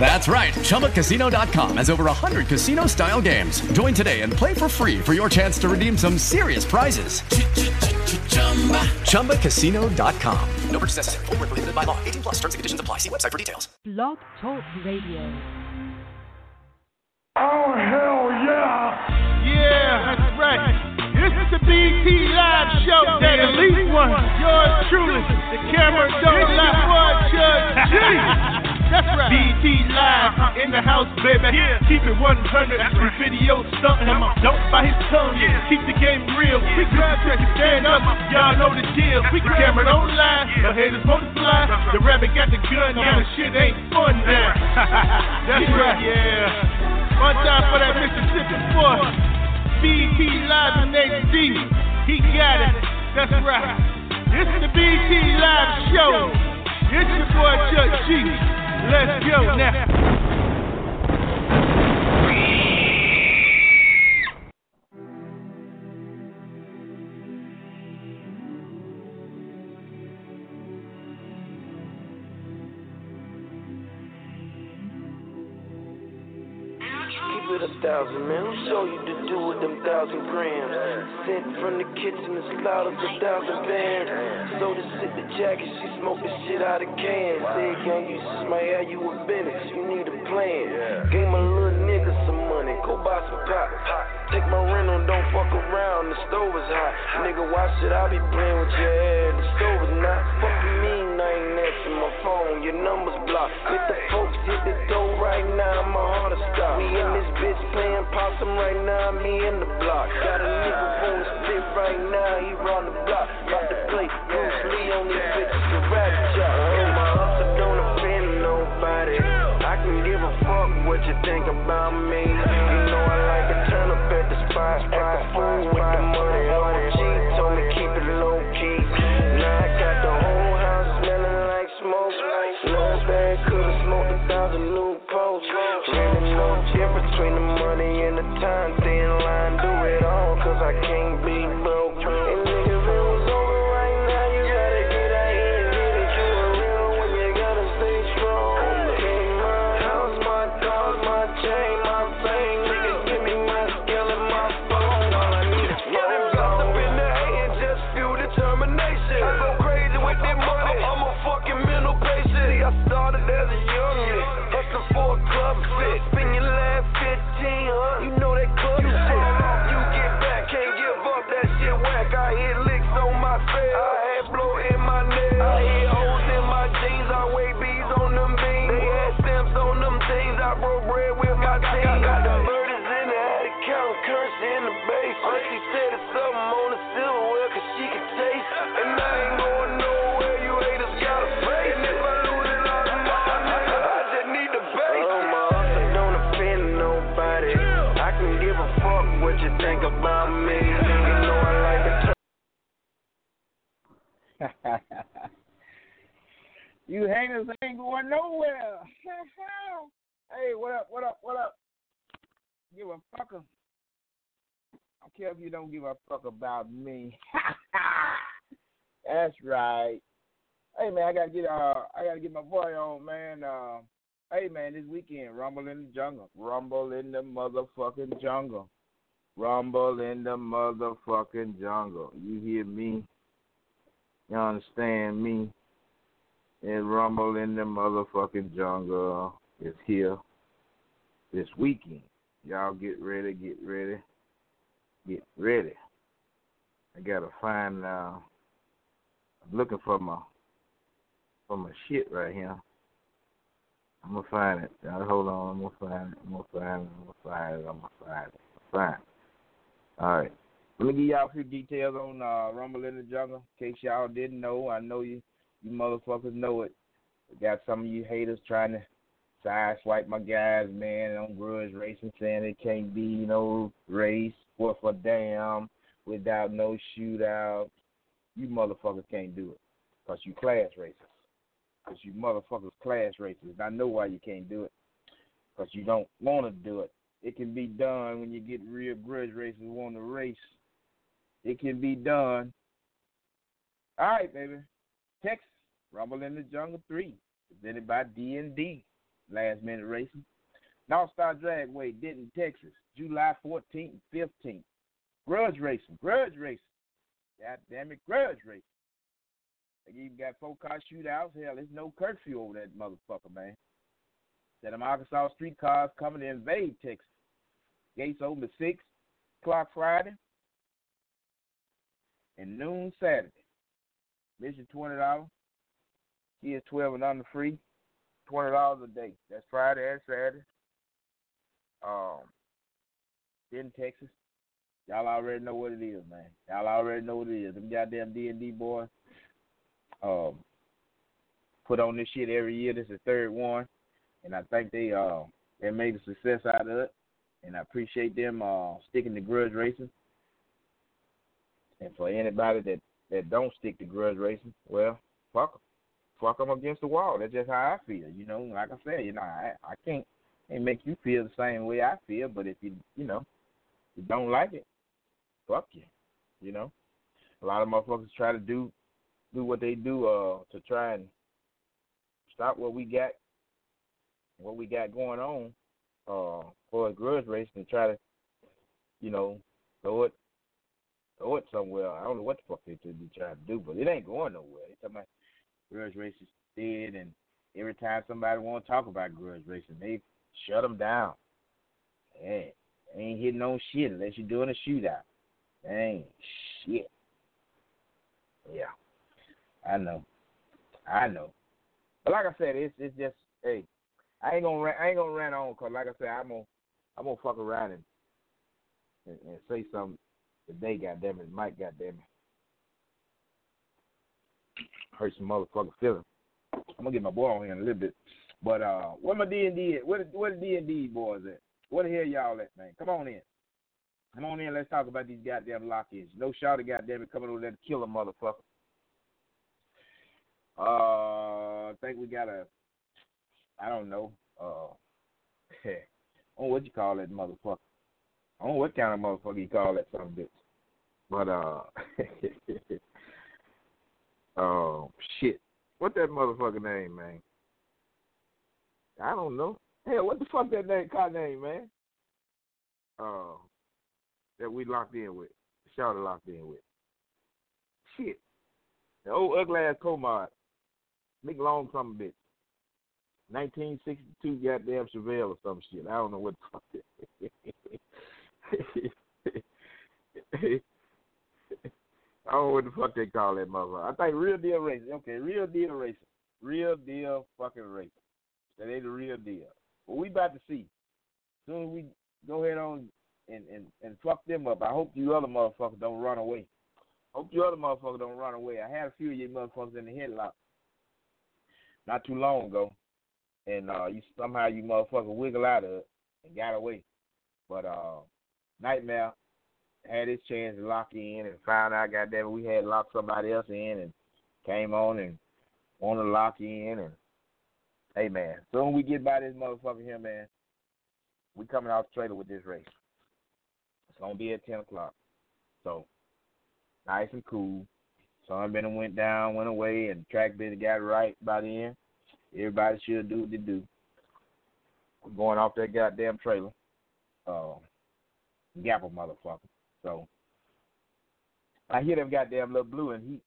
That's right. ChumbaCasino.com has over 100 casino style games. Join today and play for free for your chance to redeem some serious prizes. ChumbaCasino.com. No purchase necessary. Full prohibited by law. 18 plus terms and conditions apply. See website for details. Blog Talk Radio. Oh, hell yeah. Yeah, that's right. This is the BT Live Show. That elite one. Yours truly. The camera don't lie. What, Judge G. That's right. BT Live in the house, baby. Yeah. Keep it 100. That's right. Video stunting him. Don't bite his tongue. Yeah. Keep the game real. We grab to stand up. Y'all know the deal. We the camera don't lie. The haters want to fly. The rabbit got the gun. Yeah. the shit ain't fun now. That's right. Yeah. One time for that Mississippi boy. BT Live in HD. He got it. That's right. This is the BT Live Show. It's your boy Chuck G. Let's go now. Thousand, man. I'll show you to do with them thousand grams. Sent from the kitchen as loud as a thousand bands. So to sit the jacket, she smoke the shit out of cans. Say gang, you hair, you a business, you need a plan. Gave my little nigga some money, go buy some pop. Take my rental, don't fuck around, the stove is hot. Nigga, why should I be playing with your head? The stove is not fucking me, I ain't answering my phone, your number's blocked. Hit the folks, hit the door right now, my heart is stopped. We in this bitch playing possum right now, me in the block. Got a nigga on spit right now, he round the block. About to play Bruce Lee on these bitches, the rap job. Oh, my hustle don't offend nobody. I can give a fuck what you think about me. You know I like to turn the fool with the money. OG told me keep it low key. Now I got the whole house smelling like smoke. No bad, could've smoked a thousand new. Really no difference between the money and the time. Stay in line, do it all, cause I can't you haters ain't going nowhere. hey, what up? What up? What up? Give a fucker. I don't care if you don't give a fuck about me. That's right. Hey man, I gotta get uh, I gotta get my boy on, man. Uh, hey man, this weekend, Rumble in the Jungle, Rumble in the motherfucking jungle, Rumble in the motherfucking jungle. You hear me? You understand me? And Rumble in the motherfucking jungle is here this weekend. Y'all get ready, get ready, get ready. I gotta find uh I'm looking for my for my shit right here. I'm gonna find it. Hold on, I'm gonna find it. I'm gonna find it. I'm gonna find it. I'm gonna find it. I'm gonna find it. All right. Let me give y'all a few details on uh, Rumble in the Jungle. In case y'all didn't know, I know you you motherfuckers know it. We got some of you haters trying to sideswipe my guys, man, on Grudge Racing, saying it can't be no race worth a damn without no shootout. You motherfuckers can't do it because you class racers. because you motherfuckers class racist. I know why you can't do it because you don't want to do it. It can be done when you get real grudge racers want to race. It can be done. All right, baby. Texas, Rumble in the Jungle 3, presented by D&D, Last Minute Racing. North Star Dragway, Denton, Texas, July 14th and 15th. Grudge Racing, Grudge Racing. God damn it, Grudge Racing. They even got four car shootouts. Hell, there's no curfew over that motherfucker, man. Said them Arkansas streetcars coming to invade Texas. Gates open at 6 o'clock Friday and noon Saturday. Mission $20. Kids 12 and under free. $20 a day. That's Friday and Saturday. Um, in Texas. Y'all already know what it is, man. Y'all already know what it is. Them goddamn D and D boys. Um, put on this shit every year. This is the third one, and I think they uh they made a success out of it, and I appreciate them uh sticking to grudge racing. And for anybody that that don't stick to grudge racing, well, fuck them, fuck them against the wall. That's just how I feel. You know, like I said, you know, I I can't can't make you feel the same way I feel, but if you you know you don't like it, fuck you. You know, a lot of motherfuckers try to do do what they do uh to try and stop what we got what we got going on uh for a grudge race and try to you know throw it throw it somewhere. I don't know what the fuck they be trying to do, but it ain't going nowhere. They talking about grudge races dead and every time somebody want to talk about grudge racing, they shut them down. Hey, ain't hitting no shit unless you're doing a shootout. Ain't shit. Yeah. I know, I know. But like I said, it's it's just hey, I ain't gonna I ain't gonna run on because like I said, I'm gonna I'm gonna fuck around and and, and say something today. Goddamn it, Mike. Goddamn it, hurt some motherfucker feeling. I'm gonna get my boy on here in a little bit. But uh, where my D and D? Where where the D and D boys at? Where the hell y'all at, man? Come on in. Come on in. Let's talk about these goddamn lock-ins. No shot of goddamn it coming over there to kill a motherfucker. Uh, I think we got a, I don't know, uh, oh, what you call that motherfucker? I don't know what kind of motherfucker you call that some bitch. But, uh, oh, shit. What that motherfucker name, man? I don't know. Hell, what the fuck that name, car name, man? Uh, that we locked in with. Shout locked in with. Shit. The old ugly ass co-mod. Big long some bitch. 1962 goddamn Chevelle or some shit. I don't know what the fuck I don't know what the fuck they call that motherfucker. I think real deal racing. Okay, real deal racing. Real deal fucking racing. That ain't the real deal. But we about to see. Soon as we go ahead on and, and, and fuck them up, I hope you other motherfuckers don't run away. Hope you other motherfuckers don't run away. I had a few of you motherfuckers in the headlock not too long ago, and uh, you somehow you motherfucker wiggle out of it and got away. But uh, Nightmare had his chance to lock in and found out, goddamn, we had locked somebody else in and came on and wanted to lock in and hey man, soon we get by this motherfucker here, man, we coming out the trailer with this race. It's gonna be at ten o'clock. So nice and cool. Sunbender went down, went away, and track business got right by the end. Everybody should do what they do. We're going off that goddamn trailer. Uh, Gapper motherfucker. So I hear them goddamn little blue and heat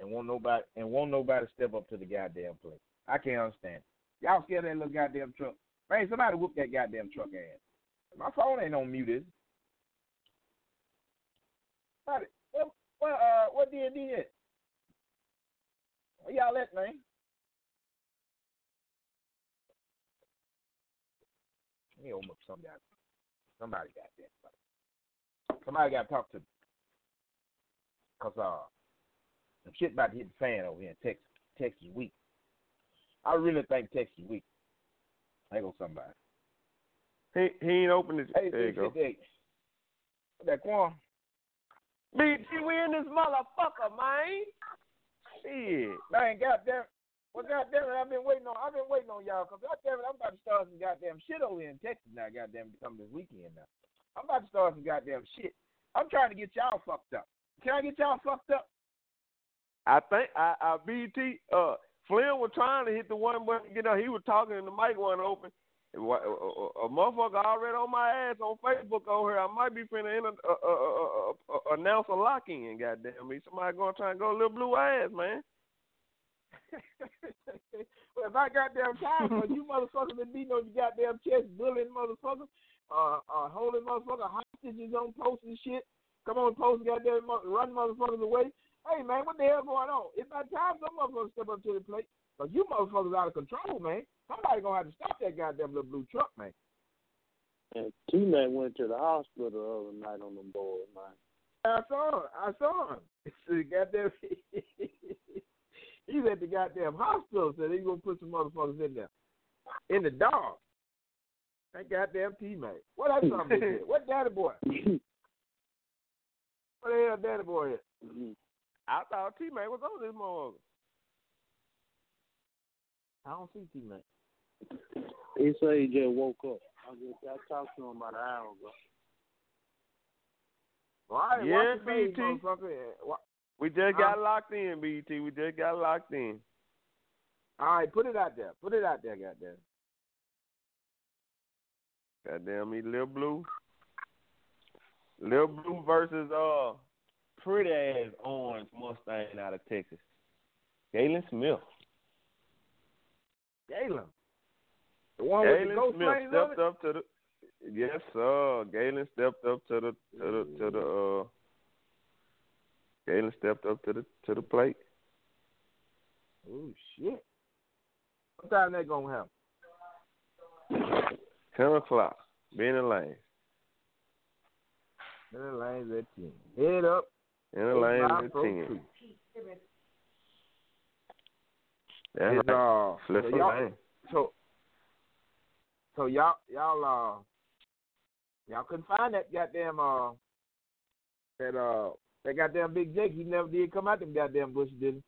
and won't nobody and won't nobody step up to the goddamn plate. I can't understand. Y'all scared of that little goddamn truck. Man, somebody whoop that goddamn truck ass. My phone ain't on mute, is it? What, what, uh, what did he hit? Where y'all at, man? He almost some got somebody got that. Somebody got to talk to me. Cause uh, some shit about to hit the fan over here in Texas. Texas week. I really think Texas week. There go somebody. He he ain't opened his. Hey, there you go. Hey, that Quan. BT, we in this motherfucker, man. Shit. Man, goddamn. Well, goddamn it, I've been waiting on. I've been waiting on y'all because goddamn it, I'm about to start some goddamn shit over here in Texas now. Goddamn, to come this weekend now. I'm about to start some goddamn shit. I'm trying to get y'all fucked up. Can I get y'all fucked up? I think I, I BT uh Flynn was trying to hit the one, but you know he was talking and the mic wasn't open. A, a, a motherfucker already on my ass on Facebook over here. I might be finna in a, a, announce a lock in. Goddamn me, somebody gonna try and go a little blue ass, man. well, if I goddamn time for you motherfuckers been beating on your goddamn chest, bullying motherfuckers, uh, uh, holding motherfucker hostages on posts and shit. Come on, post goddamn run motherfuckers away. Hey man, what the hell going on? It's about time some motherfuckers step up to the plate. Cause you motherfuckers out of control, man. Somebody gonna have to stop that goddamn little blue truck, man. And T Mac went to the hospital the other night on the board, man. I saw him. I saw him. goddamn He's at the goddamn hospital, so they gonna put some motherfuckers in there. In the dark. That goddamn T Mac. What that something is? What daddy boy? what the hell daddy boy is? Mm-hmm. I thought T Mac was on this motherfucker. I don't see T Mac. He said he just woke up. I just I talked to him about an hour ago. All right, yeah, BT. We just got locked in, BT. We just got locked in. All right, put it out there. Put it out there, goddamn. Goddamn me, Lil Blue. Lil Blue versus uh pretty ass orange Mustang out of Texas. Galen Smith. Galen. The one Galen with the Smith stepped up to the Yes, sir. Galen stepped up to the to the to the uh Galen stepped up to the to the plate. Oh shit! What time that gonna happen? Ten o'clock. Benny Lane. Benny Lane's at ten. Head up. Benny Lane's at ten. That's It's, right. uh, Flip so y'all, so, so y'all, y'all, uh, y'all couldn't find that goddamn, uh, that, uh, that goddamn Big Jake. He never did come out them goddamn bushes, did he?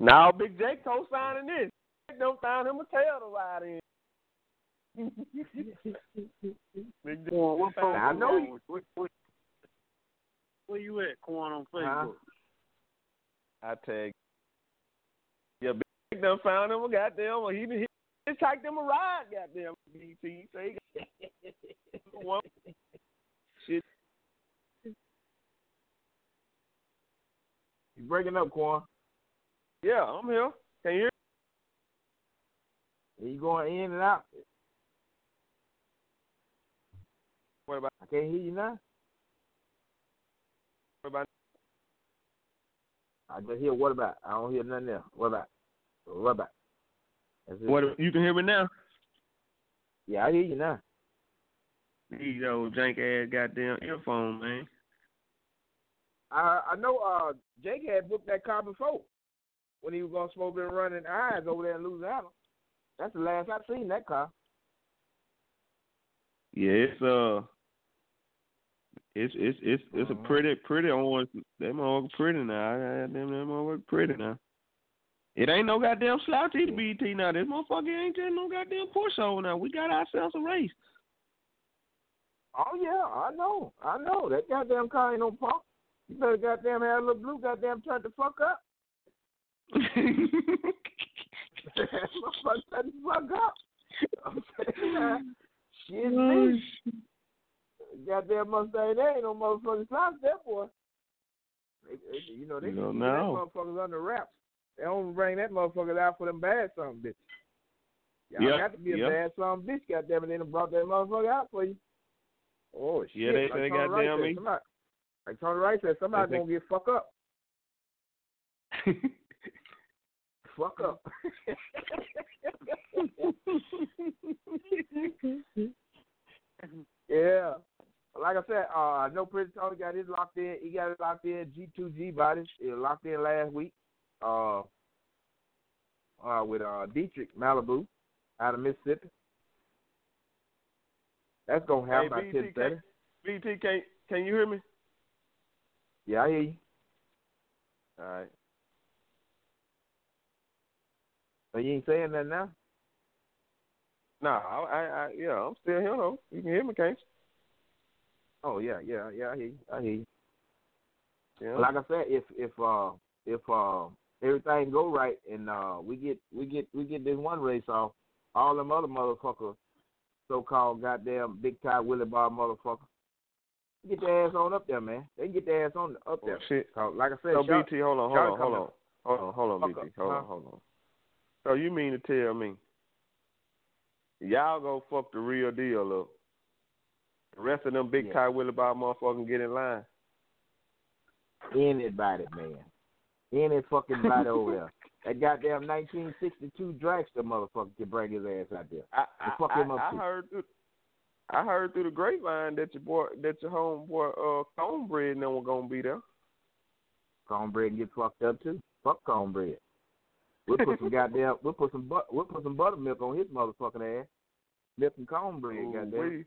Now Big Jake co-signing this. Don't find him a tail to ride in. Big what found post I know wrong he- with- Where, where, where you at, Quan, on Huh? Facebook? I tag. Yeah, Big done found him a goddamn. He he hitchhiked him a ride. Goddamn BT. Say one shit. You breaking up, Quan? Yeah, I'm here. Can you hear? You going in and out? What about? I can't hear you now. What about? I just hear what about? I don't hear nothing else. What about? What about? What? You can hear me now? Yeah, I hear you now. These old jank ass goddamn earphone, man. I I know uh Jake had booked that car before when he was gonna smoke and run in eyes over there in Louisiana. That's the last I've seen that car. Yeah, it's uh, it's it's it's it's a uh-huh. pretty pretty orange. That motherfucker pretty now. Goddamn, that motherfucker pretty now. It ain't no goddamn slouch either, BT. Now this motherfucker ain't just no goddamn pushover. Now we got ourselves a race. Oh yeah, I know, I know. That goddamn car ain't no punk. You better goddamn have a little blue goddamn turn the fuck up. Motherfucker turn the fuck up. I'm saying, Shit, oh, me. Goddamn Mustang, there ain't no motherfucking slouch there, boy. They, they, you know, they You don't that know. motherfuckers under wraps. They don't bring that motherfucker out for them bad son bitches. Y'all Yep, got to be a yep. bad son bitch, goddamn it. They done brought that motherfucker out for you. Oh, shit. Yeah, they- like they Wright goddamn said, me. Somebody, like Tony Wright said, somebody They gonna get fucked up. Fuck up. yeah. Like I said, uh, I know Prince Tony got his locked in. He got it locked in. G2G bodies. It locked in last week. Uh, uh, with uh Dietrich Malibu out of Mississippi. That's gonna happen by Hey, ten BT, thirty. can, BT, can can you hear me? Yeah, I hear you. All right. So you ain't saying that now? No, I, I, I yeah, I'm still here though. You can hear me, can't Oh yeah, yeah, yeah. I hear you. I hear you. Yeah. Like I said, if if uh if uh everything go right and uh we get we get we get this one race off, all them other motherfuckers, so called goddamn big tie Willie Bar motherfuckers, get their ass on up there, man. They can get their ass on up there. Oh, shit. 'Cause like I said, So BT, hold on, hold on, hold on, hold on, hold on, BT, hold on, hold on. So you mean to tell me y'all go fuck the real deal up? The rest of them big Yeah. tie Willie Bob motherfucking get in line. Anybody, man. Any fucking body over there. That goddamn 1962 dragster motherfucker can bring his ass out there. I, I, fuck him I, up I heard through, I heard through the grapevine that your boy, that your homeboy, uh, Cornbread, and them were gonna be there. Cornbread get fucked up too. Fuck cornbread. We'll put some goddamn we'll put some but we'll put some buttermilk on his motherfucking ass. Milk and cornbread, Ooh, goddamn. wee.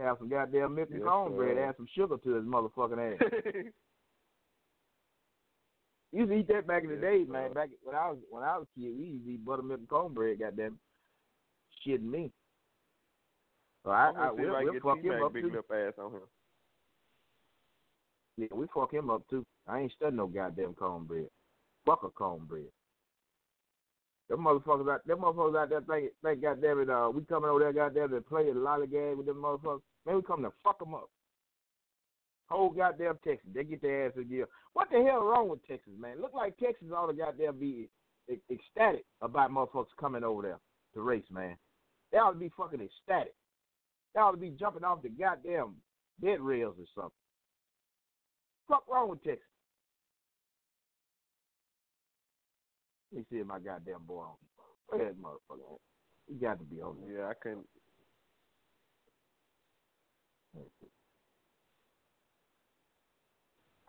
Have some goddamn milk and Yes, cornbread, add some sugar to his motherfucking ass. You used to eat that back in the Yes, day, sir. man. Back when I was when I was a kid, we used to eat buttermilk and cornbread, goddamn. Shit me. So I, I'm I we'll, I we'll fuck him up big too. ass on him. Yeah, we fuck him up too. I ain't studying no goddamn cornbread. Fuck a cornbread. Them motherfuckers out them motherfuckers out there think think goddamn it, uh we coming over there goddamn to play a lollygag with them motherfuckers. Man, we coming to fuck them up. Whole goddamn Texas, they get their ass a. What the hell wrong with Texas, man? Look like Texas ought to goddamn be ec- ecstatic about motherfuckers coming over there to race, man. They ought to be fucking ecstatic. They ought to be jumping off the goddamn bed rails or something. Fuck wrong with Texas? Let me see if my goddamn boy on. Where that motherfucker? at? He got to be on there. Yeah, I can.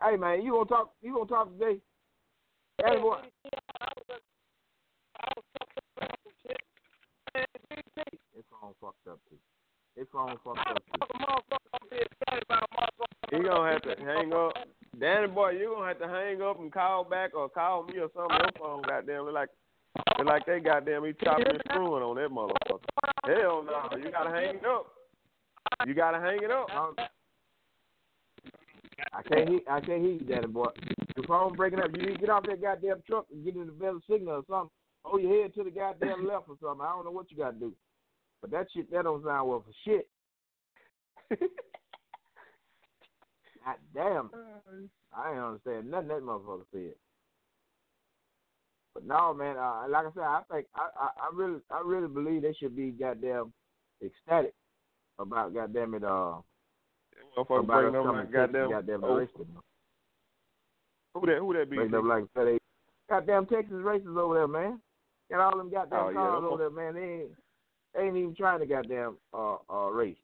Hey man, you gonna talk? You gonna talk today? Hey boy. His phone fucked up too. His phone fucked up. He gonna have to hang up. Danny boy, you gonna have to hang up and call back or call me or something. Your phone goddamn look like look like they goddamn he chopping and screwing on that motherfucker. Hell no, you gotta hang it up. You gotta hang it up. I can't hear. I can't hear you, Daddy boy. Your phone breaking up. You need to get off that goddamn truck and get in the better signal or something. Hold your head to the goddamn left or something. I don't know what you got to do. But that shit, that don't sound well for shit. God damn. I ain't understand nothing that motherfucker said. But no, man. Uh, like I said, I think I, I, I really, I really believe they should be goddamn ecstatic about goddamn it. Uh, Motherfucker about us up coming like goddamn. goddamn oh, race who that? Who that be? Bring up like they goddamn Texas races over there, man. Got all them goddamn Oh, cars them over there, man. They ain't, they ain't even trying to goddamn uh uh race.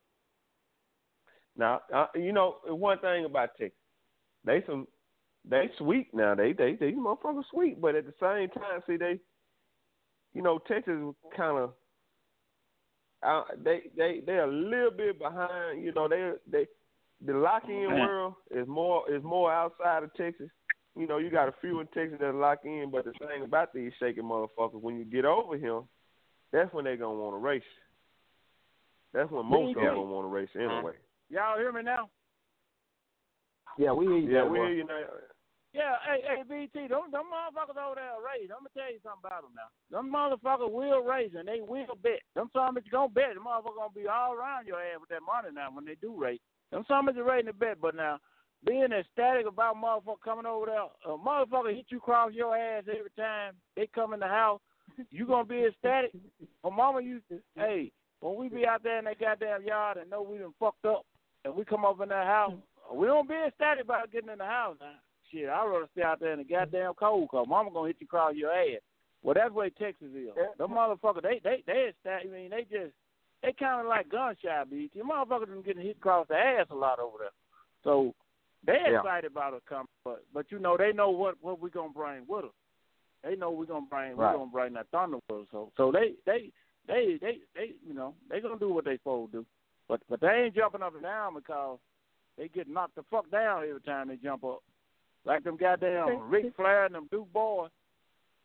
Now, uh, you know one thing about Texas, they some they sweet now. They they they motherfuckers sweet, but at the same time, see they, you know, Texas kind of. Uh, they they they're a little bit behind. You know they they the lock in world is more is more outside of Texas. You know you got a few in Texas that lock in, but the thing about these shaking motherfuckers, when you get over here, that's when they're gonna want to race. That's when most of Yeah. them gonna want to race anyway. Y'all hear me now? Yeah, we hear you. Yeah, Daddy we boy. hear you now. Yeah, hey, hey, BT, them, them motherfuckers over there race. I'm gonna tell you something about them now. Them motherfuckers will race and they will bet. Them some that you gonna bet, the motherfucker gonna be all around your ass with that money now when they do race. Them some that you ready to bet, but now being ecstatic about motherfucker coming over there, a motherfucker hit you across your ass every time they come in the house. You gonna be ecstatic? My mama used to, hey, when we be out there in that goddamn yard and know we done fucked up, and we come up in that house, we don't be ecstatic about getting in the house now. Shit, I'd rather stay out there in the goddamn cold cause mama gonna hit you across your ass. Well, that's where Texas is. Them motherfuckers, they they they ecstatic. I mean, they just they kind of like gun shy, BT. Motherfuckers been getting hit across the ass a lot over there. So they Yeah. excited about us coming, but but you know they know what what we gonna bring with us. They know we're gonna bring Right. we gonna bring that thunder with us. So so they they they they they you know they gonna do what they supposed to do. But but they ain't jumping up and down because they get knocked the fuck down every time they jump up. Like them goddamn Ric Flair and them Duke boys.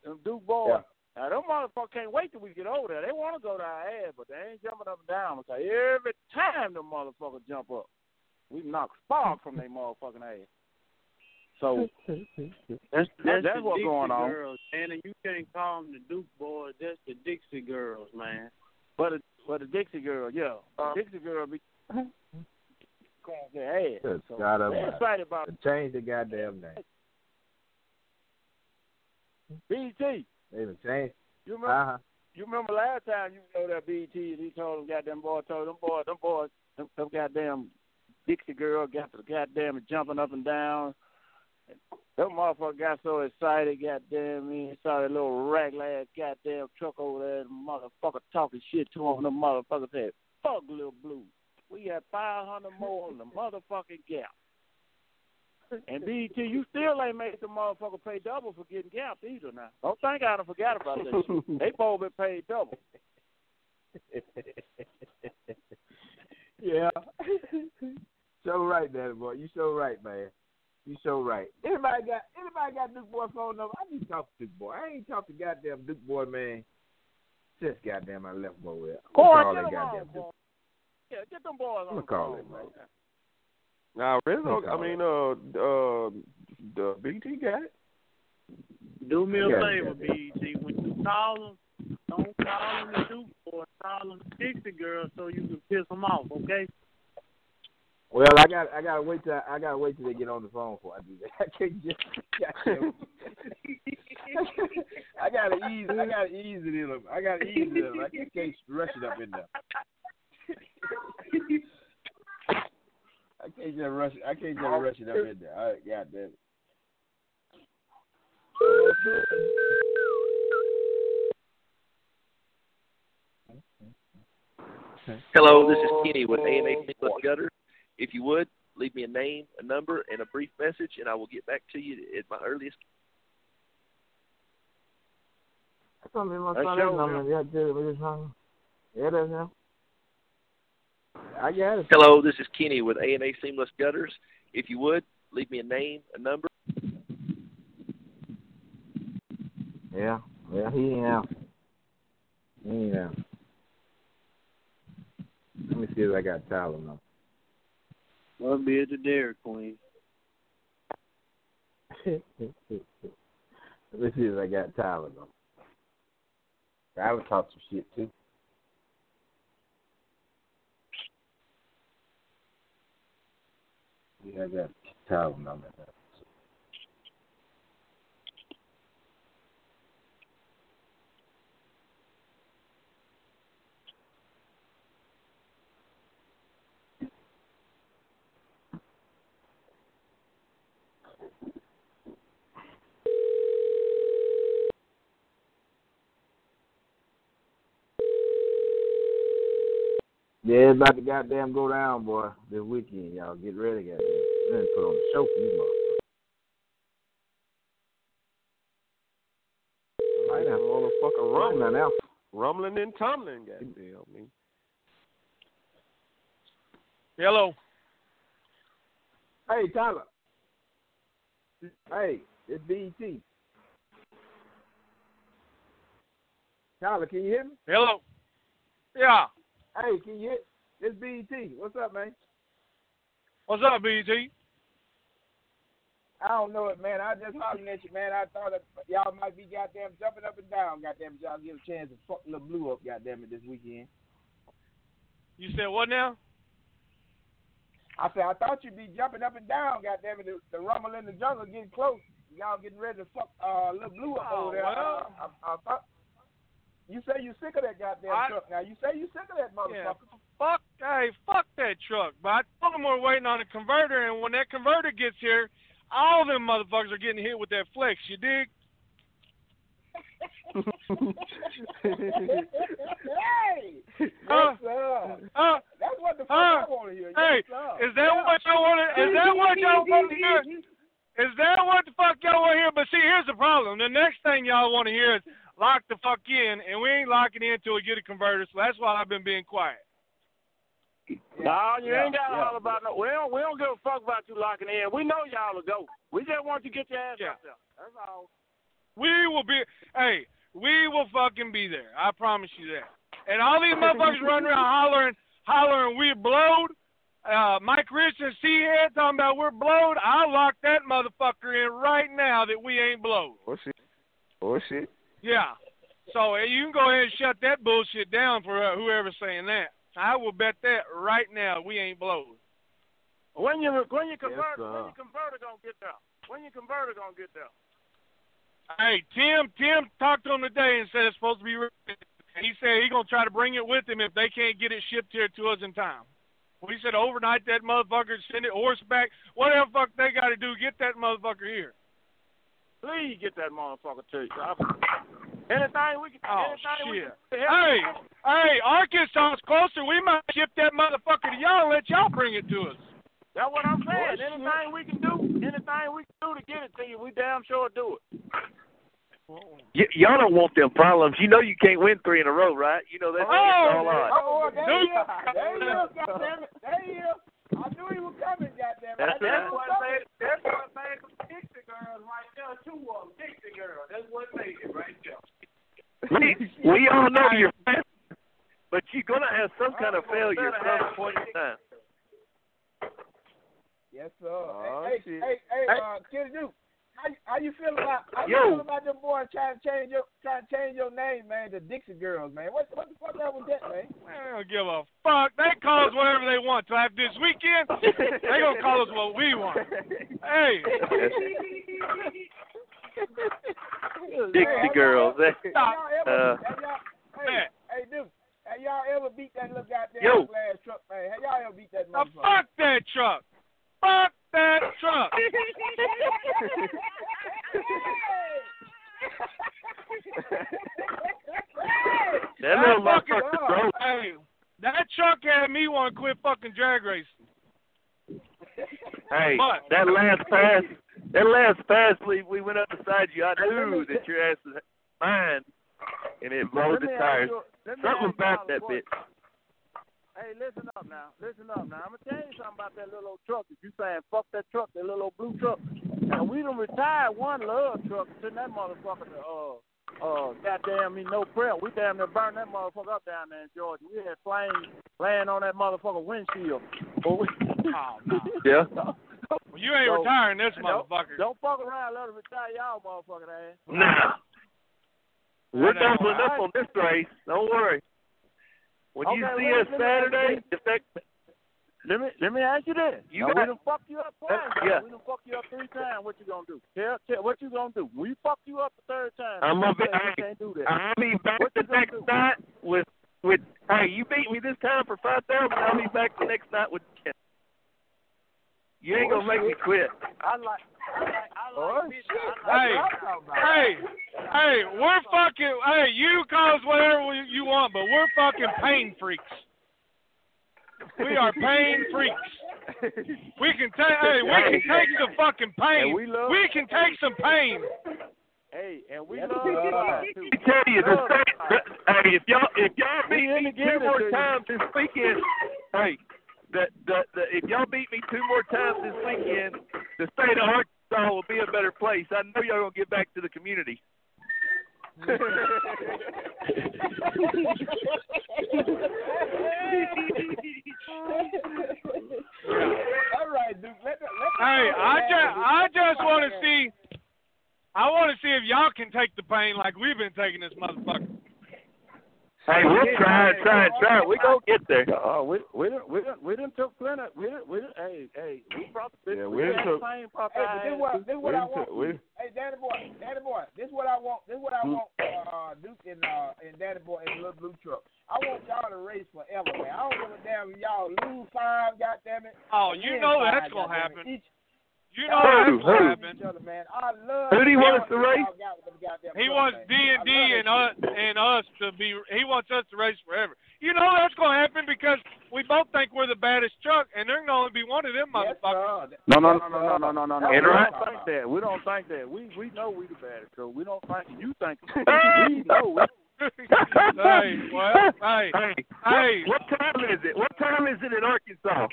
Them Duke boys. Now, them motherfuckers can't wait till we get over there. They want to go to our ass, but they ain't jumping up and down. Because every time them motherfuckers jump up, we knock spark from their motherfucking ass. So That's that's, that's, that's what's Dixie going on. girls, man, and you can't call them the Duke boys. That's the Dixie girls, man. But the, but the Dixie girl, yeah, Uh, the Dixie girl be going their ass. Good So God they're Almighty. excited about Change the goddamn name. BT. They even changed. You remember? Uh huh. You remember last time you know that BT and he told them goddamn boy told them boys them boys them, them goddamn Dixie girl got the goddamn jumping up and down. That motherfucker got so excited, goddamn me, saw that little ragla ass goddamn truck over there and motherfucker talking shit to him. The motherfucker said, Fuck little blue. We got five hundred more on the motherfucking gap. And BT, you still ain't made the motherfucker pay double for getting gapped either now. Don't think I done forgot about that shit. They both been paid double. yeah. so right, Daddy boy. You so right, man. You so right. Anybody got anybody got Duke boy phone number? I need to talk to Duke boy. I ain't talked to goddamn Duke boy, man. Since goddamn I left boy with. Call get that them on, goddamn boy. Duke. Yeah, get them boys on I'ma call him, man. Now Rizzo, I mean, uh, uh, the BT got it. Do me a Yeah, favor, yeah. BT. When you call them, don't call them the Duke boys. Call them the Dixie girls so you can piss them off, okay? Well, I got I gotta wait till I gotta wait till they get on the phone before I do that. I can't just. I gotta ease I gotta ease it in them. I gotta ease it in them. I can't, can't rush it up in there. I can't just rush it. I can't just rush it up in there. All right, God damn it. Hello, this is Kenny with A&A Gutter. If you would, leave me a name, a number, and a brief message, and I will get back to you at my earliest. Something my That's son your number. Yeah, dude, we just hung. Yeah, that's him. I got it. Hello, this is Kenny with A&A Seamless Gutters. If you would, leave me a name, a number. Yeah, yeah, he ain't out. He ain't out. Let me see if I got Tyler now. Must be at the Dairy Queen. Let us see if I got Tyler though. I would talk some shit too. Yeah, I got Tyler number. Yeah, it's about to goddamn go down, boy, this weekend, y'all. Get ready, goddamn. Then put on the show for you, motherfuckers. Right now, motherfucker rumbling, now. rumbling and tumbling. Goddamn me. Hello. Hey, Tyler. Hey, it's BET. Tyler, can you hear me? Hello. Yeah. Hey, can you hear? It's BET. What's up, man? What's up, BT? I don't know it, man. I just hollering at you, man. I thought that y'all might be goddamn jumping up and down, goddamn it. Y'all get a chance to fuck the blue up, goddamn it, this weekend. You said what now? I said I thought you'd be jumping up and down, goddamn it. The, the rumble in the jungle getting close. Y'all getting ready to fuck uh little blue up Oh, over there. well. I, I, I thought. You say you sick of that goddamn I- truck now. You say you sick of that Yeah. motherfucker. Fuck, hey, fuck that truck. But I told them we're waiting on a converter, and when that converter gets here, all them motherfuckers are getting hit with that flex. You dig? hey, uh, yes, Huh? sir. Uh, That's what the uh, fuck Huh? I want to hear. Hey, sir. is that Yeah. what y'all want to? Is that what y'all want to hear? Is that what the fuck y'all want to hear? But see, here's the problem. The next thing y'all want to hear is lock the fuck in, and we ain't locking in until we get a converter. So that's why I've been being quiet. No, you Yeah, ain't got to yeah. holler about no. We don't, we don't give a fuck about you locking in. We know y'all will go. We just want you to get your ass Yeah. out there. That's all. We will be. Hey, we will fucking be there. I promise you that. And all these motherfuckers running around hollering, hollering, we blowed. Uh, Mike Rich and C-Head talking about we're blowed. I'll lock that motherfucker in right now that we ain't blowed. Oh shit. Shit. Yeah. So uh, you can go ahead and shut that bullshit down for uh, whoever's saying that. I will bet that right now we ain't blowed. When you when you convert sir. when you converter gonna get there? When you converter gonna get there? Hey, Tim, Tim talked to him today and said it's supposed to be. ready. He said he's gonna try to bring it with him if they can't get it shipped here to us in time. We said overnight that motherfucker, send it horseback, whatever the fuck they got to do, get that motherfucker here. Please get that motherfucker to you. Anything we can. Oh anything we shit! can. Hey, hey, Arkansas's closer. We might ship that motherfucker to y'all and let y'all bring it to us. That's what I'm oh, saying. Oh, shit. anything we can do, anything we can do to get it to you, we damn sure do it. Y- y'all don't want them problems. You know you can't win three in a row, right? You know oh, that's Oh, all odds. Oh, there he Dude. is. There he is, goddammit. There he is. I knew he was coming, goddammit. That's I knew he right. was what coming. made that's what made them Dixie girls right there, two of Dixie girls. That's what made it right there. We, we all know you're fast, but you're gonna have some kind of failure at some point in time. Yes, sir. Oh, hey, shit. hey, hey, Hey. uh, Kid Duke, how, how you feel about how you Yo. feel about them boys trying to change your trying to change your name, man, to Dixie Girls, man? What what the fuck that was that, man? I don't give a fuck. They call us whatever they want. So after this weekend, they gonna call us what we want. Hey, Dixie girls. eh? Have y'all ever, Uh, have y'all, hey, hey, Duke, have y'all ever beat that little goddamn Yo. glass truck, man? Have y'all ever beat that now motherfucker? fuck that truck. Fuck that truck. That little fucking motherfucker broke. Hey, that truck had me want to quit fucking drag racing. Hey, But- that last pass, that last pass, we we went up beside you. I knew that your ass was mine, and it blowed the tires. you- let Something about that question. bitch. Hey, listen up now. Listen up now. I'm gonna tell you something about that little old truck. If you saying fuck that truck, that little old blue truck. Now we done retired one love truck, send that motherfucker to uh uh goddamn me no prayer. We damn near burned that motherfucker up down there in Georgia. We had flames laying on that motherfucker windshield. But we, Oh no. Yeah. Well, you ain't So, retiring this don't, motherfucker. Don't fuck around, let them retire y'all motherfucking ass. Nah. We're That ain't doubling up on this race. Don't worry. When you see us Saturday, that Let me let me ask you this. You now, got- we done fucked you up twice. Yeah. We done fucked you up three times. What you gonna do? Tell, tell what you gonna do. We fuck you up the third time. I'm gonna be, hey, can't do that. I'll be back What the next do? night with with. Hey, you beat me this time for five thousand. I'll be back the next night with ten. You ain't gonna make me quit. I like I like oh, I Oh, like bitch. shit. Hey, That's what I'm talking about. hey, hey, we're fucking. Hey, you call us whatever you want, but we're fucking pain freaks. We are pain freaks. We can take. Hey, we can take some fucking pain. We love- We can take some pain. Hey, and we Yes, love we you too. Let me tell you, the, Love hey, if y'all if y'all beat me to two more times this weekend, hey, the, the the if y'all beat me two more times this weekend, the state of Arkansas will be a better place. I know y'all gonna get back to the community. All right, Duke. Let let Hey, I just, I just want to see. I want to see if y'all can take the pain like we've been taking this motherfucker. Hey, we'll try and try and try. We gonna get there. Oh, we we done we done we done took plenty. We done we done, hey hey we probably Yeah, we, we done had took- the same pop Hey, but this what this what I want. took- we- Hey, Danny boy, Danny boy, this what I want. This what I Hmm. want. Uh, Duke and uh and Danny boy and Little Blue Truck. I want y'all to race forever, man. I don't give a damn if y'all lose five, goddamn it. Oh, you know five, that's gonna happen. Each, You know Who? that's gonna Who? happen. man. I love. Who do you want us to race? y'all got with them goddamn He wants D and D and us and us to be. He wants us to race forever. You know that's gonna happen because we both think we're the baddest truck, and there's gonna only be one of them Yes, motherfuckers. sir. No, no, no, no, no, no, no, no, no. We And what I'm right- don't think that. We don't think that. We we know we the baddest, so we don't think you think. We know. We, hey, well, hey, Hey, hey. what, what time is it? What time is it in Arkansas?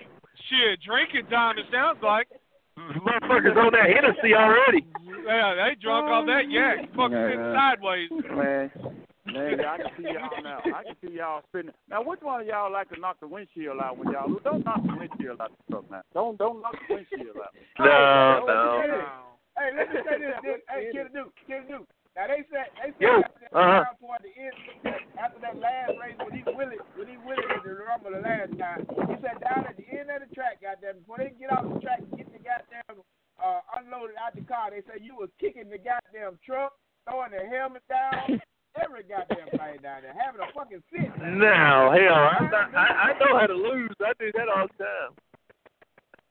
shit, drinking time. It sounds like. Motherfuckers on that Hennessy already. Yeah, they drunk off that yak. Fucking sitting Yeah. sideways. Man, man, I can see y'all now. I can see y'all spinning. Now, which one of y'all like to knock the windshield out when y'all don't knock the windshield out the truck now? Don't don't knock the windshield out. No, Hey, no. let me say this. Hey, let me say this. this hey, Kid Duke, Kid Duke. Now they said they said Yo, after that uh-huh. round toward the end after that last race when he wilted when he wilted in the rumble the last time, he said down at the end of the track, goddamn, before they get off the track and get the goddamn uh unloaded out the car, they said you was kicking the goddamn truck, throwing the helmet down, every goddamn thing down there, having a fucking fit. No, hell, I'm I, I know how to lose. I do that all the time.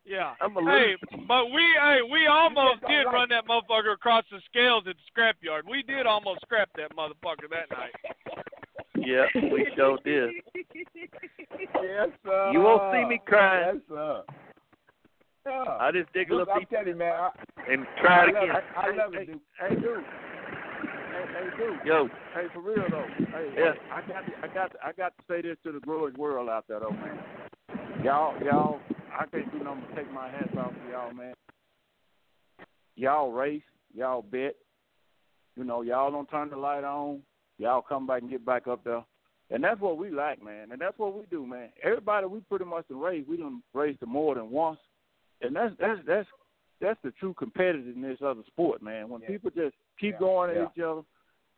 Yeah. I'm a Hey, but we hey we almost did like run that motherfucker across the scales at the scrapyard. We did almost scrap that motherfucker that night. Yeah, we sure did. Yes, sir. You won't see me crying. Yes, sir. Yeah. I just dig a little I'm deep you, man. I, and try it love again. it. I love hey, it, Duke. Hey, dude. Hey, hey, dude. Yo, Hey, for real though. Hey, Yeah. I got to, I got to, I got to say this to the growing world out there though, man. Y'all, y'all, I can't do nothing but take my hats off to y'all, man. Y'all race, y'all bet. You know, y'all don't turn the light on. Y'all come back and get back up there. And that's what we like, man. And that's what we do, man. Everybody we pretty much done race, we done raced it more than once. And that's that's that's that's the true competitiveness of the sport, man. When Yeah. people just keep Yeah. going at Yeah. each other,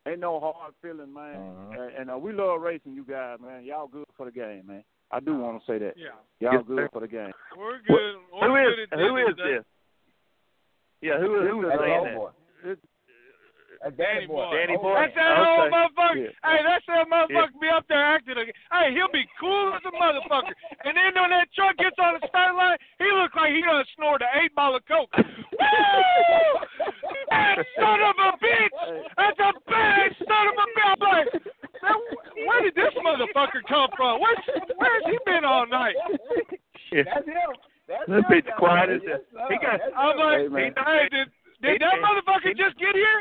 ain't no hard feeling, man. Uh-huh. And, and uh, we love racing you guys, man. Y'all good for the game, man. I do want to say that. Yeah. Y'all good for the game. We're good. who We're is good at who is of this? Yeah, who who is That's saying that? boy. It's, That's Danny Danny boy. boy. Danny boy. That's that old motherfucker. Yeah. Hey, that's that motherfucker be up there acting like hey, he'll be cool as a motherfucker. And then when that truck gets on the start line, he looks like he done snored an eight ball of coke. Woo! That son of a bitch! That's a bad son of a bitch. I'm like, where did this motherfucker come from? Where's where's he been all night? Yeah. That's him. That's That him bitch down quiet there. as yes, He got- That's I'm him. like, Hey, man. hey, did did that motherfucker just get here?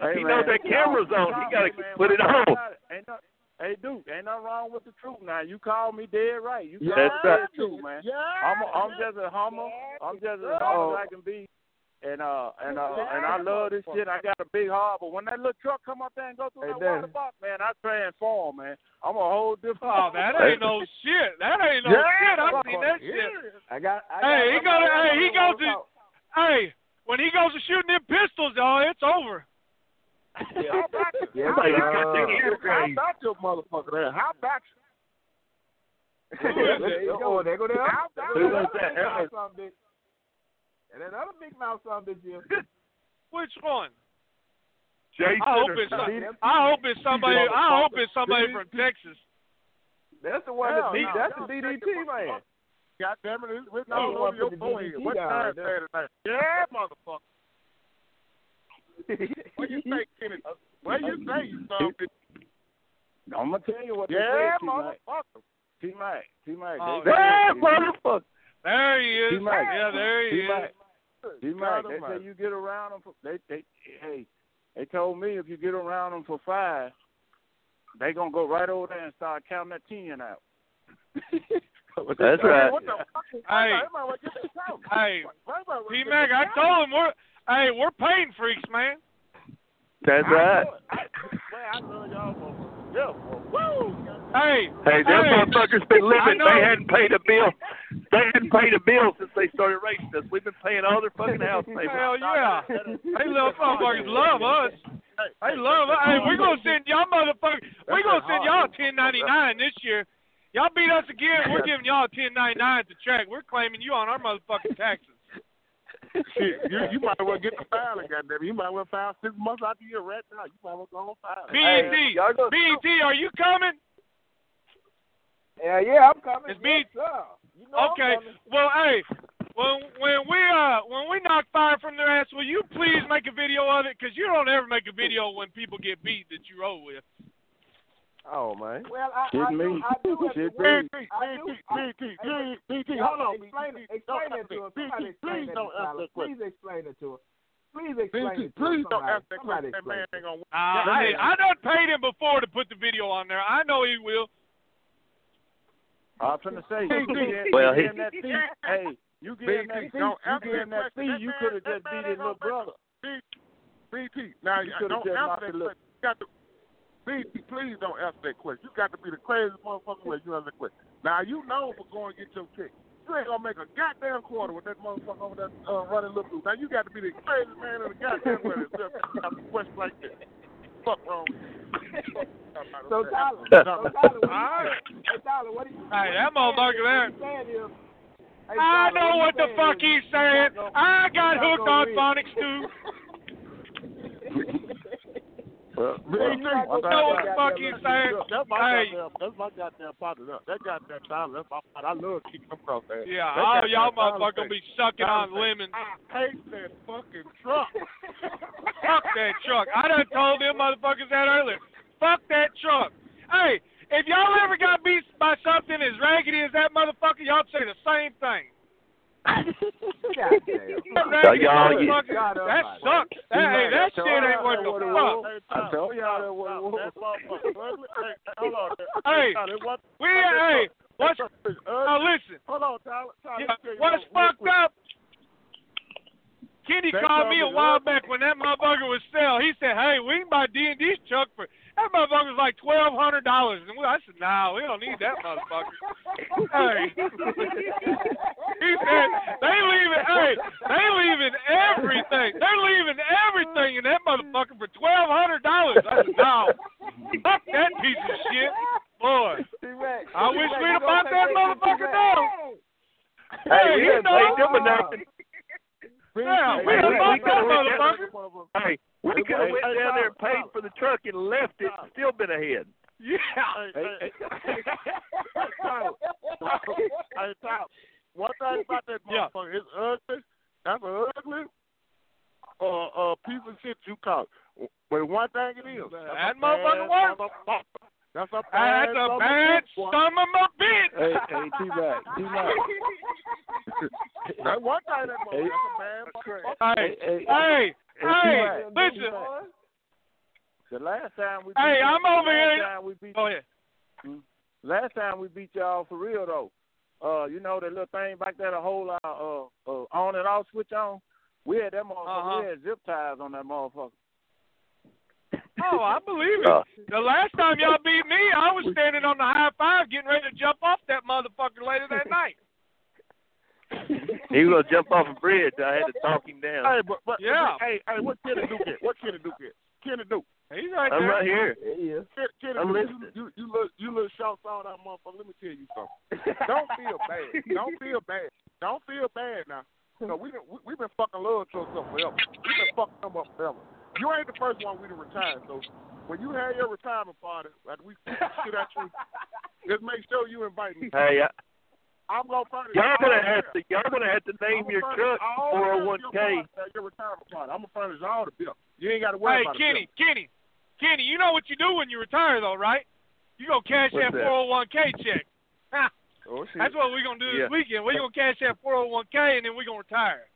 Hey, He man, knows that camera's on. He gotta hey, put it on. Ain't no, hey, dude, ain't nothing wrong with the truth. Now you call me dead right. You Yeah. call me dead right. true, man. I'm I'm just a humble. I'm just as humble as oh. I can be. And uh and uh and I love this shit. I got a big heart, but when that little truck come up there and go through Hey, that Daddy. water box, man, I transform, man. I'm a whole different. Oh, that ain't no shit. That ain't no Yeah, shit. I've seen that yeah. shit. I got. I Hey, he got goes. Hey, he goes to. Hey, when he goes to shooting them pistols, oh, it's over. How about you? Yes, How sir. about you? Yes, How about your motherfucker there? How about there you go. There go there. How about go And that other big mouth son of a bitch here. Which one? Jason I hope or it's. something. I hope it's somebody. I hope it's somebody from Texas. That's the one Hell that beat. no. That's the DDT man. God damn it, it's written Oh, all over your put forehead. What time right there. Saturday night? Yeah, motherfucker. What you say, Kenny? What you say, you son of a bitch? I'm gonna tell you what Yeah, they oh, said, motherfucker. T Mac. T Mac. Oh, Yeah, motherfucker. There he is. T-Mac. Yeah, there he is. T-Mac. T Mac. God They say you get around them. For, they they hey, they told me if you get around them for five, they gonna go right over there and start counting that ten out. That's right. What the fuck? Hey. Everybody wanna get this out. Hey, T Mac, I told him we're. Hey, we're pain freaks, man. That's right. I, man, I love y'all yeah, woo. Hey, Hey, them hey, motherfuckers been living. They hadn't paid a bill. They hadn't paid a bill since they started racing us. We've been paying all their fucking house payments. Hell yeah. They little motherfuckers love us. They love us. Hey, we're gonna send y'all motherfuckers. We're gonna send y'all ten ninety nine this year. Y'all beat us again. We're giving y'all ten ninety nine to track. We're claiming you on our motherfucking taxes. Shit, you, you might as well get the filing, goddamn. You might as well file six months after you're rat now. You might as well go on file. BET, y'all go- BET, are you coming? Yeah, yeah, I'm coming. It's me. Yes, sir. You know Okay. I'm. Well, hey, when when we uh when we knock fire from their ass, will you please make a video of it? Because you don't ever make a video when people get beat that you roll with. Oh man. Well, I, Shit I me. I do. have Shit me. I do. BT, hold on. Explain, BT, explain don't that ask to me. her. Somebody BT, explain please don't to ask that question. Please explain it to her. Please explain BT, it to please her. don't Somebody, ask that somebody question. That explain man ain't gonna Uh, hey, I done paid him before to put the video on there. I know he will. I'm finna say, Well, he he- in that seat. Hey, You get in that BT, fee, don't you get in that question. fee, That you could have just beat his little brother. BT, now You you could've don't just answer knocked that question. You got to, BT, please don't answer that question. You got to be the craziest motherfucker when you answer that question. Now you know for going to get your check. You ain't gonna make a goddamn quarter with that motherfucker over there uh, running little dude. Now you got to be the craziest man in the goddamn world to ask a question like that. Fuck wrong with you. So Tyler, So so Tyler, what do you, hey Tyler, what do you? Hey, that motherfucker there. Saying hey, I know you what the fuck he's saying. I got hooked on phonics too. Well, well, know one thing what I the fuck he's saying. That's my Hey. goddamn. That's my goddamn partner. That goddamn Tyler. That's my partner. I love kicking them there. Yeah, That all y'all motherfuckers gonna be sucking on lemons. I hate that fucking truck. Fuck that truck. I done told them motherfuckers that earlier. Fuck that truck. Hey, if y'all ever got beat by something as raggedy as that motherfucker, y'all say the same thing. So y'all, you, That sucks. That, hey, that shit ain't worth a fuck. I told y'all that was. That motherfucker ugly. Hey, hold on. Hey, Tyler, it wasn't- We, hey, what's, That truck is now ugly. listen, Hold on, Tyler. Tyler, yeah, let me tell you what's something fucked quick. up, Kenny That called me a while back when that motherfucker was sell. He said, "Hey, we can buy D and D's truck for that motherfucker was like twelve hundred dollars." And I said, "Nah, we don't need that motherfucker." hey, he said they leaving. Hey, they leaving everything. They're leaving everything in that motherfucker for twelve hundred dollars. I said, "No, fuck that piece of shit, boy." I wish we'd have bought that motherfucker down. hey, we you done paid know. them. Yeah, we Hey, done we- bought that could've went down motherfucker. Hey, we could have went hey, down there and paid for the truck and left it and still been ahead. Yeah. Hey, hey, hey, Tyler, one thing about that Yeah. motherfucker, it's ugly. That's an ugly uh, uh, piece of shit you call it. But one thing it is, That motherfucker works. Motherfucker. That's a bad That's a son of bad bitch, son of a bitch. Hey, hey, T-Mac, T-Mac. That one thing that motherfucker, that's a bad motherfucker. Hey, hey, hey, hey, T-Mac, listen. The last time we Hey, beat I'm y'all- over last here. Time we beat, Go ahead. last time we beat y'all for real though. Uh, you know that little thing back there, the whole uh, uh, uh on and off switch on. We had that motherfucker. Uh-huh. We had zip ties on that motherfucker. Oh, I believe it. Uh, The last time y'all beat me, I was standing on the high five getting ready to jump off that motherfucker later that night. he was gonna jump off a bridge. I had to talk him down. Hey, but but Yeah. hey, hey, what Kenny Duke get? What Kenny Duke get? Kenny Duke. He's right I'm there. right here. Kenny, Kenny I'm Duke, listening. you, you, you look you look short on that motherfucker. Let me tell you something. Don't feel bad. Don't feel bad. Don't feel bad now. No, we done, we we been fucking love trucks up forever. We've been fucking them up forever. You ain't the first one we done retire. So when you have your retirement party, like we shit at you, just make sure you invite me. Hey, I, I'm gonna furnish. y'all gonna the have to y'all gonna have to name I'ma your furnish truck all the beer 401k. your oh party at Your retirement party. I'm gonna furnish all the bill. You ain't got to worry Hey, about Kenny, it. Kenny, Kenny, Kenny. you know what you do when you retire, though, right? You go cash What's that that? 401k check. Oh shit. That's what we're going to do Yeah. this weekend. We're going to cash that 401k, and then we're going to retire.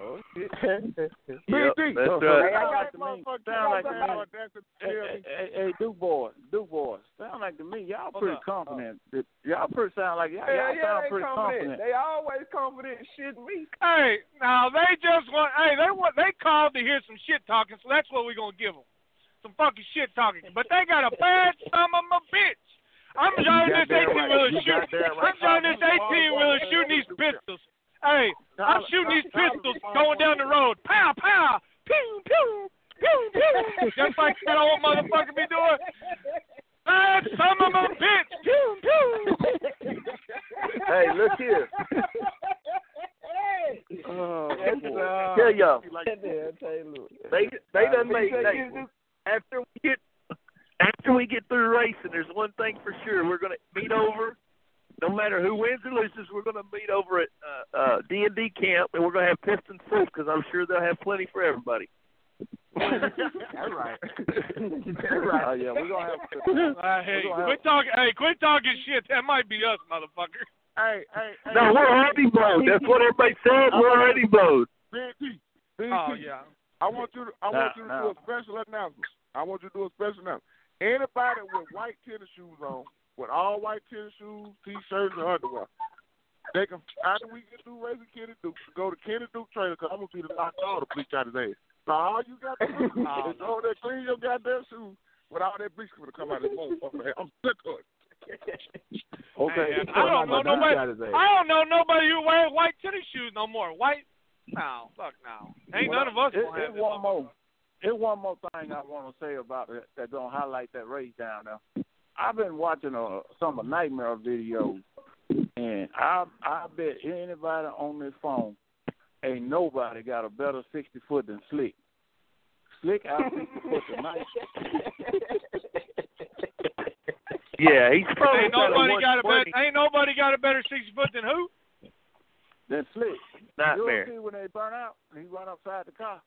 Oh shit. Yep, BT. that's Hey, right. I got to me. Sound like to me. That's Hey, hey, hey, hey, Duke boys, Duke boys. Sound like to me, y'all What's pretty up? confident. Y'all pretty sound like y'all, Yeah, y'all yeah, sound pretty confident. confident. They always confident shit me. Hey, now they just want. Hey, they want. They called to hear some shit talking, so that's what we're gonna give them. Some fucking shit talking. But they got a bad son of a bitch. I'm driving this 18 wheeler shooting. I'm driving this 18 wheeler shooting these pistols. Hey, I'm shooting these pistols going down the road. Pow, pow, pew, pew, pew, pew. Just like that old motherfucker be doing. Bad son of a bitch. Pew, pew. Hey, look here. Oh, uh, Tell y'all, yeah, Taylor. they they done made you say hey, you- after we get after we get through racing. There's one thing for sure: we're gonna meet over. No matter who wins or loses, we're gonna meet over at uh, uh, D and D camp, and we're gonna have piston soup because I'm sure they'll have plenty for everybody. That's right. That's right. Oh yeah, we're gonna have. Uh, hey, gonna quit talking. Hey, quit talking shit. That might be us, motherfucker. Hey, hey, hey. No, we're already blowed. That's what everybody said. We're already blowed. BT, BT. Oh yeah. I want you to I want you to do a special announcement. I want you to do a special announcement. Anybody with white tennis shoes on, with all white tennis shoes, t-shirts, and underwear, they can after we get through racing Kenny Duke, go to Kenny Duke trailer because I'm gonna be the knock all the bleach out his ass. So all you got to do is go there, clean your goddamn shoes with all that bleach gonna come out of his motherfucker. man. I'm sick of it. Okay. Man, I don't know nobody. I don't know nobody who wears white tennis shoes no more. White? No, fuck no. Ain't Well, none of us it, gonna have it one more. It's one more thing I want to say about it that don't highlight that race down there. I've been watching uh, some of Nightmare videos, and I I bet anybody on this phone ain't nobody got a better sixty foot than Slick. Slick out sixty foot tonight. Yeah, he's probably Ain't nobody got a better. Ain't nobody got a better sixty foot than who? Than Slick. Nightmare. You'll see when they burn out, he run outside the car.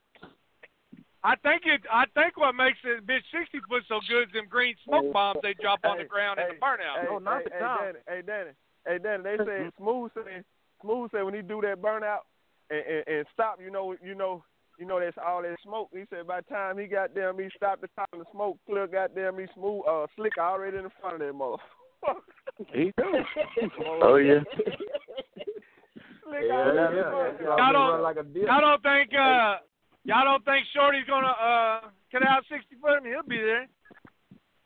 I think it. I think what makes it bitch sixty foot so good is them green smoke bombs they drop on the ground in the burnout. Hey, No, not hey, the hey, top. Danny, hey, Danny, hey, Danny. They say Smooth say Smooth say when he do that burnout and, and, and stop, you know, you know, you know, that's all that smoke. He said by the time he got them, he stopped the top of the smoke clear. Goddamn, he smooth, uh, slick already in the front of that motherfucker. He do. Oh yeah. Slick Yeah, already yeah, yeah. front of that Y'all Y'all been don't- running like a don't think uh y'all don't think Shorty's gonna uh cut out sixty foot? I mean, he'll be there.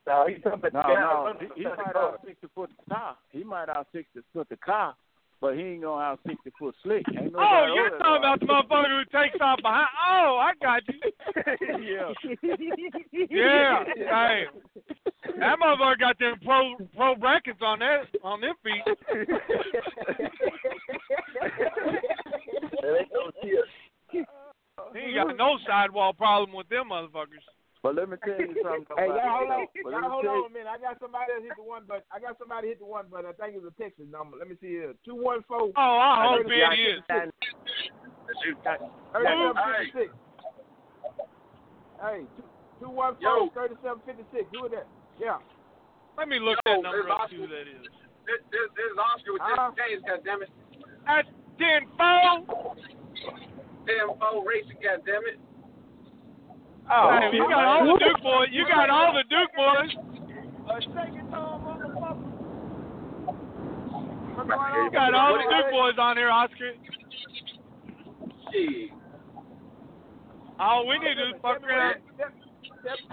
No, he no, no. He, he might out sixty foot the car. He might out sixty foot the car, but he ain't gonna out sixty foot slick. Ain't nobody Oh, you're there, talking about the motherfucker who takes off behind. Oh, I got you. yeah. Yeah. Hey, that motherfucker got them pro pro brackets on that on their feet. He ain't got no sidewall problem with them motherfuckers. But let me tell you something. Hey, y'all hold on. But Y'all hold on you- a minute. I got somebody else hit the one, but I got somebody hit the one, but I think it's a Texas number. Let me see here. Two one four. Oh, I hope it is. Thirty-seven fifty-six. Hey, two two one four thirty-seven fifty-six. Who is that? Yeah. Let me look that number up see who that is. This, this, this is Oscar with Uh-huh. this James, goddammit. That's ten four. Damn phone racing, goddammit. Oh, hey, you got all the Duke boys. You got all the Duke boys. You got all the Duke boys on here, Oscar. Shit. All we need to do is fuck around.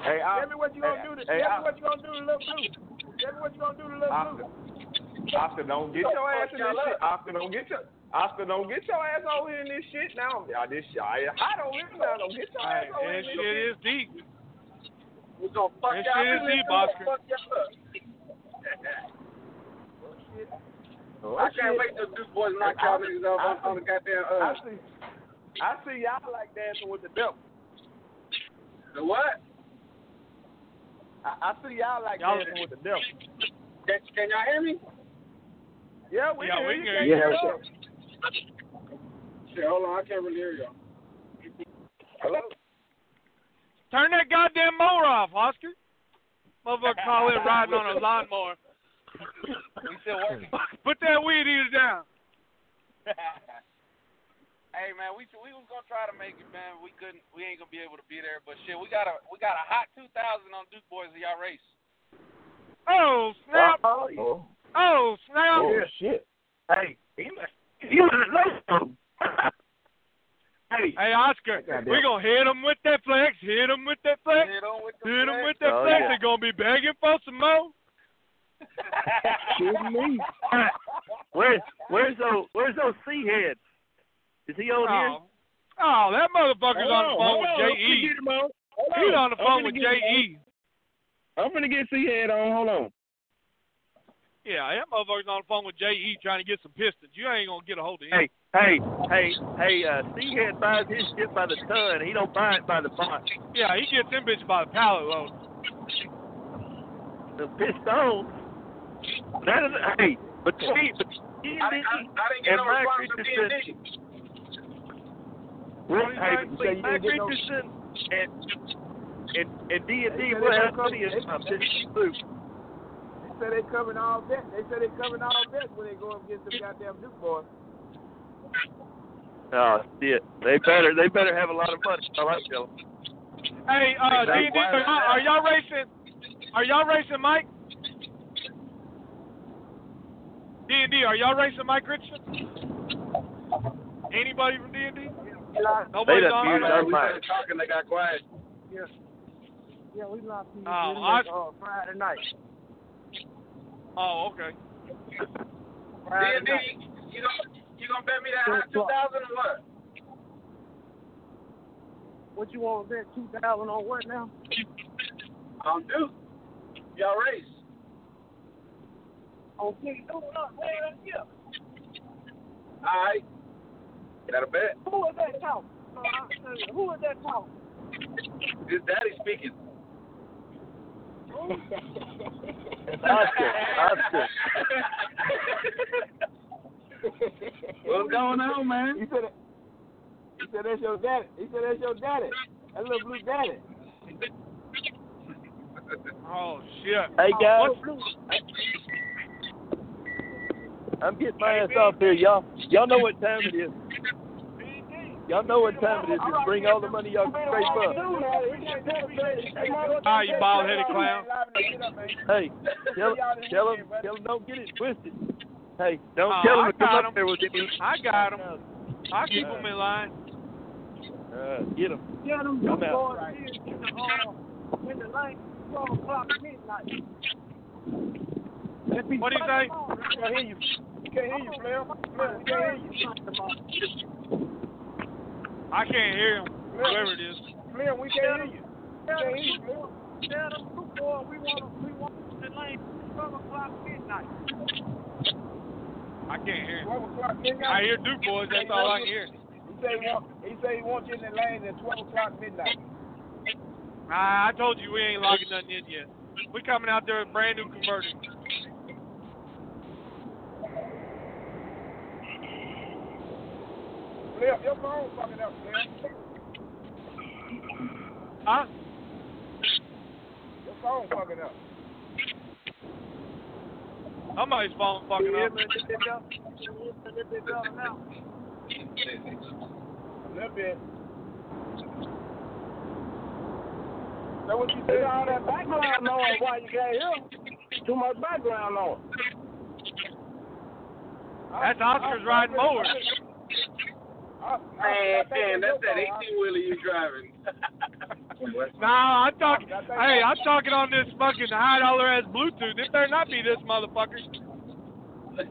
Hey, I- tell me what you gonna do to hey, tell me what you gonna do to Lil Blue. Tell me what you gonna do to Lil Oscar, Oscar, don't get your ass in this shit. Oscar, don't get your Oscar, don't get your ass over here in this shit now. Y'all, this shit, I hot over here now. Don't get your ass Hey, over that here. shit is deep. We gonna fuck That y'all shit is up. deep, Oscar. fuck y'all up. Oh, I can't shit. wait till Duke boys knock y'all niggas off on, on the goddamn I uh. see, I see y'all like dancing with the devil. The what? I, I see y'all like Y'all- dancing with the devil. Can, can y'all hear me? Yeah, we Yeah, can we hear can you. hear you. Shit, hold on, I can't really hear y'all. Hello. Turn that goddamn mower off, Oscar. Motherfucker call it riding on a lawnmower. We still working. Put that weed eater down. hey man, we we was gonna try to make it, man. We couldn't. We ain't gonna be able to be there. But shit, we got a we got a hot 2000 on Duke boys in y'all race. Oh snap! Oh, Oh snap! oh shit. Hey, he must he must know hey, Hey Oscar, we gonna hit him with that flex. Hit him with that flex. Hit on with the Hit him flex. with that Oh, flex. yeah. They're gonna be begging for some more. Kidding me? where's where's those where's those sea heads? Is he on here? Oh, oh, that motherfucker's on the phone with hold J.E. Get him on. Hold He's on the phone with get- J.E. I'm gonna get C-head on. Hold on. Yeah, that motherfucker's on the phone with J.E. trying to get some pistons. You ain't gonna get a hold of him. Hey, hey, hey, hey, uh Seahead buys his shit by the ton, he don't buy it by the box. Yeah, he gets them bitches by the pallet load. The pistons? That is hey, but see but he I, I, I didn't get and no Matt response from Richardson D&D. well, What hey, did you but say? You Matt didn't get no- Richardson and and D and D and D They will say they covering all bets. They say they covering all bets when they go up against them goddamn Duke boys. Oh shit. They better they better have a lot of money. I like them. Hey, uh, D&D, are y'all- are y'all racing? Are y'all racing, Mike? D and D, are y'all racing Mike Richardson? Anybody from D and D? Nobody's on. muted there? our talking, they got quiet. Yeah. Yeah, we locked in Oh, uh, I- Friday night. Oh, okay. D&D, you gonna you gonna bet me that hot two thousand or what? What you want to bet two thousand on what now? On Duke. Y'all race. On King Duke, no, man, yeah. All right. Got a bet. Who is that talking? No, I'm telling you, Who is that talking? His daddy speaking. Oscar, Oscar. What's going on, man? He said, he said that's your daddy. He said that's your daddy. That little blue daddy. Oh shit. Hey oh, guys, What's- I'm getting my ass off here, y'all. Y'all know what time it is. Y'all know what time it is. Just bring all the money y'all can scrape up. Ah, you bald headed clown. Hey, tell tell them tell them don't get it twisted. Hey, don't Oh, tell them I to come got up 'em. there with me. I got him. I keep them in line. Uh, get them. Yeah, them I'm out. boys in the, uh, in the lane, 12 o'clock midnight. What do you say? Can't hear you. Can't hear you, Flair. Flair, we can't hear you. I can't hear him. Whoever it is. Flair, we can't hear you. We can't hear you, them Duke boys, we want 'em- we want 'em in the lane, 12 o'clock midnight. I can't hear him. 12 o'clock midnight. I hear Duke boys. That's all I can hear. He say he want. He say he wants you in the lane at 12 o'clock midnight. Ah, I told you we ain't logging nothing in yet. We coming out there with brand new converters. Flair, your phone fucking up. Huh? Your phone fucking up. Somebody's phone fucking up. A little bit. That what you said? all that background noise why you can't hear. Too much background noise. That's Oscar's riding mowers. Man, man, that's that 18 wheeler you driving. Nah, I'm talking. Hey, I'm talking on this fucking high dollar ass Bluetooth. It better not be this motherfucker.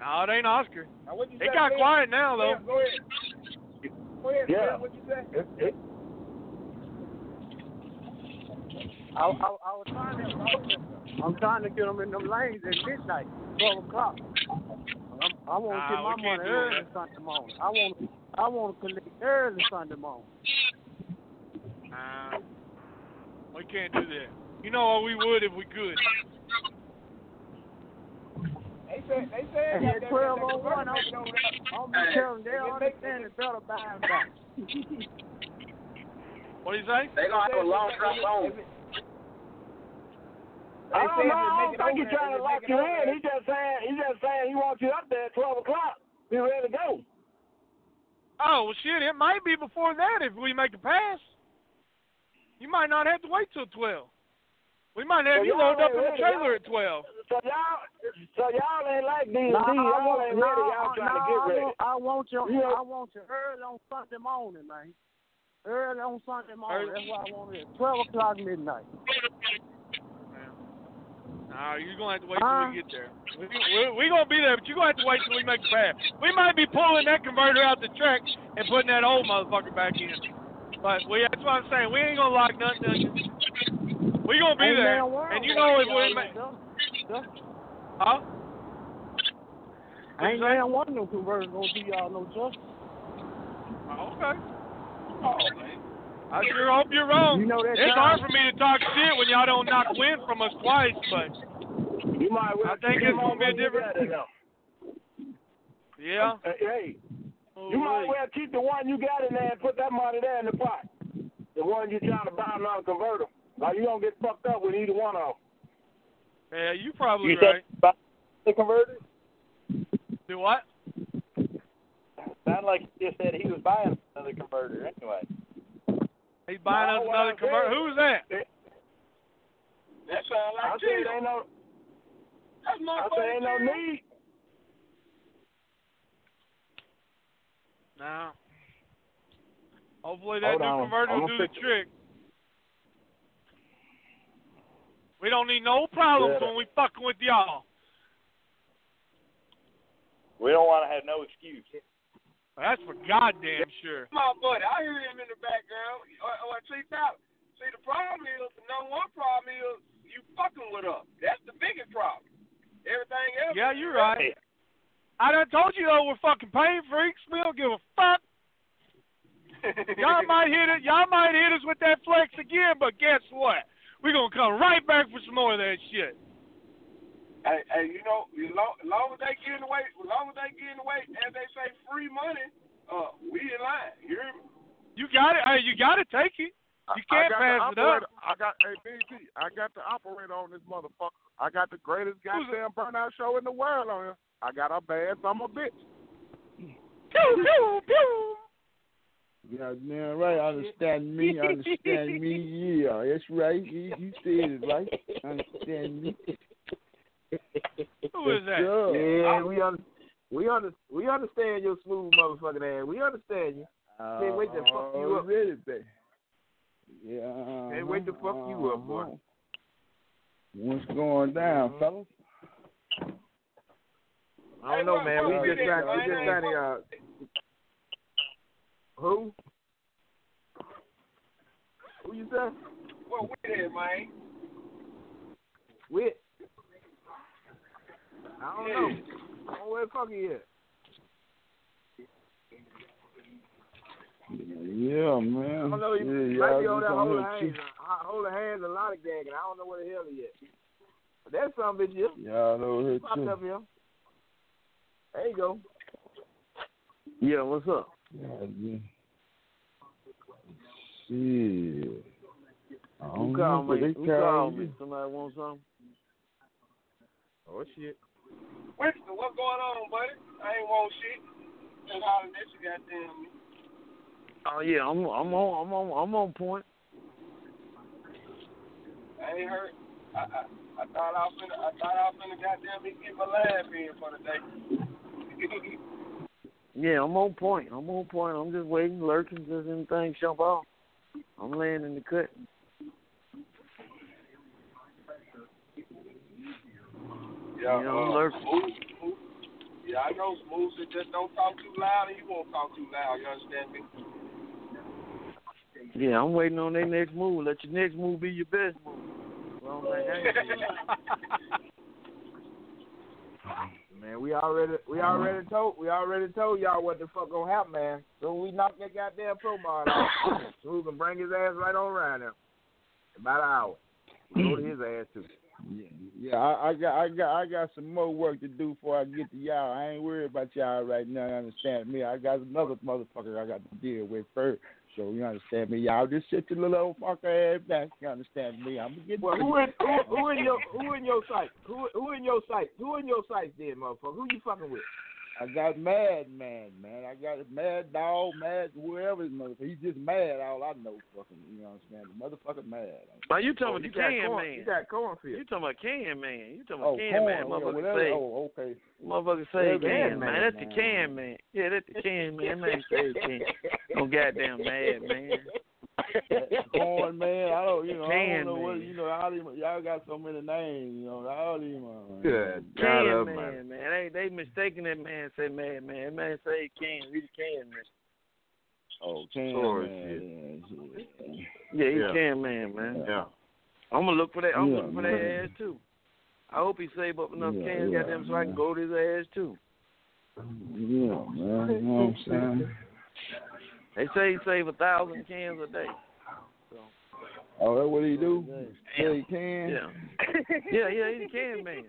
No, it ain't Oscar. Now, It say, got Flair? quiet now though. Flair, Go ahead. Go ahead, Yeah. Flair, what you say? I, I, I was trying to, I'm trying to get them in them lanes at midnight, 12 o'clock. I'm, I want to Nah, get my money early that. Sunday morning. I want, I want to collect early Sunday morning. Nah, we can't do that. You know what we would if we could. They said, they said, that- at that- 12 that- on one, I'm, that- that- gonna tell them they'll understand it better by and by. What do you say? They gonna have a long drive home. I They don't said know. I don't it think he's over, trying to they lock you in. He's just saying he's just saying he wants you up there at twelve o'clock. Be ready to go. Oh well, shit. It might be before that if we make a pass. You might not have to wait till twelve. We might have So you y'all load up in the trailer at twelve. So y'all, so y'all ain't like D and D. Nah, I Y'all want- ain't ready. nah, Y'all trying nah, to get I ready. want, I want you. You know- I want you early on Sunday morning, man. Early on Sunday morning. That's what I want it. Twelve o'clock midnight. Nah, you're gonna have to wait till we get there. We we, we gonna be there, but you're gonna have to wait till we make the pass. We might be pulling that converter out the track and putting that old motherfucker back in. But we that's what I'm saying. We ain't gonna lock nothing. in. We gonna be Ain't there, man and you know if we make, huh? Ain't man one of them converters gonna do y'all no justice. Oh, okay. Oh man. I sure hope you're wrong. You know that it's time- hard for me to talk shit when y'all don't knock wind from us twice, but You might well I think it's gonna be a different. though. yeah. Uh, Hey, Oh, you might wait. well keep the one you got in there and put that money there in the pot. The one you're trying to buy another converter. Like you don't get fucked up with either one of them. Yeah, you probably You right. buy the converter? Do what? Sound like you just said he was buying another converter anyway. He's buying us No, what another I'm converter. Who's that? That sound I like said Jesus. ain't no That's my I say ain't no need. Now, hopefully that Hold new on. converter will do the it. trick. We don't need no problems Yeah. when we fucking with y'all. We don't want to have no excuse. That's for goddamn sure. My buddy, I hear him in the background. Or, or see, that, see, the problem is, the number one problem is you fucking with us. That's the biggest problem. Everything else. Yeah, you're right. I done told you though we're fucking pain freaks. We don't give a fuck. Y'all might hit it. Y'all might hit us with that flex again, but guess what? We're gonna come right back for some more of that shit. Hey, hey, you know, as long, as long as they get away, as long as they get away, as they say, free money, uh, we in line. You hear me? You got it. Hey, you got to take it. You can't pass it up. I got hey BT, I got the operator on this motherfucker. I got the greatest goddamn burnout show in the world on here. I got a bad summer bitch. Pew pew pew. Yeah, man, right. Understand me. Understand me. Yeah, that's right. You, you said it right. Understand me. Who is that? Yeah, we un- we under- we understand your smooth motherfucking ass. We understand you. Can't wait to fuck you up. Already, baby. Yeah. Can't wait to fuck you up, boy. Uh-huh. What's going down, fellas? I don't know, man. We just got we just got to. Uh, who? Who you say? Well, we there, man. Wit. I don't know. I don't know where the fuck he at. Yeah, man. I don't know. He yeah, might be on just there holding here hands, uh, holding hands, a lot of gagging. I don't know where the hell he at. But that's some bitch here. Y'all over here Popped too. up here. There you go. Yeah, what's up? Yeah, yeah. Shit. Who know, called me? Who called me? Somebody want something? Oh shit. Winston, what's going on, buddy? I ain't want shit. Just hollering at you, goddamn me. Oh yeah, I'm I'm on I'm on I'm on point. I ain't heard. I, I, I thought I was finna, I thought I was finna goddamn me get my laugh in for the day. Yeah, I'm on point. I'm on point. I'm just waiting, lurking, just anything jump off. I'm laying in the cut. Yeah, You know, uh, lurk. Smooth, Smooth. Yeah, I know Smooth said just don't talk too loud and you won't talk too loud, you understand me? Yeah, I'm waiting on their next move. Let your next move be your best move. Well, I'm like, I ain't doing that. Man, we already we already told we already told y'all what the fuck gonna happen, man. So we knock that goddamn pro mod out. so we can bring his ass right on around there. About an hour. Go to his ass too. Yeah, yeah. I, I got, I got, I got some more work to do before I get to y'all. I ain't worried about y'all right now. You understand me? I got another motherfucker I got to deal with first. So you understand me? Y'all just sit your little old fucker ass back. You understand me? I'm gonna get. Well, who in who, who in your who in your sight? Who who in your sight? Who in your sight, then, motherfucker? Who you fucking with? I got Mad Man, man. I got Mad Dog, Mad whoever his motherfucker. He's just mad. All I know, fucking. You know what I'm saying? The motherfucker mad. Now you talking Oh, about the can corn- man? you got cornfield. You talking about can man? You talking Oh, about can corn, man? Motherfucker whatever. say, Oh, okay. motherfucker say can can man. man, That's the can man. Yeah, that's the can man. Man say can. No goddamn mad man. corn man. I don't, you know, I don't know what, you know. All these, y'all got so many names, you know. All these, uh, Good Can God man, Almighty. man. They they mistaken that man say mad man. That man say can. He the can man. Oh, can Sure man. Yeah, shit. Yeah, he Yeah. can man, man. Yeah. I'm gonna look for that. I'm Yeah, looking for man. that ass too. I hope he save up enough Yeah, cans, yeah, goddamn, so I can go to his ass too. Yeah, man. You know what I'm saying? They say he save a thousand cans a day. Oh, that what he do? Yeah. Yeah, he can. Yeah. yeah, yeah, he's a can man.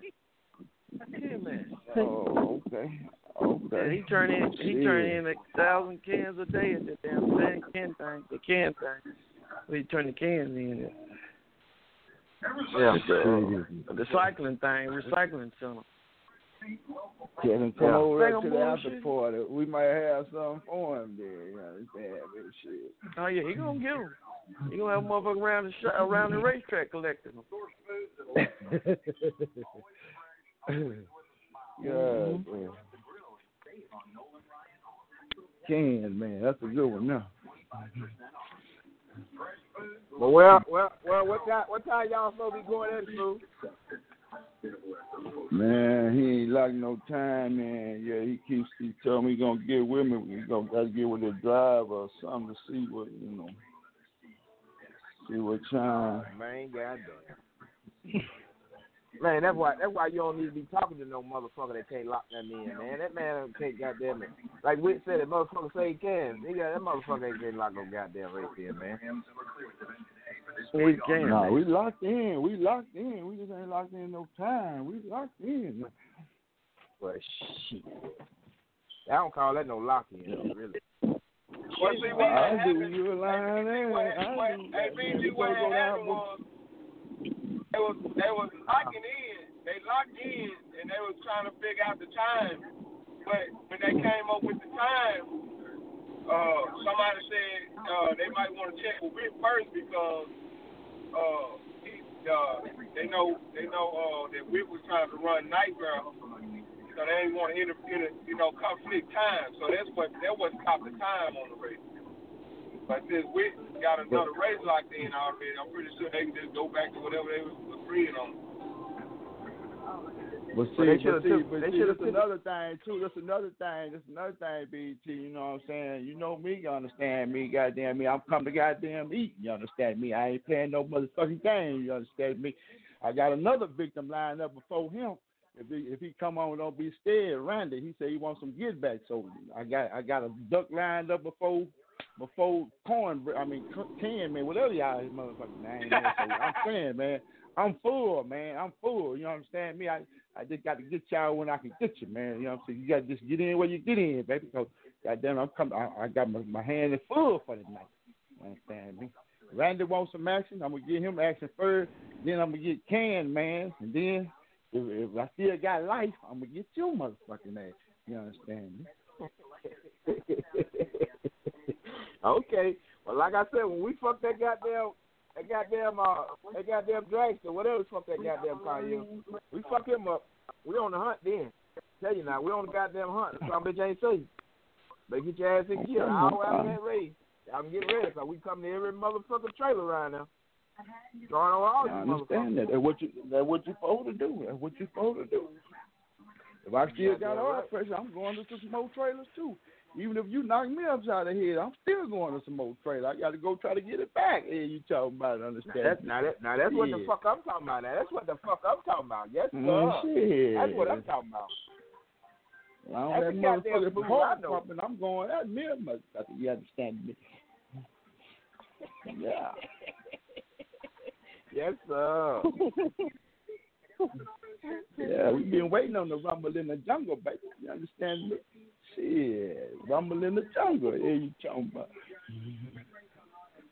Can man. Oh, okay. Okay. Yeah, he turn in he turn in a thousand cans a day at the damn thing, can thing, the can thing. So he turn the cans in. Yeah. The, uh, the cycling thing, recycling center. Tell him come Yeah. over Think to the after party. We might have something for him there. You know, this shit. Oh yeah, he gonna get them. He gonna have a motherfucker around the sh- around the racetrack collecting them. yeah, man. Can man, that's a good one now. But well, well, well, what time? What time y'all supposed to be going in, Sue? Man, he ain't like no time, man. Yeah, he keeps he told me he gonna get with me. We gonna gotta get with the driver or something to see what you know. See what time. Man, goddamn. Man, that's why that's why you don't need to be talking to no motherfucker that can't lock that in, man. That man can't goddamn it. Like Witt said, that motherfucker say he can. He got that motherfucker ain't getting locked no goddamn race in, man. He can. No, we locked in. We locked in. We just ain't locked in no time. We locked in. But shit. I don't call that no lock in, really. Well, see, what I happened, do you a line Hey, in. what, what, hey, BG, what happened was they was they was locking in. They locked in and they was trying to figure out the time. But when they came up with the time, uh, somebody said uh, they might want to check with Rick first because uh, uh, they know they know uh, that Rick was trying to run night girl. So they didn't want to inter, inter, you know, conflict time. So that's what that what stopped the time on the race. But since we got another race locked in already, I'm pretty sure they can just go back to whatever they was agreeing on. But see, they should've see, took- but they see, should've that's another thing too. That's another thing. That's another thing, BT. You know what I'm saying? You know me, you understand me, goddamn me. I'm coming to goddamn eat. You understand me? I ain't playing no motherfucking game. You understand me? I got another victim lined up before him. If he if he come on, don't be scared. Randy, he said he wants some get back. So I got I got a duck lined up before before corn. I mean can man, whatever y'all motherfucking name. is. So I'm saying, man, I'm full, man. I'm full. You understand me? I I just got to get y'all when I can get you, man. You know what I'm saying? You got to just get in where you get in, baby. Because goddamn, I'm coming. I, I got my, my hand is full for the night. You understand me? Randy wants some action. I'm gonna get him action first. Then I'm gonna get Can, man. And then if, if I still got life, I'm gonna get your motherfucking ass. You understand me? okay. Well, like I said, when we fuck that goddamn, that goddamn, uh, that goddamn dragster, whatever the fuck that goddamn car is, we fuck him up. We on the hunt then. Tell you now, we on the goddamn hunt. Some bitch ain't safe. Better get your ass in gear. Hour after that race, y'all can get ready. Cause we come to every motherfucking trailer right now. Throwing on all I understand that. That's what you that's what you supposed to do. That's what you supposed to do. If I still got oil pressure, I'm going to some more trailers too. Even if you knock me upside the head, I'm still going to some more trailers. I got to go try to get it back. Hey, you talking about it? Understand? That's, now, that, now that's what the fuck I'm talking about. Now that's what the fuck I'm talking about. Yes, sir. Mm. That's what I'm talking about. I don't That's have the goddamn motherfucking smooth I heart pumping. I'm going that mirror motherfucker. You understand me? Yeah. Yes, sir. Yeah, we've been waiting on the rumble in the jungle, baby. You understand me? Shit, rumble in the jungle. Yeah, you talking about?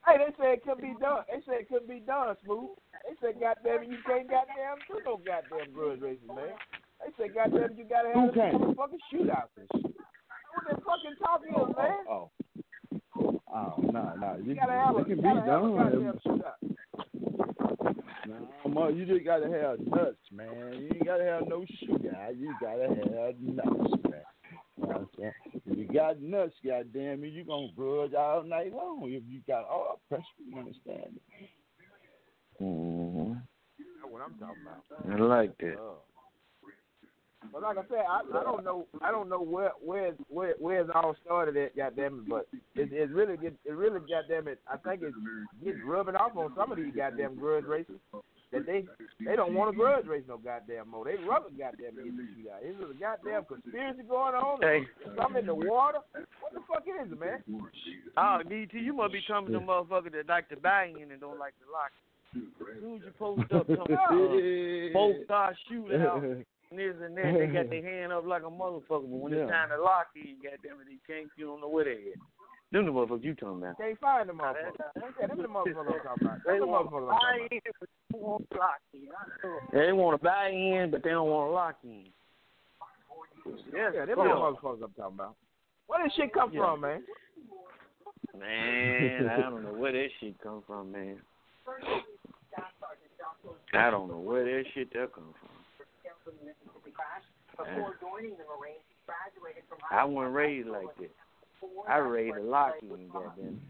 Hey, they said it could be done. They said it could be done, smooth. They said, goddamn, it, you can't goddamn do no goddamn grudge races, man. They said, goddamn, you gotta have can't? a fucking shootout and shit. What the fucking talk is, oh, man? Oh, oh, oh no, no. You, You gotta have a, can be done. shootout. No, you just gotta have nuts, man. You ain't gotta have no sugar. You gotta have nuts, man. You know what I'm saying? If you got nuts, goddamn it, you gonna grudge all night long. If you got all pressure, you understand it. Mm-hmm. That's what I'm talking about. I like that. But like I said, I, I don't know. I don't know where where where where it all started at. Goddamn it! But it, it really get it really goddamn it. I think it's getting rubbing off on some of these goddamn grudge races that they they don't want to grudge race no goddamn more. They rather goddamn get the shootout. Is it a goddamn conspiracy going on? Hey. Something in the water? What the fuck is it, man? Oh, DT, you must be talking to them motherfuckers that like to buy in and don't like to lock. As soon as you post up some uh, four star shootout and this and that, they got their hand up like a motherfucker. But when it's time to lock in, goddamn it, they can't. You don't know where they at. Them the motherfuckers you talking about. Can't find the motherfuckers. Yeah, them the motherfuckers I'm talking about. They want to buy in, but they won't lock in. They want to buy in, but they don't want to lock in. Yes, Yeah, them the on. motherfuckers I'm talking about. Where this shit come Yeah. from, man? Man, I don't know where that shit come from, man. I don't know where that shit that come from. I wasn't raised like that. I raised a lock in, goddamn.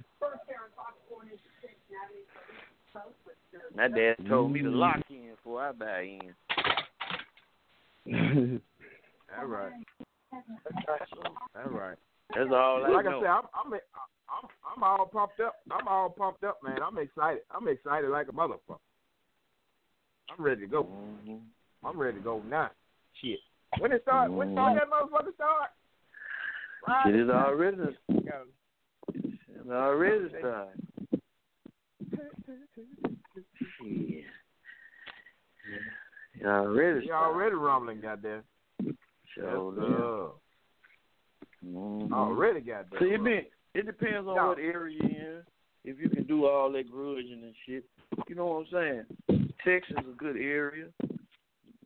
My dad told me to lock in before I buy in. All right. All right. That's all I like know. I said, I'm, I'm I'm I'm all pumped up. I'm all pumped up, man. I'm excited. I'm excited like a motherfucker. I'm ready to go. Mm-hmm. I'm ready to go now. Shit. When it start? When start that motherfucker start? Shit is already it's already started. Shit. It already You already rumbling, goddamn. Sure sir. Mhm. Already got that. See, it, be, it depends on Yeah. what area you're in. If you can do all that grudging and shit, you know what I'm saying. Texas is a good area.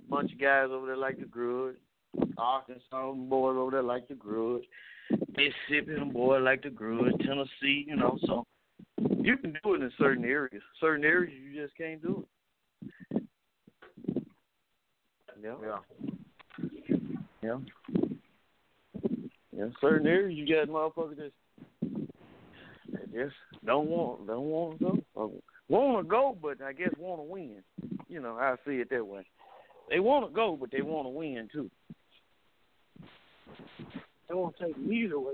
Bunch of guys over there like to grudge. Arkansas boys over there like to grudge. Mississippi boys like the grudge. Tennessee, you know, so you can do it in certain areas. Certain areas you just can't do it. Yeah. Yeah. Yeah. Yeah, certain areas you got motherfuckers that that just don't want don't want to go. Uh, or want to go, but I guess want to win. You know, I see it that way. They want to go, but they want to win too. They won't take neither way.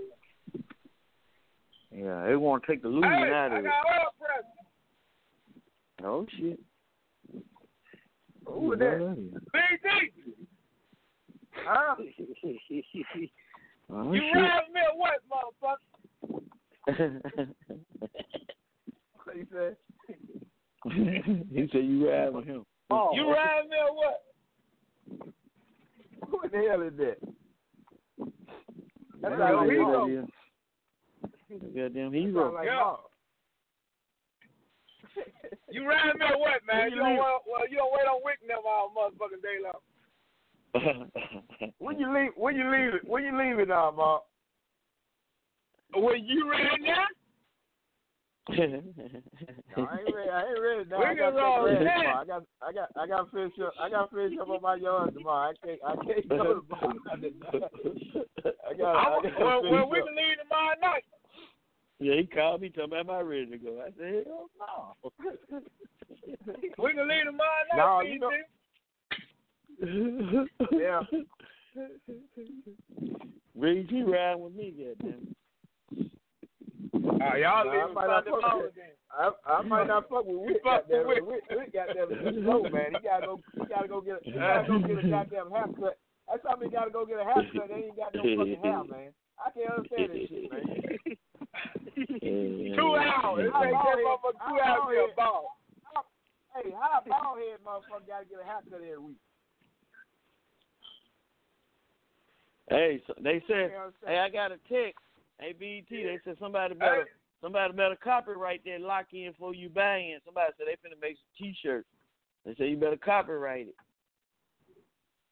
Yeah, want to take the losing Hey, out of it. Oh shit. Who was that? BT, Huh? oh, you shit. riding me or what, motherfucker? What he said? he said you ride with him. Oh, You riding me or what? Who the hell is that? That That's sound how like he Mark. is. Goddamn hero. sound like Yeah. You riding me or what, man? You you don't leave- want, well, you don't wait on Wick them all motherfucking day long. When you leave, when you leave it, when you leave it now, Mark. When you ready now? No, I ain't ready. I ain't ready now. I got can roll something ready that. tomorrow. I got, I got, I got to finish up. I got to finish up on my yard tomorrow. I can't, I can't go to bar. I got, I I'm, got well, well, we can leave tomorrow night. yeah, he called me talking about am I ready to go. I said, hell no. We can leave tomorrow night, No, you know- Yeah. Reed, he riding with me, goddamn. Uh, y'all Nah, I leave might not Sunday fuck with. I, I might not fuck with Wick. fuck with Goddamn, Wick. Wick, Wick goddamn is slow, man. He gotta go. He gotta go get. A, he gotta go get a goddamn haircut. That's how he gotta go get a haircut. They ain't got no fucking hair, man. I can't understand this shit, man. Two hours. It How take that motherfucker two hours to get a ball. Hey, how a bald head motherfucker gotta get a haircut every week? Hey, so they said, You know what I'm hey. I got a text. Hey, BET, they said somebody better, somebody better copyright that lock in before you buy in. Somebody said they finna make some T-shirts. They said you better copyright it.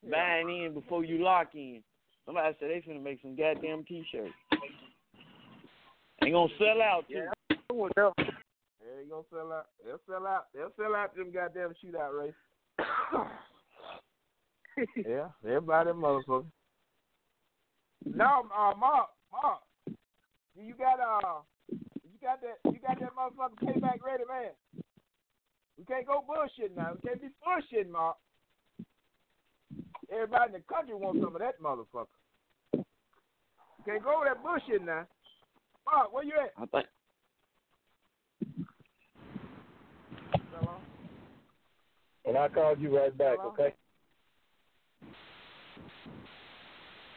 Buying in before you lock in. Somebody said they finna make some goddamn T-shirts. Ain't gonna sell out too. Yeah, they gonna sell out. They'll sell out. They'll sell out them goddamn shootout race. yeah, everybody motherfucker. No, uh, Mark, Mark, do you got uh, you got that, you got that motherfucker payback ready, man. We can't go bullshitting now. We can't be bullshitting, Mark. Everybody in the country wants some of that motherfucker. You can't go with that bullshit now. Mark, where you at? I think. Hello? And I called you right back, Hello? okay?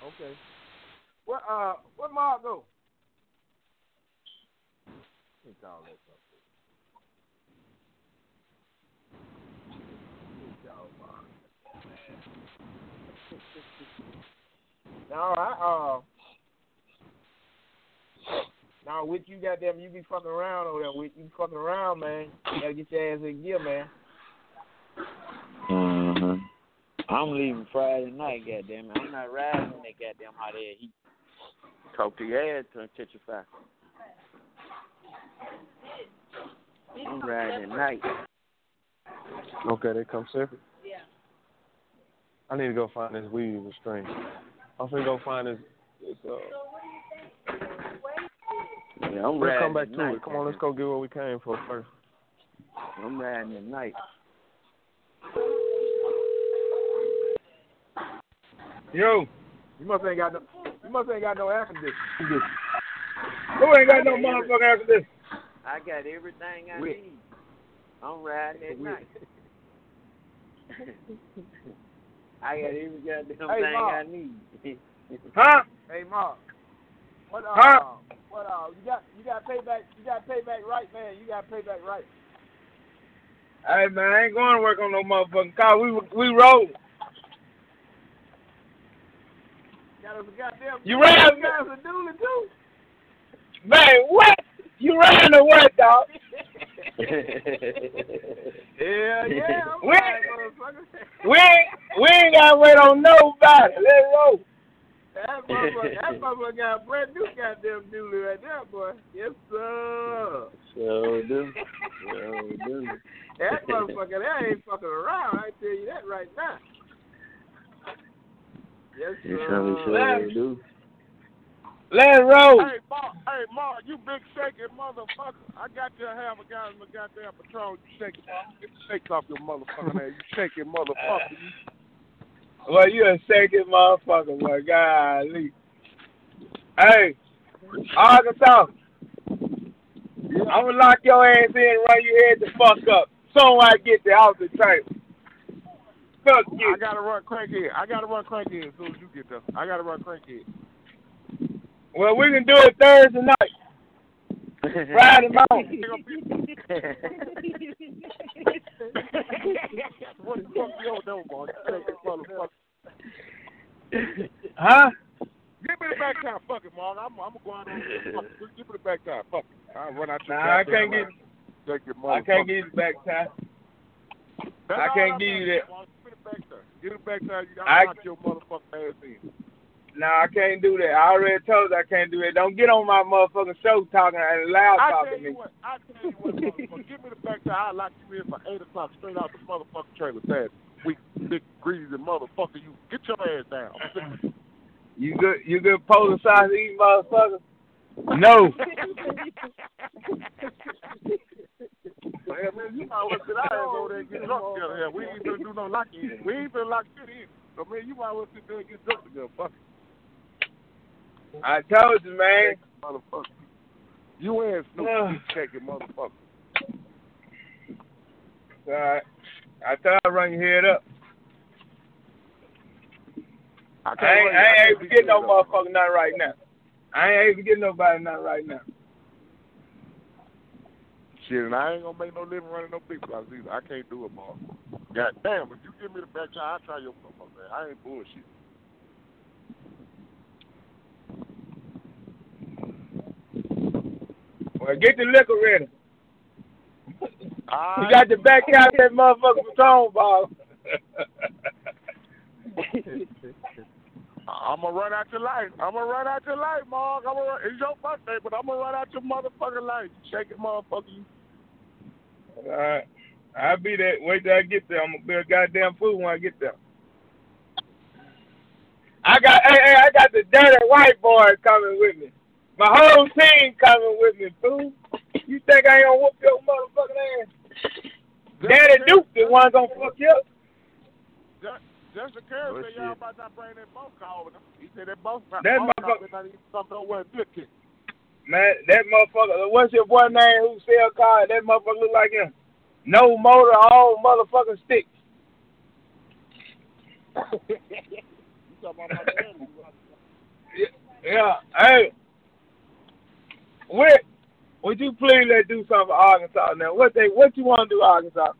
Okay. Where uh where Mark go? He called that something. He called Mark. No, I uh now with you goddamn you be fucking around over there with you fucking around, man. You gotta get your ass in gear, man. Uh-huh. I'm leaving Friday night, goddamn it. I'm not riding in that goddamn hot air heat. Talk to your ass to catch your fire. I'm riding at night. Okay, they come separate. Yeah. I need to go find this weed in the string. I'm finna go find this. this uh, Yeah, I'm we'll riding come back to tonight, it. Come on, let's go get what we came for first. I'm riding at night. Yo, you must ain't got no. You must ain't got no air conditioning. Who ain't got no motherfucking air conditioning? I got everything I We- need. I'm riding at We- night. I got every goddamn Hey, thing Mark. I need. Huh? Hey, Mark. What? Uh, Huh? What? Uh, you got you got payback. You got payback right, man. You got payback right. Hey man, I ain't going to work on no motherfucking car. We we roll. Got us a goddamn. You ran- Got us a dually too. Man, what? You ran or what, dog? Yeah, yeah. I'm We- right. We ain't, we ain't got to wait on nobody. Let's roll. That motherfucker, that motherfucker got a brand new goddamn dually right there, boy. Yes, sir. So do. So do. That motherfucker, that ain't fucking around. I tell you that right now. Yes, You sir. sure do. Let's roll. Hey, Mark, hey, Mark, you big shaking motherfucker. I got to have a guy in the goddamn patrol. You shaking, Mark. Get the shake off your motherfucking ass. You shaking motherfucker. Well, you a shaking motherfucker, boy. Golly. Hey, Arkansas. I'm going to lock your ass in and run your head the fuck up. Soon I get there off the train. Fuck you. I gotta run crankhead. I gotta run crankhead as soon as you get there. I gotta run crankhead. Well, we can do it Thursday night. Friday morning. what the fuck you don't know, boy? You shaking motherfucker. Huh? Give me the back time. Fuck it, Mark. I'm, I'm going on. Fuck it. Give me the back time. Fuck it. I'll run out your Nah, I can't get. line. Shake your I can't motherfucker. give you the back time. That's I can't I'm give you that. Mark. Give me the back time. Give me the back time. You gotta knock your motherfucking ass in. Nah, I can't do that. I already told you I can't do that. Don't get on my motherfucking show talking and loud I tell talking to you me. what. I tell you what, motherfucker. Give me the back time. I'll lock you in for 8 o'clock straight out the motherfucking trailer. Fast. Weak, big, greasy motherfucker. You get your ass down. You good? You good? Polar size eating motherfucker? No. Man, man, you might as well sit our ass over there and get drunk together here. We ain't gonna do no locking in. We ain't gonna lock shit in. So, man, you might as well sit there and get drunk together. Fuck it. I told you, man. Motherfucker. You and Snoop, shaking motherfucker. All right. I tell you, run your head up. I I ain't. I I ain't can't able to beat get your no motherfucker nothing right now. I ain't able to get nobody nothing right now. Shit, and I ain't gonna make no living running no big blocks either. I can't do it, Mark. God damn, if you give me the back time, I'll try your motherfucker. I ain't bullshit. Well, get the liquor ready. I You got to back out that motherfucking Patron ball. I'm gonna run out your life. I'm gonna run out your life, Mark. I'm gonna run, it's your birthday, but I'm gonna run out your motherfucking life. Shake it, motherfucker. All right. I'll be there. Wait till I get there. I'm gonna be a goddamn fool when I get there. I got, hey, hey, I got the dirty white boy coming with me. My whole team coming with me, fool. You think I ain't gonna whoop your motherfucking ass? Daddy Duke the one gonna fuck you up. Just, just the curve said y'all about not bring that boat car over there. He said that boat car That boat motherfucker- better not even come nowhere good kick. Man, that motherfucker, what's your boy name who sell cars? That motherfucker look like him. No motor, all motherfucking sticks. You talking about my. Yeah, hey. Whit, would you please let do something for Arkansas now? What they what you wanna do, Arkansas?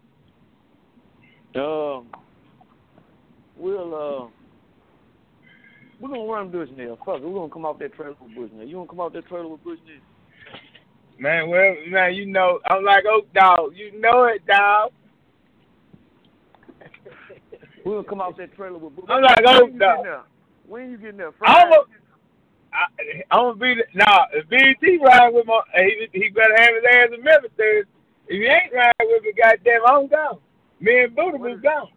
Um, we'll uh, we're gonna run Bushnell. Fuck it, we're gonna come off that trailer with Bushnell. You wanna come off that trailer with Bushnell? Man, well man, you know I'm like Oak Dog. You know it, dog. Gonna come off that trailer with Bushnell. I'm like Oak Dog. When you getting there? I'm a, I, I'm gonna be the, nah. If BT ride with my, he he better have his ass in Memphis. Thursday. If he ain't riding with me, goddamn, I'm gone. Me and Buddha was gone.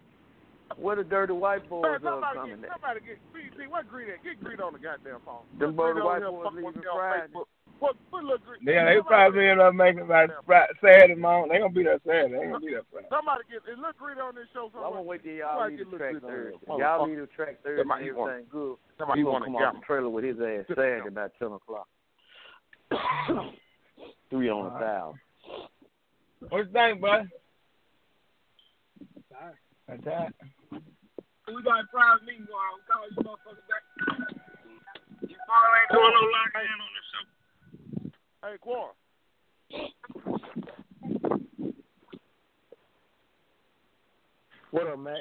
Where the dirty white boys Man, are somebody, coming get, at? somebody get BT. What Greed at? Get Greed on the goddamn phone. Them Put dirty white boys leaving Friday. Facebook. Put, put little Greed. Yeah, they probably end up making like Fri- Saturday morning. They gonna be there Saturday. They ain't gonna be there Friday. Somebody get is Look Greed on this show. Well, I'm gonna wait till y'all Somebody leave get the track Greed on here. Thursday. Y'all Motherfucker. leave the track Thursday Somebody he want- everything good. somebody he gonna wanna come get off the trailer with his ass Saturday about ten o'clock. Three on a thousand. What you think, bud? That's that. We got a private meeting going on. Call you motherfuckers back. You probably ain't doing no lockdown on this show. Hey, Quan. What up, Mac?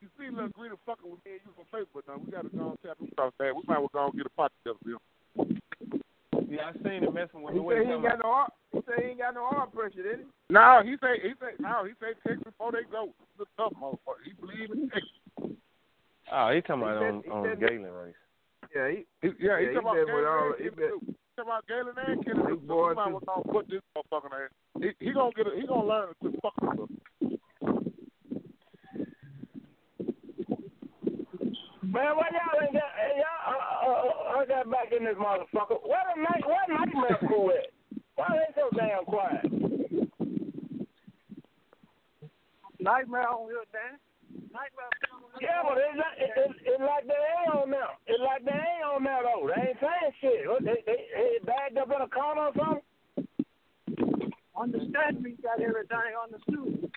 You see, Lil Greed fucking with me and you from Facebook now. We gotta go and tap him across that. We might well go and get a pot together, Bill. Yeah, I seen him messing with He the way said he ain't got no arm. He said he ain't got no arm pressure, did he? No, he say he say no, he say text before they go. The tough motherfucker. He believe in text. Oh, he talking about He on said- he on said- Galen race. Yeah, he, He, yeah, he Yeah, he talking about been with Galen all- and he been- Duke. He talking about Galen and Kenny Duke. So boy, we might well go and put this motherfucker in. He, he gonna get it. He gonna learn to fuck with us. Man, why y'all ain't got hey, y'all? Uh, uh, uh, I got back in this motherfucker. Where the night? Where nightmare crew at? Why they so damn quiet? Nightmare on here, Dan. Nightmare. Yeah, but it's like it, it, it's like they ain't on now. It's like they ain't on now though. They ain't saying shit. What, They they, they bagged up in a corner or something. Understand me, got everything on the suit.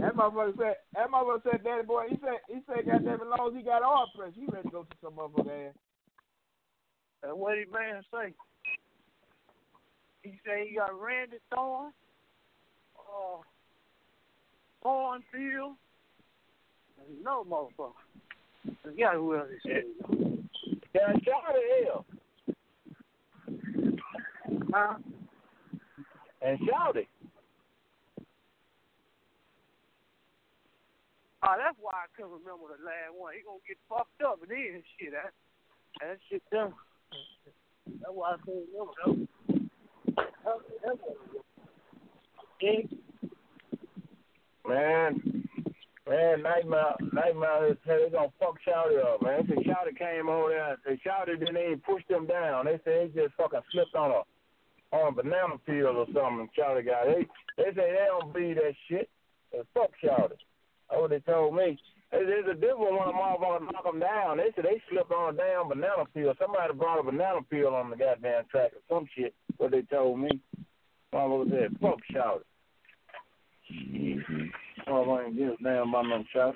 That motherfucker said. That motherfucker said, "Daddy boy." He said. He said, "Goddamn, as long as he got arm pressure, he ready to go to some motherfucker ass." And what did man say? He say he got Randy Thorne, uh, Thornfield, and no motherfucker. Forgot who else he said. Yeah, shout it hell. Huh? And shout it. Oh, that's why I couldn't remember the last one. He gonna get fucked up and then shit. That that shit done. That's why I couldn't remember that. That- that Yeah. Man, man, Nightmare, Nightmare they gonna fuck Shouty up, man. They said Shouty came over there, they Shouty didn't even push them down. They said he just fucking slipped on a on a banana peel or something. Shouty got they they say they don't believe that shit. They fuck Shouty. That's what they told me. They- There's a different one of motherfuckers knock them down. They said they slipped on a damn banana peel. Somebody brought a banana peel on the goddamn track or some shit. What they told me. Motherfucker said, fuck Shouty. Mm-hmm. Oh, I ain't give a damn about no shot.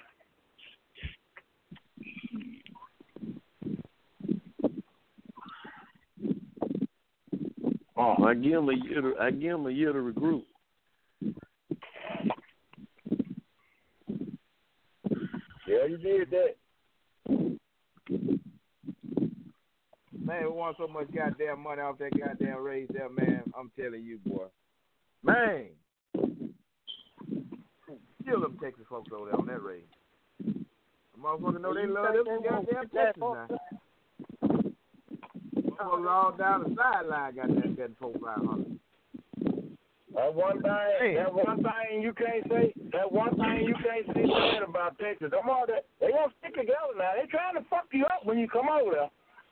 Oh, I give him a year. To, I give him a year to regroup. Yeah, you did that. Man, we want so much goddamn money off that goddamn raise there, man. I'm telling you, boy. Man. Still them Texas folks over there on that raise. The motherfuckers know they love them goddamn Texas now. Motherfuckers all down the sideline got that getting four five hundred. That one thing, that one thing you can't say, that one thing you can't say bad about Texas. Them all that they gonna stick together now. They trying to fuck you up when you come over there.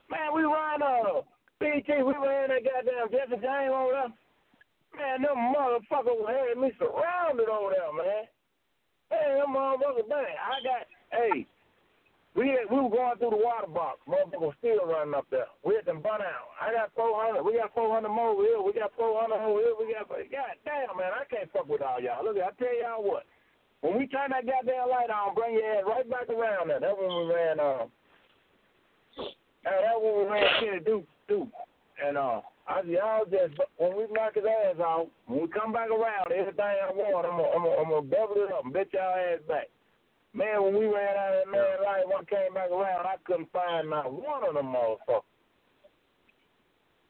Man, we ran uh BT, we ran that goddamn Jesse James over there. Man, them motherfuckers had me surrounded over there, man. Hey, them motherfuckers, man, I got hey. We had, we were going through the water box. Motherfuckers was still running up there. We had them burn out. I got 400. We got 400 more over here. We got 400 over here. We got, God damn, man, I can't fuck with all y'all. Look, I tell y'all what. When we turn that goddamn light on, bring your ass right back around there. That's when we ran, uh, uh that's when we ran Kenny Duke, Duke. And, uh, I y'all just, when we knock his ass out, when we come back around, everything I want, I'm gonna, I'm gonna, I'm gonna double it up and bet y'all ass back. Man, when we ran out of that man light, when I came back around, I couldn't find not one of them motherfuckers.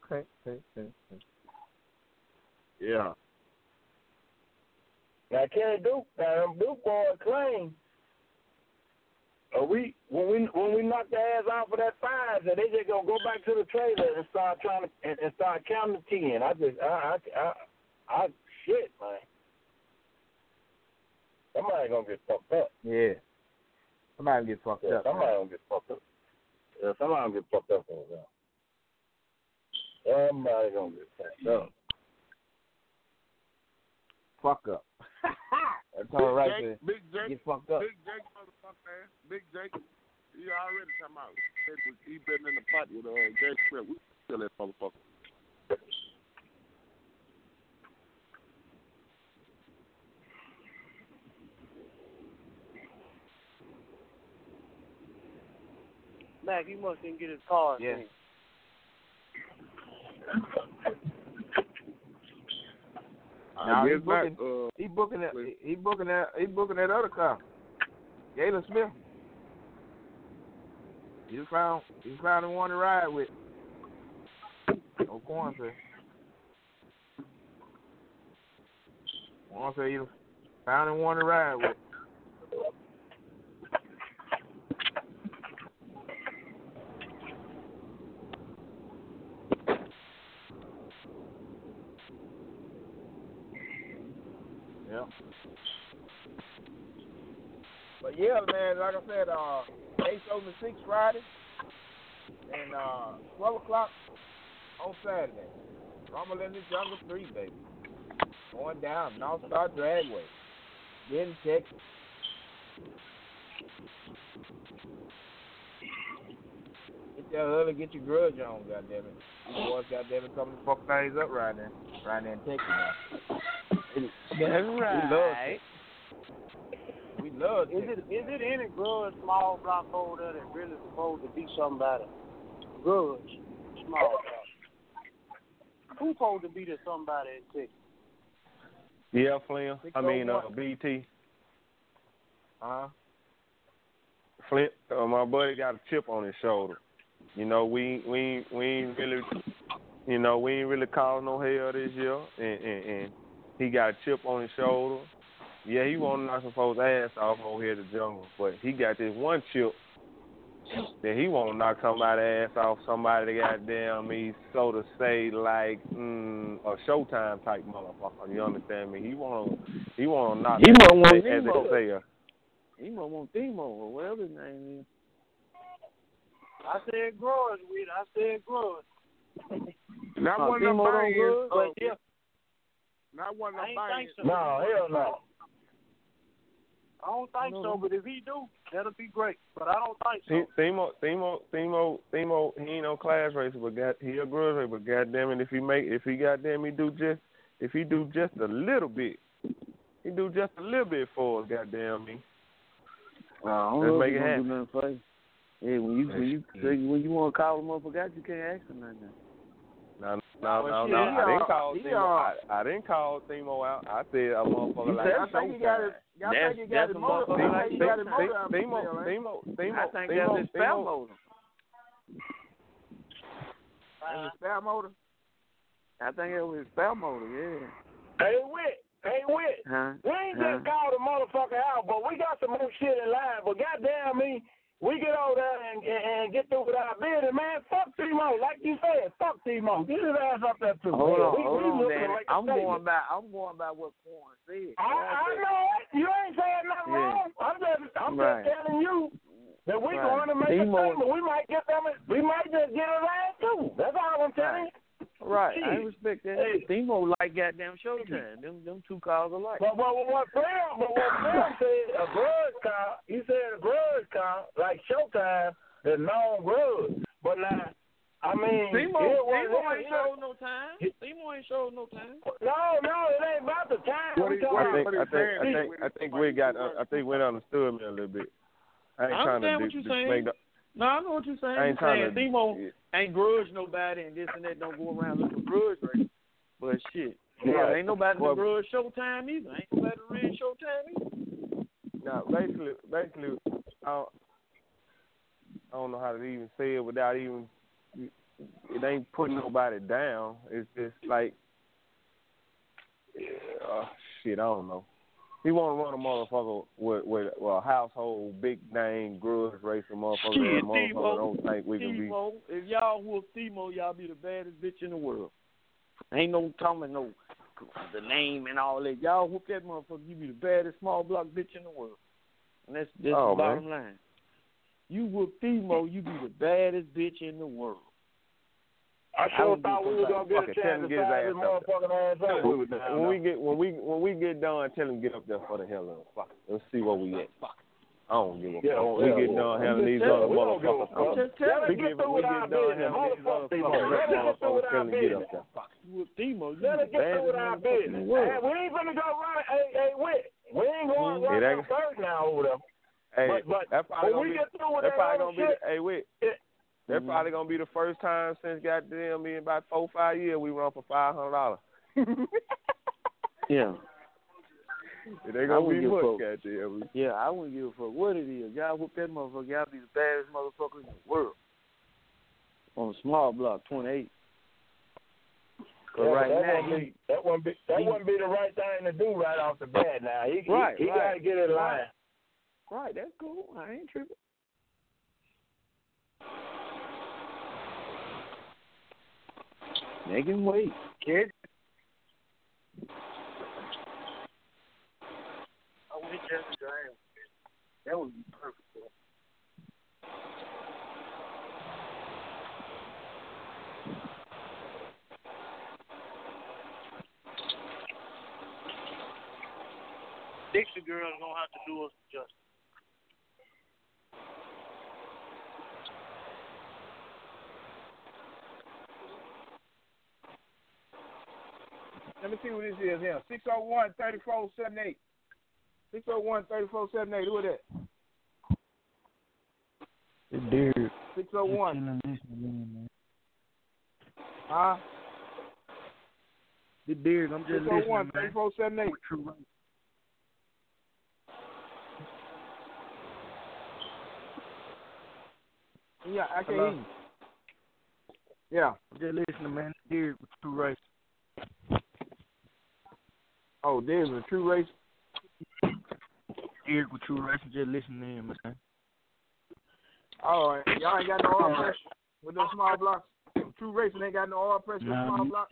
Okay, okay, okay. Yeah. Now, Kenny Duke, now them Duke boys claim. Uh, we when we when we knock their ass off of that five, then they just gonna go back to the trailer and start trying to and, and start counting to ten. I just I I I, I shit, man. somebody gonna get fucked up. Yeah. Somebody get fucked Yeah, up. somebody man. gonna get fucked up. Yeah, somebody gonna get fucked up over there. Somebody gonna get fucked up. Fuck up. That's all right Big. Jake, Big Jake, Get fucked up. Big Jake, motherfucker, ass. Big Jake. He already come out. He been in the pot with uh, Jake Smith. We kill that motherfucker. Mac, he must didn't get his card. Yeah. then. Now guess he booking, not, uh, he booking that. He booking that. He booking that other car. Galen Smith. You found. You found the one to ride with. No corn. One say you found the one to ride with. Yeah. Yeah, man, like I said, uh, eight over six Friday, and uh, twelve o'clock on Saturday. Rumble in the Jungle Three, baby. Going down North Star Dragway, in Texas. Get that early, get your grudge on, goddamn it. You boys, goddamn it, coming to fuck things up right there, right there in Texas now. That's We love right. We love Is it is it any grudge small block holder that really supposed to be somebody? Grudge small block. Who supposed to be the somebody in Texas? Yeah, Flynn. I mean, uh, BT. Uh-huh. Flint, uh, my buddy got a chip on his shoulder. You know, we we ain't- we ain't really, you know, we ain't really caused no hell this year, and and, and he got a chip on his shoulder. Yeah, he want to knock some folks' ass off over here at the jungle, but he got this one chip that he want to knock somebody's ass off. Somebody that goddamn me, so to say, like mm, a Showtime type motherfucker. You understand me? He want to he want to knock. He might want as they Nemo. say, uh, He might want Themo or whatever his name is. I said grudge with. I said grudge. Not Uh, one of them Timo don't bangers. good? uh, But yeah, Not one of them ain't bangers. so. No, hell no. I don't think so, but if he do, that'll be great. But I don't think so. He- Themo, Themo, Themo, Themo, he ain't no class racer, but got he a grudge racer. But goddamn it, if he make, if he goddamn he do just, if he do just a little bit, he do just a little bit for us. Goddamn me. Uh, I don't Let's know make if it he gonna happen. do nothing for you. Yeah, when you when you when you want to call him up, forgot you can't ask him nothing. No, no, Well, no, no. he I didn't call he Themo. I, I didn't call Themo out. I said a motherfucker like said- I think he got it. I think he got his motor. I think he got his motor out Themo, for sale, ain't Themo, Themo, I think Themo, that's his spell motor. he? His spare motor. I think it was his spell motor. Yeah. Hey, Wit. Hey, Wit. Huh? We ain't Huh? just called the motherfucker out, but we got some more shit in line. But goddamn me, we get over there and, and, and get through with our business, man. Fuck Timo, like you said. Fuck Timo. Get his ass up there too. Hold man. on, we, hold we on, looking Danny. to make a I'm statement. going by. I'm going by what Corn said. I, I know it. You ain't saying nothing Yeah. wrong. I'm just, I'm Right. just telling you that we Right. going to make Timo- a statement. We might get them. We might just get his ass too. That's all I'm telling you. Right, I respect that. Hey. Themo like goddamn Showtime. Them them two cars alike. But, but what Sam, but what Sam said, a grudge car, he said a grudge car, like Showtime, is known grudge. But now, I mean, Themo, it was- Themo ain't showed no time. Themo ain't showed no time. No, no, it ain't about the time. What we he- talking what I think, about I think, I think, I think we got, uh, I think we understood me a little bit. I ain't I trying to understand do, what you're saying. make the, No, I know what you're saying. I ain't You're saying to- Themo ain't grudge nobody and this and that don't go around looking for grudge race. But shit. Yeah, Right. ain't nobody Well- to grudge Showtime either. Ain't nobody to read Showtime either. Now, basically, basically, I don't, I don't know how to even say it without even. It ain't putting nobody down. It's just like, uh, shit. I don't know. He want to run a motherfucker with with well, a household big name grudge racing motherfucker. Shit, that motherfucker Timo. don't think we can be. If y'all whoop Timo, y'all be the baddest bitch in the world. Ain't no talking no the name and all that. Y'all whoop that motherfucker. You be the baddest small block bitch in the world. And that's that's Oh, the bottom man. line. You whoop Timo, you be the baddest bitch in the world. I I sure would thought we was gonna get it, a tell chance him to to get his ass this motherfucking ass up. when we get when we when we get done, tell him get up there for the hell of it. Fuck. Let's see where we at. Fuck. I don't give a Yeah, fuck. well, we yeah, get done having these telling other we don't give a motherfuckers. fuck. come. Just tell him we to get get, through with our done business. having these other Let us get through with motherfuckers. Tell our get business. up there. Fuck it. You whoop Timo, you Let be us get through with our business. the world. Hey, we ain't gonna go run. Hey, hey, wait. We ain't going to mm, run third now over there. Hey, But- but that probably when we gonna be, get through with that that probably be shit, hey wait. it- That Mhm. probably gonna be the first time since goddamn me in about four five years we run for five hundred dollars. Yeah. It ain't I gonna wouldn't be give a much, fuck. goddamn. Yeah, I wouldn't give a fuck what it is. Y'all whoop that motherfucker, y'all be the baddest motherfucker in the world. On a small block, 28. Yeah, right that now, wouldn't be that wouldn't be that he- wouldn't be the right thing to do right off the bat. Now he Right, he, he right, gotta get in line. right. right, that's cool. I ain't tripping. Make him wait. Kid. I wish Jesse Graham. That would be perfect. Dixie girl's gonna have to do us justice. Let me see what this is here. 601 3478. 601 3478. Who is that? The dude. 601. Huh? The beard, I'm just listening, 601 man. 3478. Yeah, I can hear you. Yeah. I'm just listening, man. Beard with true race. Oh, there's a true race. Beard with true race. Just listening to him, man. All right. Y'all ain't got no oil pressure with those small blocks. True racing ain't got no oil pressure with small blocks.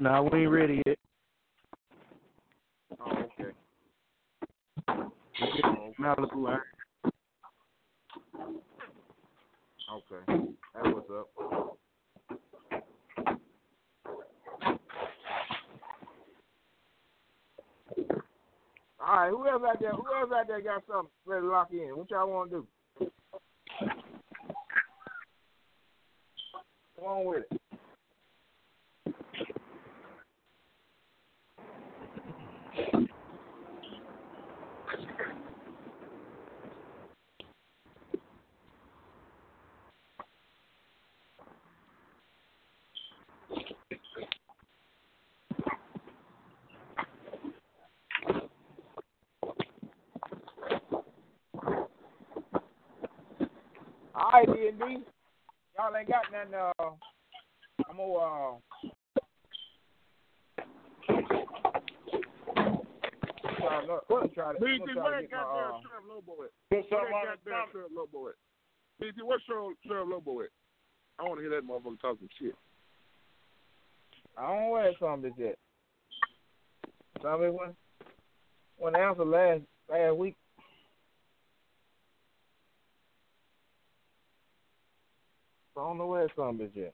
Nah, we ain't ready yet. Oh, okay. Malibu, Okay. That's what's up. All right, who else out there? Who else out there got something ready to lock in? What y'all want to do? Come on with it. All right, D and D. Y'all ain't got nothing. Uh, I'm gonna. Uh, try to look- I'm try to, I'm BT, gonna try where to that get my, uh, Sheriff Lobo at? Put Where something on that the goddamn top. Sheriff Lobo at? BT, where's Sheriff, Sheriff Lobo at? I want to hear that motherfucker talking shit. I don't know where some is at. Some of it went went answer last last week. I don't know where some is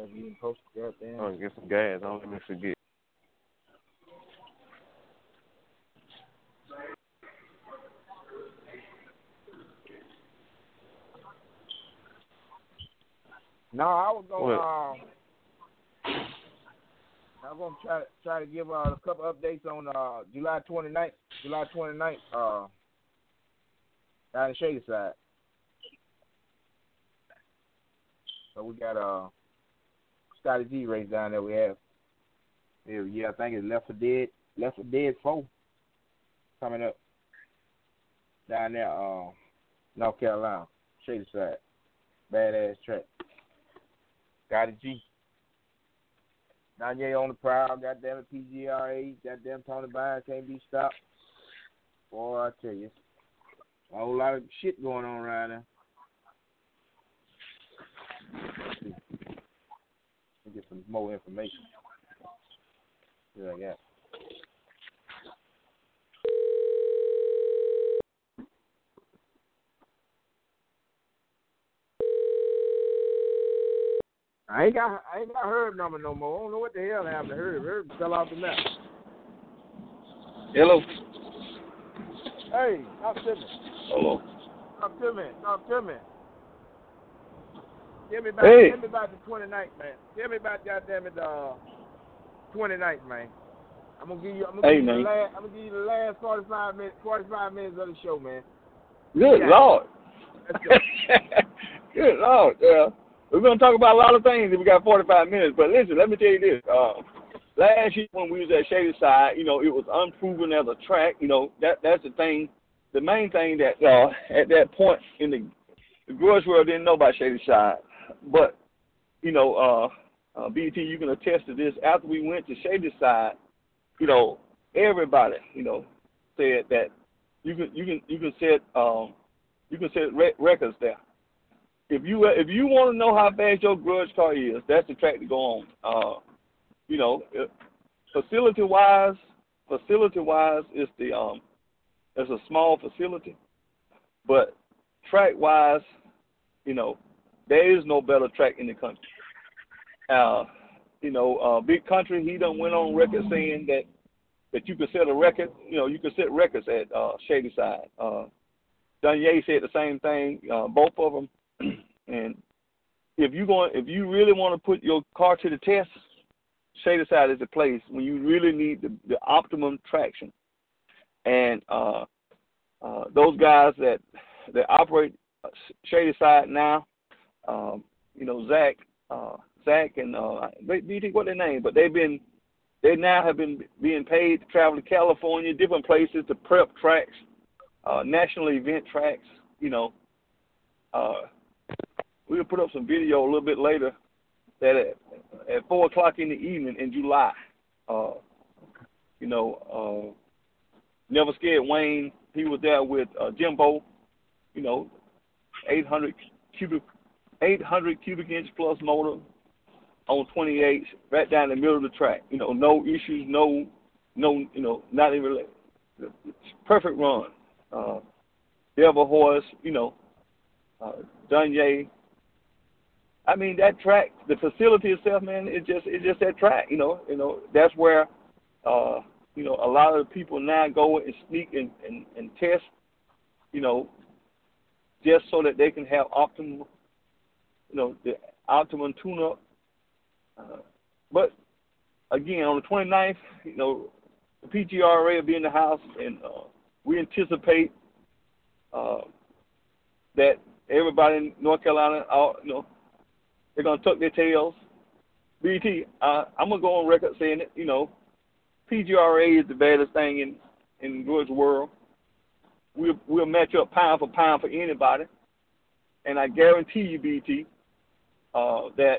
at. Getting close to goddamn. I'm gonna get some gas. Don't let me forget. No, I was gonna. Uh, I was gonna try try to give uh, a couple updates on uh, July 29th. July 29th. Uh, down in Shady Side. So we got uh Scotty G race down there. We have. Yeah, I think it's Left for Dead. Left for Dead four coming up. down there, uh, North Carolina, Shady Side. Badass track. A G. Kanye on the prowl, goddamn it, PGRA, goddamn Tony Bynes can't be stopped. Boy, I tell you, a whole lot of shit going on right now. Let's see. Let me get some more information. Yeah, I got. I ain't got I ain't got Herb number no more. I don't know what the hell happened to Herb. Herb fell off the map. Hello. Hey, talk to me. Hello. Talk to me. Talk to me. Tell me about Hey. tell me about the 29th, man. Tell me about goddamn it uh 29th, man. I'm gonna give you I'm gonna Hey, give you the last I'm gonna give you the last 45 minutes 45 minutes of the show, man. Good Yeah. Lord. Good Lord. Yeah. we're going to talk about a lot of things if we got 45 minutes. But listen, let me tell you this. Uh, last year when we was at Shady Side, you know, it was unproven as a track. You know, that that's the thing. The main thing that uh, at that point in the, the grudge world didn't know about Shady Side. But, you know, uh, uh, BT, you can attest to this. After we went to Shady Side, you know, everybody, you know, said that you can you can you can set um you can set re- records there. If you if you want to know how fast your grudge car is, that's the track to go on. Uh, you know, facility wise, facility wise, it's the um, it's a small facility, but track wise, you know, there is no better track in the country. Uh, you know, uh, Big Country, he done went on record saying that that you could set a record. You know, you could set records at uh, Shady Side. Uh, Dunye said the same thing. Uh, both of them. and if you going, if you really want to put your car to the test, Shady Side is the place when you really need the, the optimum traction. And uh, uh, those guys that that operate Shady Side now, um, you know, Zach, uh, Zach and uh, BT, what their name? But they've been they now have been being paid to travel to California, different places to prep tracks, uh, national event tracks. You know, uh, we'll put up some video a little bit later that at, at four o'clock in the evening in July, uh, you know, uh, Never Scared Wayne, he was there with uh, Jimbo, you know, 800 cubic, 800 cubic inch plus motor on 28, right down the middle of the track. You know, no issues, no, no, you know, not even perfect run. Uh, Devil Horse, you know, uh, Dunye. I mean that track, the facility itself, man, it just it's just that track. You know, you know that's where, uh, you know, a lot of the people now go and sneak and, and, and test. You know, just so that they can have optimal, you know, the optimum tune-up uh, but again, on the 29th, you know, the PGRA will be in the house, and uh, we anticipate uh, that everybody in North Carolina, all, you know, they're gonna tuck their tails. BT, uh, I'm gonna go on record saying it. You know, PGRA is the baddest thing in in Georgia world. We'll we'll match up pound for pound for anybody, and I guarantee you, BT, uh, that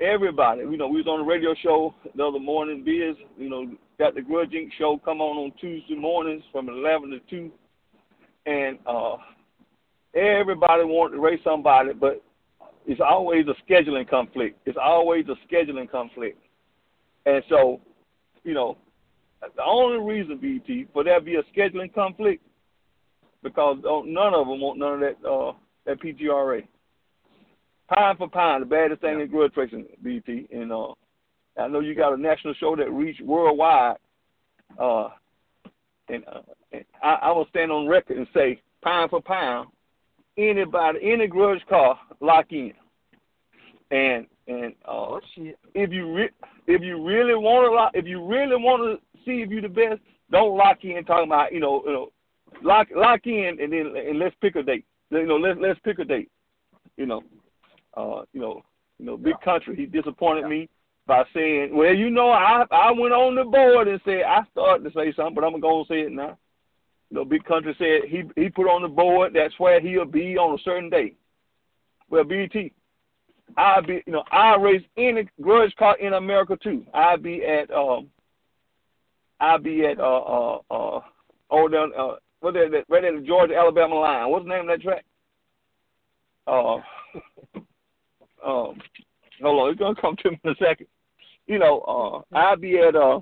everybody. You know, we was on the radio show the other morning. Biz, you know, got the Grudge Inc. show come on on Tuesday mornings from eleven to two, and uh, everybody wanted to race somebody, but it's always a scheduling conflict. It's always a scheduling conflict, and so, you know, the only reason BT for there be a scheduling conflict because none of them want none of that uh, that PGRA pound for pound, the baddest thing in grudge racing, BT. And uh, I know you got a national show that reached worldwide. Uh, and, uh, and I, I will stand on record and say, pound for pound, anybody, any grudge car, lock in. And and uh, if you re- if you really want to lock, if you really want to see if you're the best, don't lock in talking about you know you know lock lock in and then and let's pick a date. You know let's let's pick a date. You know uh, you know, you know, big country. He disappointed me by saying, "Well, you know, I I went on the board and said I started to say something, but I'm gonna say it now." you know, Big Country said he he put on the board that's where he'll be on a certain day. Well, BT, I'll be, you know, I race any grudge car in America too. I'll be at, um, I'll be at, uh, uh, uh, oh, down, uh, what that, that, right at the Georgia Alabama line. What's the name of that track? Uh, um, hold on, it's gonna come to me in a second. You know, uh, I'll be at, uh,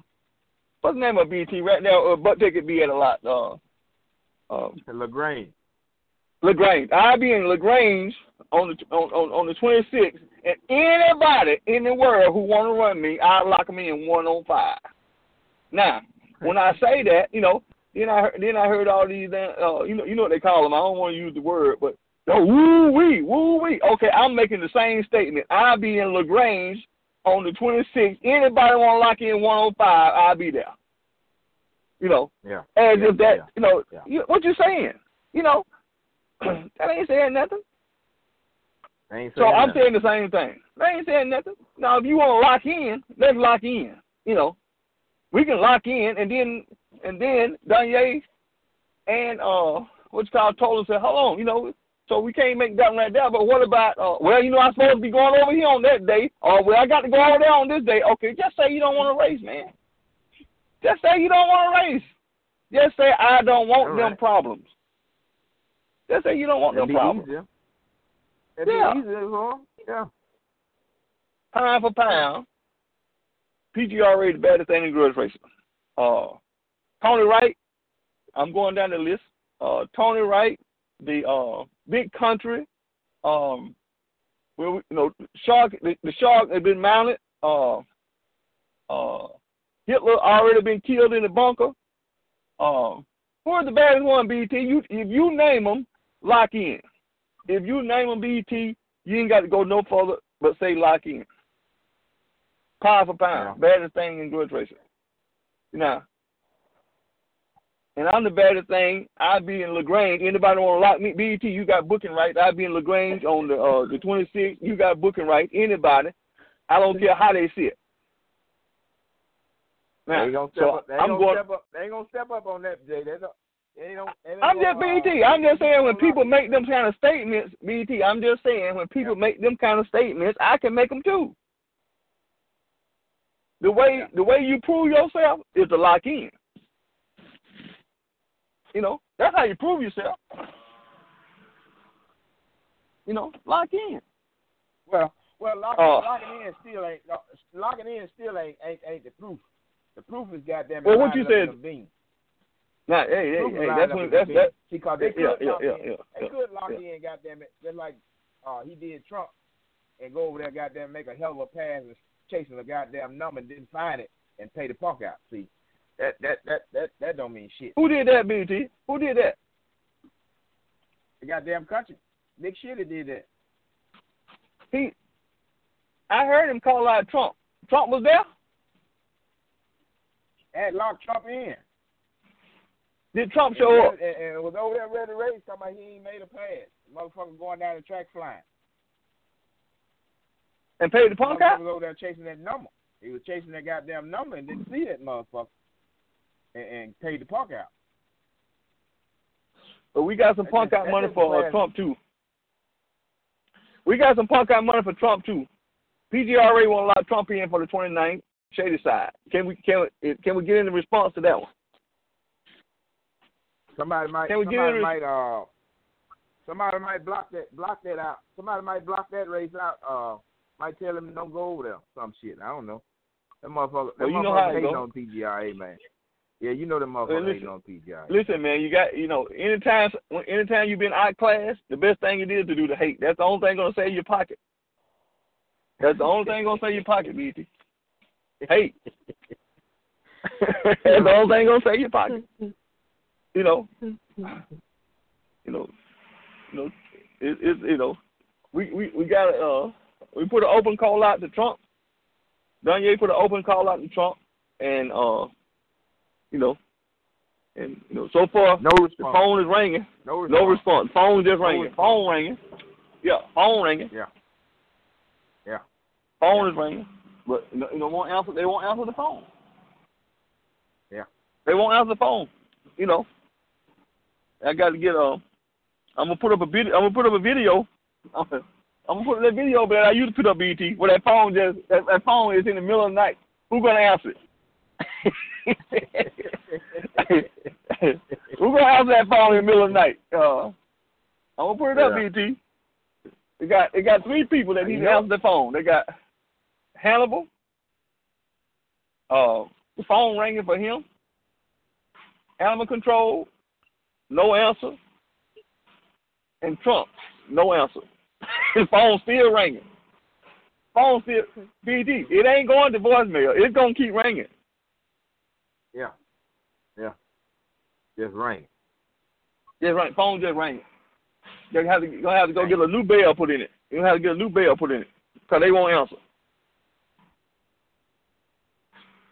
what's the name of BT right now? Uh, Butt Ticket be at a lot. Uh, um, Lagrange. Lagrange. I'll be in Lagrange on the on on, on the 26th, and anybody in the world who want to run me, I'll lock them in one on five. Now, when I say that, you know, then I heard, then I heard all these, uh, you know, you know what they call them. I don't want to use the word, but oh, woo wee, woo wee. Okay, I'm making the same statement. I'll be in Lagrange on the 26th. Anybody want to lock in 105? I'll be there. You know, Yeah. as yeah, if that, yeah, you know, yeah. you, what you saying? You know, that ain't saying nothing. Ain't So I'm nothing. saying the same thing. They ain't saying nothing. Now, if you want to lock in, let's lock in. You know, we can lock in, and then and then Danye and uh, what's called told us said, hold on, you know, so we can't make that right there. But what about? Uh, well, you know, I'm supposed to be going over here on that day, or well, I got to go over there on this day. Okay, just say you don't want to race, man. Just say you don't want to race. Just say I don't want All them right. problems. Just say you don't want It'd them problems. easier. It'd Yeah. be easier for 'em. Yeah. pound for pound, PGRA the baddest thing in the grudge racing. Uh, Tony Wright, I'm going down the list. Uh, Tony Wright, the uh, Big Country, um, well, we- you know, shark, the, the shark had been mounted. Uh, uh, Hitler already been killed in the bunker. Um, who are the baddest one, BT? You, if you name them, lock in. If you name them, BT, you ain't got to go no further, but say lock in. Pound for pound, baddest thing in grudge racing. Now, and I'm the baddest thing. I'll be in Lagrange. Anybody want to lock me? BET, you got booking rights. I'll be in Lagrange on the uh, the 26th. You got booking rights. Anybody. I don't care how they sit. They Now, ain't gonna step so up. They I'm gonna going. step up. They gonna step up on that, Jay. They don't. They they ain't I'm just BT. I'm just saying when people make them kind of statements, BT. I'm just saying when people make them kind of statements, I can make them too. The way the way you prove yourself is to lock in. You know that's how you prove yourself. You know, lock in. Well, well, locking, Uh, locking in still ain't no- locking in still ain't ain't, ain't the proof. The proof is goddamn. Well, what you lining up said- Nah, beans. Hey, hey, hey, that's up when them that's beans. that. because they yeah, could yeah, lock yeah, in. yeah, They could lock yeah. in, goddamn it, just like uh, he did Trump, and go over there, goddamn, make a hell of a pass and chasing a goddamn number and didn't find it and pay the punk out. See, that that that that that don't mean shit. Who did that, BT? Who did that? The goddamn country. Big Shitty did that. He, I heard him call out Trump. Trump was there. Had locked Trump in. Did Trump And show up? And, and was over there ready to race, talking about he ain't made a pass. Motherfucker going down the track flying. And paid the punk out? was over there chasing that number. He was chasing that goddamn number and didn't see that motherfucker. And, and paid the punk out. But we got some punk just- out that's money for uh. Trump too. We got some punk out money for Trump too. PGRA won't allow Trump in for the 29th. Shady side. Can we can we can we get in the response to that one? Somebody might Can we get somebody in- might uh somebody might block that block that out. Somebody might block that race out, uh might tell him don't go over there. Some shit. I don't know. That motherfucker that Well, you know motherfucker how it on PGRA man. Yeah, you know Well, motherfucker listen. hating on PGRA. Listen, man, you got you know anytime anytime you've been outclassed, the best thing it is to do the hate. That's the only thing gonna save your pocket. That's the only thing gonna save your pocket, BT. Hate. That's the only thing gonna save your pocket. You know. You know. You know. It, it's you know. We we we got uh we put an open call out to Trump. Danye put an open call out to Trump, and uh, you know, and you know, so far no the phone is ringing. No response. No response. Phone just No ringing. response. Phone ringing. Yeah, phone ringing. Yeah. Yeah. Phone is ringing, but you know, you know, won't answer. They won't answer the phone. Yeah. They won't answer the phone. You know, I got to get um. I'm gonna put up a video. I'm gonna put up a video. I'm gonna, I'm gonna put that video up that I used to put up BT where that phone just that, that phone is in the middle of the night. Who gonna answer it? Who gonna answer that phone in the middle of the night? Uh, I'm gonna put it up, Yeah. BT. It got it got three people that need to answer the phone. They got Hannibal. Uh, the phone ringing for him. Animal control, no answer. And Trump, no answer. His phone still ringing. Phone still BD. It ain't going to voicemail. It's gonna keep ringing. Yeah. Yeah. Just ring. Just right. Phone just ringing. You're gonna have to, you're gonna have to go get a new bell put in it. You're gonna have to get a new bell put in it because they won't answer.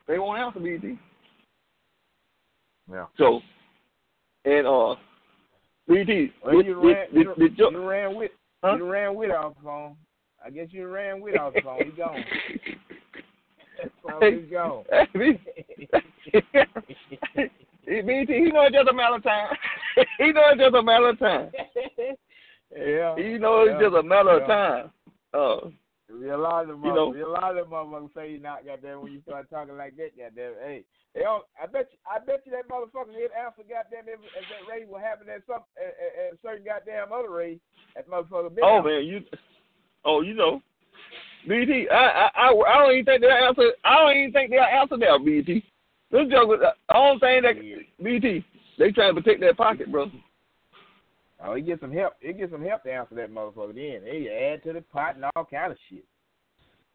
They won't answer BD. Yeah. So, and uh, BD, Well, did, you did, ran, did, you, did your- you ran with Huh? you ran with our phone. I guess you ran with our phone. You gone. That phone is gone. BT, he know it's just a matter of time. he know it's just a matter of time. yeah. He know it's yeah, just a matter yeah. of time. Uh, a lot of them, You know- a lot of them motherfuckers say you not goddamn when you start talking like that, goddamn. Hey, they don't, I bet you, I bet you that motherfucker answer goddamn if, if that raid will happen at some at, at, at certain goddamn other raid. That motherfucker been oh out. man, you, oh you know, BT, I I I, I don't even think they'll answer. I don't even think they'll answer now, BT. This joke was, I don't think that BT. They trying to protect their pocket, bro. Oh, he get some help. He get some help to answer that motherfucker. Then they add to the pot and all kind of shit.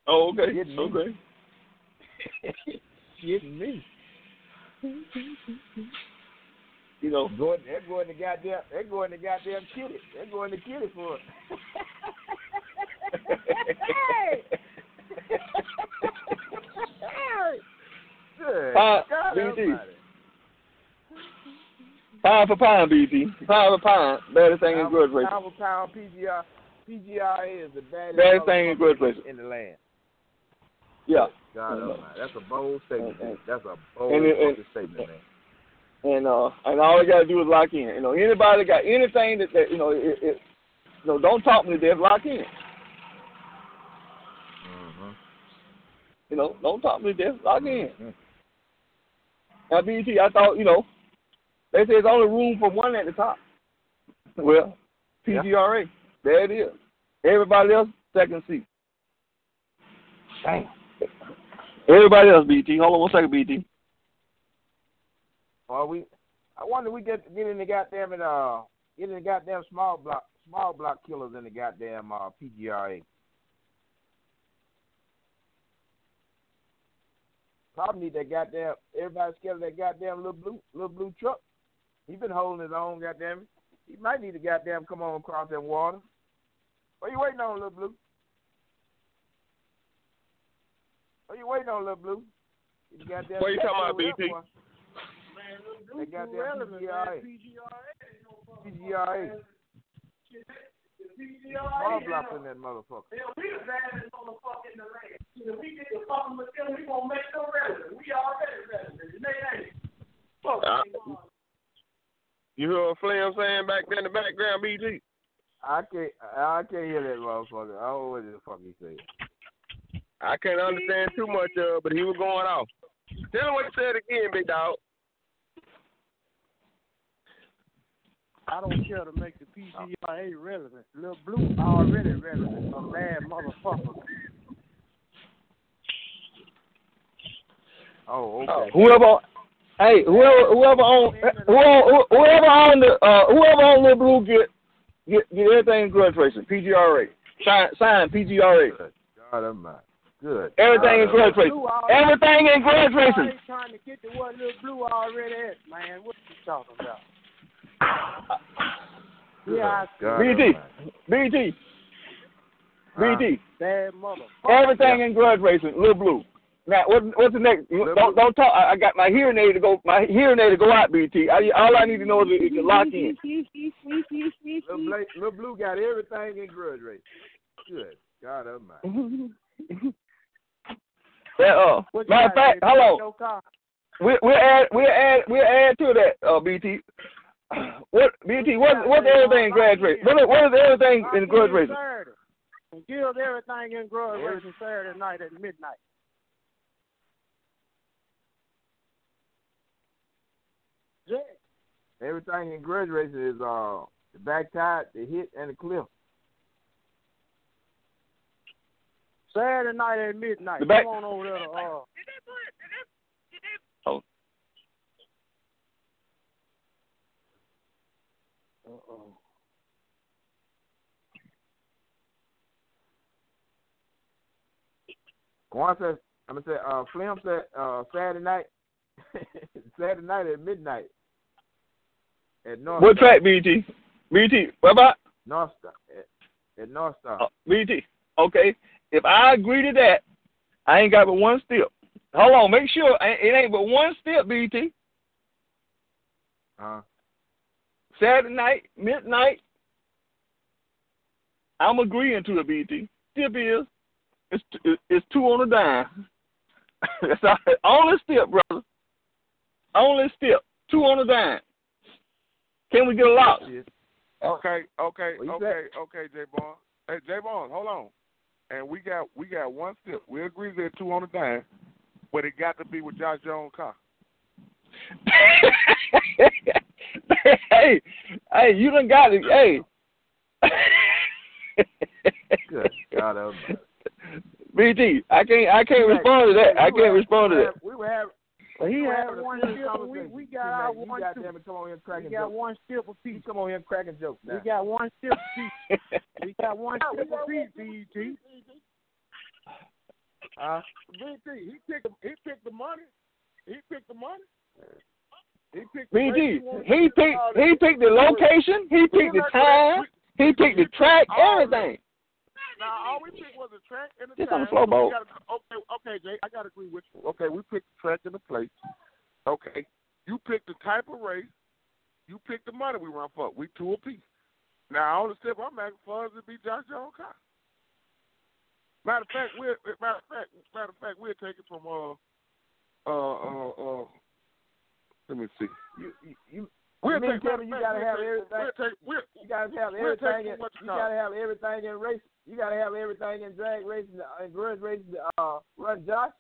Oh, okay, me. okay. Shitting me. You know, Going, they're going to goddamn. They're going to goddamn kill it. They're going to kill it for it. Good. BT. almighty. Pound for pound, BT. Pound for pound. Baddest thing in Pound for racing. pound for pound, PGR. PGRA is the baddest, Baddest thing in good place in the land. Yeah. God almighty. That's a bold statement. That's a bold and and- statement, man. and uh and all you gotta do is lock in. You know, anybody got anything that, that you know, it, it you know, don't talk me to death, lock in. You know, don't talk me death, lock in. Now BT, I thought, you know, they say there's only room for one at the top. Well, PGRA, there it is. Everybody else, second seat. Damn. Everybody else, BT. Hold on one second, BT. Well, we, I wonder we get get in the goddamn uh get in the goddamn small block small block killers in the goddamn uh PGRA. Probably need that goddamn everybody scared of that goddamn little blue little blue truck. He been holding his own, goddamn it. He might need to goddamn come on across that water. What you waiting on, little blue? What you waiting on, little blue? You goddamn What you talking about, over there, BT? boy. That goddamn PGRA. PGRA. Small block in that motherfucker. Uh, you hear what Flam saying back there in the background, BG? I can't. I can't hear that motherfucker. I don't know what the fuck he said. I can't understand too much of, it, but he was going off. Tell him what you said again, big dog. I don't care to make the PGRA relevant. Lil Blue already relevant. A bad motherfucker. Oh, okay. Whoever, hey, whoever, whoever on, whoever, whoever on the, uh, whoever on the blue get, get, get everything in grudge racing. PGRA, sign, sign PGRA. God almighty. Good. Everything in God grudge racing. Everything in grudge I racing. trying to get to what Lil Blue already at, man. What you talking about? Yeah, I God BT, almighty. BT, BT. bad motherfucker. Everything in grudge racing. little Blue. Now, what, what's the next? Don't don't talk. I, I got my hearing aid to go. My hearing aid to go out. BT. I, all I need to know is to, is to lock in. Lil, Blake, Lil Blue got everything in grudge racing. Good. God almighty. Yeah, uh, matter of fact, hello. No car. We we'll add we'll add we'll add to that, uh, BT. what BT? What what's everything in grudge racing? What what is everything in grudge racing? Saturday. And Guild everything in grudge racing Saturday night at midnight. Jay, Everything in grudge racing is uh the back tire, the hit, and the cliff. Saturday night at midnight. The back- Come on over there to uh Oh. Uh-oh. Quan says, I'm gonna say, uh, Flim said, uh, Saturday night, Saturday night at midnight at North. What track, BT? BT, what about North Star. At, at North Star. uh, BT? Okay, if I agree to that, I ain't got but one step. Hold on, make sure it ain't but one step, BT. Uh, Saturday night, midnight. I'm agreeing to it, BT. Tip is, it's it's two on a dime. That's all, only step, brother. Only step. Two on a dime. Can we get a lot? Okay, okay, okay, okay, J Bond. Hey, J Bond, hold on. And we got we got one step. We agree that two on a dime, but it got to be with Josh Jones' car. hey, hey, you done got it. Hey. Good God, oh, BT, I can't I can't respond to that. I can't respond to that. We were having. Well, he we had one serious we, we got T-Mac, our one goddamn step. it, come on here and cracking We got jokes. one step apiece. You come on here cracking jokes. We got one step apiece. we got one step apiece, BET. Uh, BT, he picked he picked the money. He picked the money. He picked the race BT, wanted he picked he picked the location, he picked the time, he picked the track, everything. Now all we picked was the track and the Just time. on the floor, We Okay, okay, Jay, I gotta agree with you. Okay, we picked the track and the place. Okay, you picked the type of race. You picked the money we run for. We two apiece. Now all the step I'm asking for is to be Josh Jones' car. Matter of fact, we're matter of fact, matter of fact, we're taking from uh uh uh uh. Let me see. you, you, you, We're you mean taking- tell me you gotta have we're everything. taking- we're taking- we're- you gotta have we're everything. taking In, what you you gotta have everything in race. You gotta have everything in drag racing and grudge racing. to, Uh, run Josh.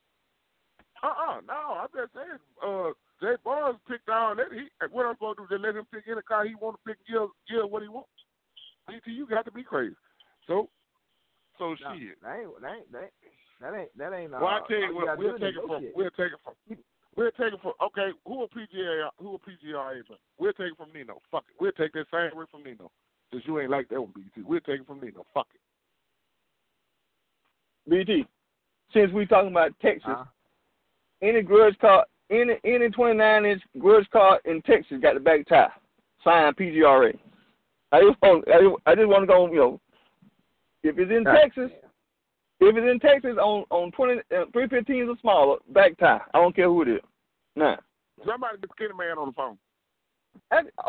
Uh-uh, no, I'm just saying, uh, Jay Barnes picked all that. He, what I'm supposed to do, just let him pick any car he want to pick, give, give what he wants. BT, you got to be crazy. So, so No, shit. That ain't, that ain't, that ain't, that ain't, that ain't. Uh, Well, I tell you all what, gotta we'll do is take it from, negotiate. we'll take it from, we'll take it from, okay, who a PGA, who a PGRA, but we'll take it from Nino. Fuck it. We'll take that same way from Nino. Since you ain't like that one, BT. We'll take it from Nino. Fuck it. BT, since we talking about Texas, Uh-huh. any grudge car, any any 29 inch grudge car in Texas got the back tire, signed PGRA. I just want, I just, want to go, you know, if it's in Right. Texas, if it's in Texas on on 20 uh, 315s or smaller, back tire. I don't care who it is. Nah. Somebody get Skinny Man on the phone.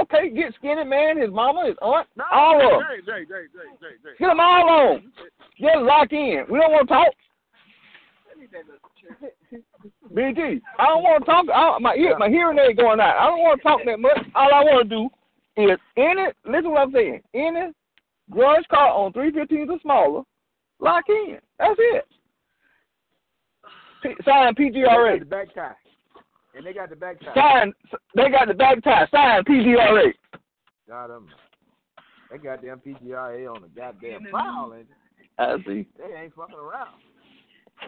Okay, get Skinny Man, his mama, his aunt, No, all of them. Jay, Jay, Jay, Jay, Jay, Jay. Get them all on. Get lock in. We don't want to talk. BG, I don't want to talk. I, my ear, my hearing aid going out. I don't want to talk that much. All I want to do is any. Listen to what I'm saying. Any grudge car on 315s or smaller, lock in. That's it. P, sign They PGRA. the back tie, and they got the back tie. Sign. They got the back tie. Sign PGRA. God, them. They got damn PGRA on the goddamn file, and I see. they ain't fucking around.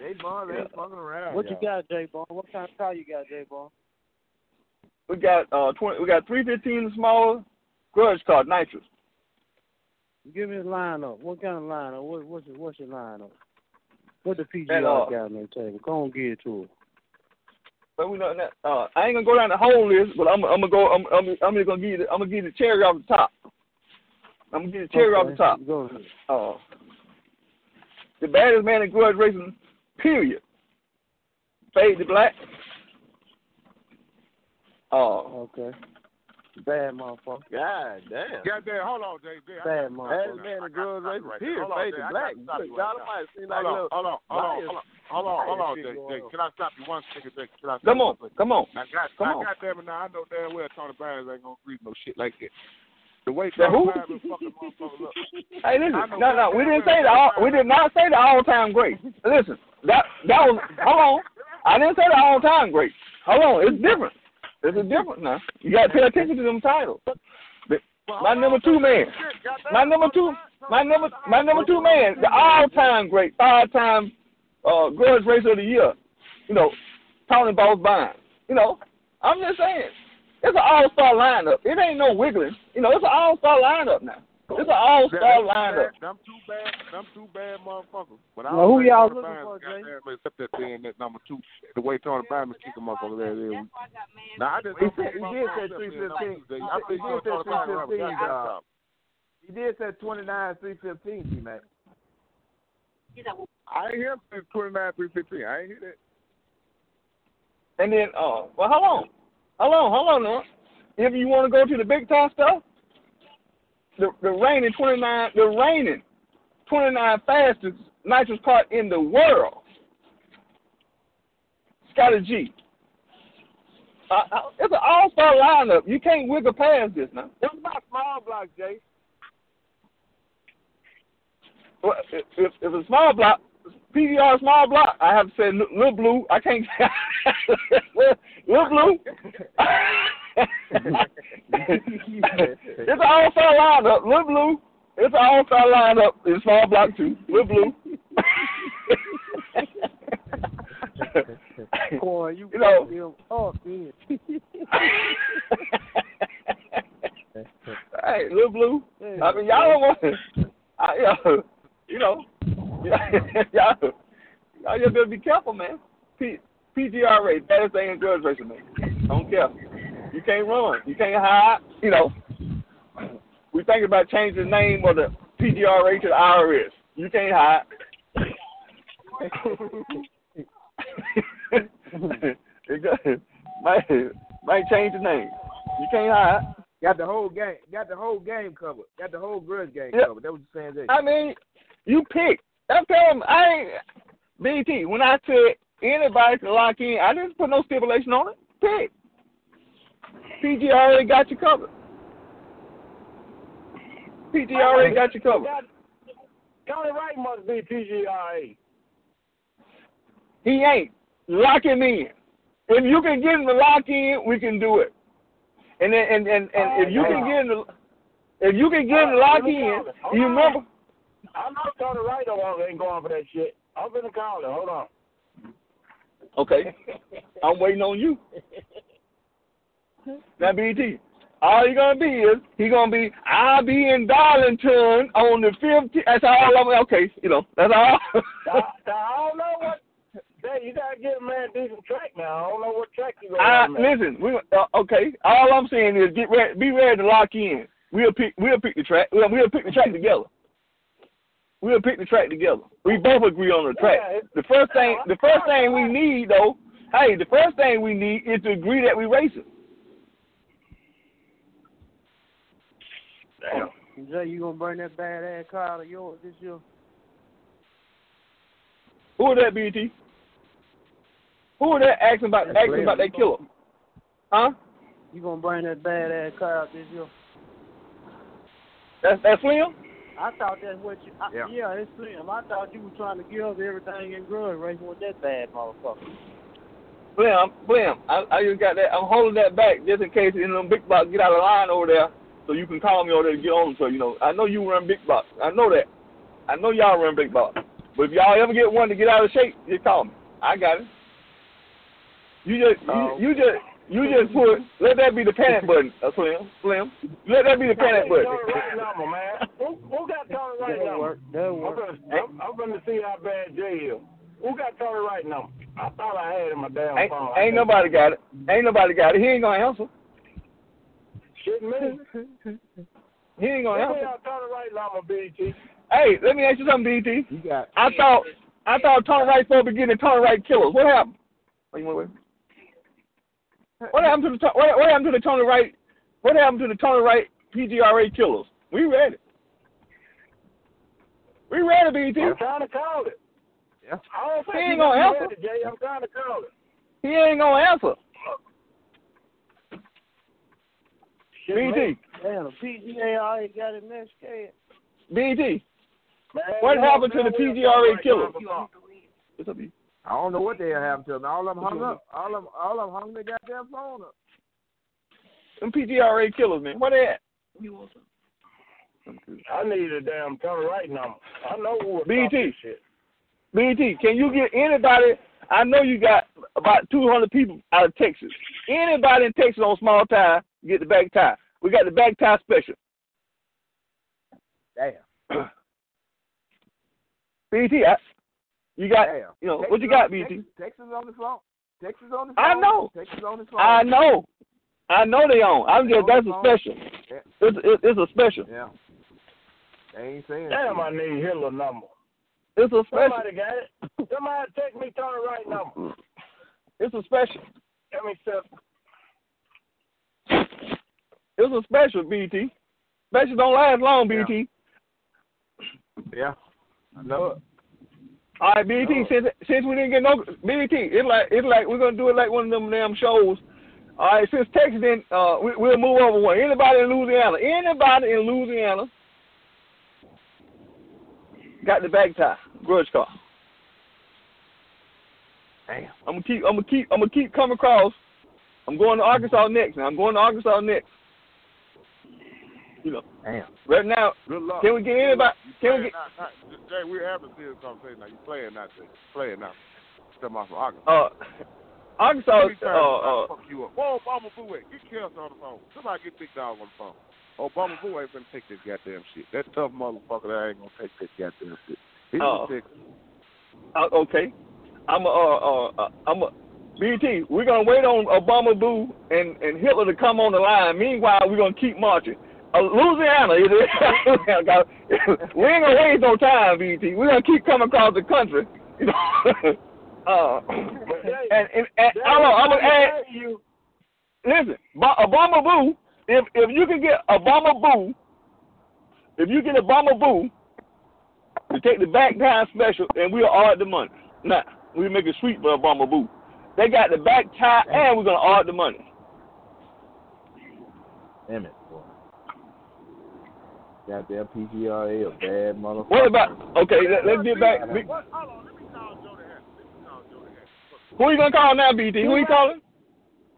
They Barnes ain't fucking around. What you y'all. got, J Bone? What kind of car you got, J Bone? We got uh 20. We got 315 and smaller grudge car nitrous. Give me a lineup. What kind of lineup? What, what's your, what's your lineup? What the PGR uh, got on the table? Go on, get it to it. But we know that. Uh, I ain't gonna go down the whole list, but I'm, I'm gonna go. I'm, I'm, I'm just gonna give you. The, I'm gonna give you the cherry off the top. I'm gonna give you the cherry off the top. Go ahead. Uh, the baddest man in grudge racing, period. Fade to black. Uh, Okay. Bad motherfucker. God damn. Goddamn, hold on, Jay. Jay, Bad motherfucker. That man, the girls Right, here, Hold on, faded Jay, I black. gotta stop you right now. Almighty, seem like Hold on, hold on, hold on, hold on, hold on, hold on, Jay. Jay, can I stop you one second, Jay? Can I stop Come you on, come on. I got, Come I on. got damn it now. I know damn well Tony Barnes ain't gonna agree no shit like that. The way The Tony who? Barnes fucking up. Hey, listen. No, no, we didn't say the all, we did not say the all time great. Listen, that that was hold on. I didn't say the all time great. Hold on, it's different. It's a different now. You got to pay attention to them titles. My number two man, my number two, my number, my number two man, the all time great, five time uh, grudge racer of the year. You know, Tony Boss Bond. You know, I'm just saying, it's an all star lineup. It ain't no wiggling. You know, it's an all star lineup now. It's an all star lineup. Them two bad, them two bad motherfuckers. But I Well, who don't think y'all Tony looking Barnes for, Jay? goddamn Except that thing that number two, the way Tony Barnes kick him up over there. there. Now I just He don't said think he did say is three number fifteen. two, Jay. He I think he did say Tony three Barnes got fifteen. that top. he did say twenty nine three fifteen. He Mac. I ain't hear him say 29, 315. I ain't hear that. And then, uh, well, hold on, hold on, hold on now. If you want to go to the big time stuff, the the reigning twenty nine, the reigning twenty nine fastest nitrous car in the world, Scotty G. Uh, uh, it's an all star lineup. You can't wiggle past this now. What about small block, Jay? Well, if, if if a small block, PDR small block, I have to say Lil Blue. I can't little Blue. it's an all star lineup. Lil Blue. It's an all star lineup. It's small block too. Lil Blue. Boy, you, You know- him up then. hey, Lil Blue. I mean, y'all don't want. I, yo, you know, y'all, y'all just better be careful, man. P, PGR baddest thing in girls racing, man. I don't care. You can't run. You can't hide. You know, we thinking about changing the name of the PGRA to the IRS. You can't hide. it might, might change the name. You can't hide. Got the whole game. Got the whole game covered. Got the whole grudge game Yeah. covered. That was saying that. I mean, you pick. I'm telling I ain't BT. When I said anybody can lock in, I didn't put no stipulation on it. Pick. PG already got you covered. PG already got you covered. Tony Wright must be PGRA. He ain't. Lock him in. If you can get him to lock in, we can do it. And then, and and, and if you can get him to, if you can get him to lock in, you remember. I know Tony Wright don't- ain't going for that shit. I'm finna call him. Hold on. Okay, I'm waiting on you. Now, BT, all he gonna be is he gonna be. I'll be in Darlington on the 15th. That's all I'm. Okay, you know that's all. I, I don't know what. Hey, you gotta get a man decent track now. I don't know what track you I, gonna have. listen, we uh, okay. All I'm saying is get ready, be ready to lock in. We'll pick, we'll pick the track. We'll, we'll pick the track together. We'll pick the track together. We both agree on the track. The first thing, the first thing we need though, hey, the first thing we need is to agree that we racing. Damn. Jay, you gonna bring that bad ass car out of yours this year? Who is that, BT? Who is that asking about That's asking about that killer? Huh? You gonna bring that bad ass car out this year? That's that's Slim. I thought that's what you. I, Yeah. yeah. it's slim. I thought you were trying to give us everything in grudge racing with that bad motherfucker. Slim, Slim. I, I just got that. I'm holding that back just in case in them big box get out of line over there, so you can call me over there to get on. So you know, I know you run big box. I know that. I know y'all run big box. But if y'all ever get one to get out of shape, just call me. I got it. You just Oh. you, you just you just put let that be the panic button, uh, Slim. Slim. Let that be the panic button. Tony Wright number, man. Who, who got Tony Wright That'll number? work. That'll I'm work. gonna, I'm, I'm gonna see how bad Jay is. Who got Tony Wright number? I thought I had it in my damn Ain't, phone. Ain't nobody got it. Ain't nobody got it. He ain't gonna answer. Shit me. He ain't gonna Give me answer. our Tony Wright number, BT. Hey, let me ask you something, BT. You got. I thought I thought Tony Wright supposed to be getting Tony Wright killers. What happened? You wanna wait? What happened to the what, what happened to the Tony Wright What happened to the Tony Wright PGRA killers? We ready. We ready, BT. I'm trying to call it. Yeah. I don't think He ain't gonna gonna answer. ready, Jay. I'm trying to call it. He ain't gonna answer. Shit, BT. man. Damn, the PGA already got it investigated. BT. Man, What you happened know, to the PGRA don't killers? like What's up, B? I don't know what the hell happened to them. All of them hung up. All of them, all of them hung their goddamn phone up. Them PGRA killers, man. Where they at? You also. I need a damn Tony Wright number. I know who was BT. shit. BT, can you get anybody? I know you got about 200 people out of Texas. Anybody in Texas on small tie, get the back tie. We got the back tie special. Damn. BT, I, you got, Damn. you know, Texas what you got, on- BT? Texas, Texas on the phone. Texas on the phone. I know. Texas on the phone. I know. I know they on. I'm just, that's a special. Yeah. It's, it's, it's a special. Yeah. They ain't saying. Damn, I need Hitler number. It's a special. Somebody got it. Somebody take me Tony Wright number. It's a special. Let me step. It's a special, BT. Special don't last long, BT. Yeah. I know it. All right, BT. Since since we didn't get no BT, it's like it's like we're gonna do it like one of them damn shows. All right, since Texas didn't, uh, we, we'll move over one. Anybody in Louisiana? Anybody in Louisiana got the back tie, grudge car? Damn. I'm gonna keep. I'm gonna keep. I'm gonna keep coming across. I'm going to Arkansas next. Now I'm going to Arkansas next. You know, Damn. right now, Good luck. can we get anybody? You Can we get? Not, not, Jay, we're having a serious conversation now. You playing not Jay. Playing now. Come off from Arkansas. Uh, Arkansas. gonna Uh, uh, fuck you up. Whoa, Obama Boo, wait. Get Kelsey on the phone. Somebody get Big Dog on the phone. Obama Boo ain't finna take this goddamn shit. That tough motherfucker that ain't gonna take this goddamn shit. He's Oh. sick. Uh, okay. I'm a, uh, uh, uh, I'm a, BT. We're gonna wait on Obama Boo and and Hitler to come on the line. Meanwhile, we're gonna keep marching. Uh, Louisiana, we ain't gonna waste no time, BT. We're gonna keep coming across the country. You know. uh, and and, and I'm gonna, I'm gonna add. you. Listen, Obama Boo. If if you can get Obama Boo, if you get Obama Boo to take the back time special, and we'll audit the money. Now we make it sweet for Obama Boo. They got the back tie, and we're gonna audit the money. Damn it, boy. Goddamn PGRA a bad motherfucker. What about? Okay, let, let's get back. we- What? Hold on. Let me call Joe the Hat. Let me call Joe the Hat. Who you gonna call now, BT? Who are you calling?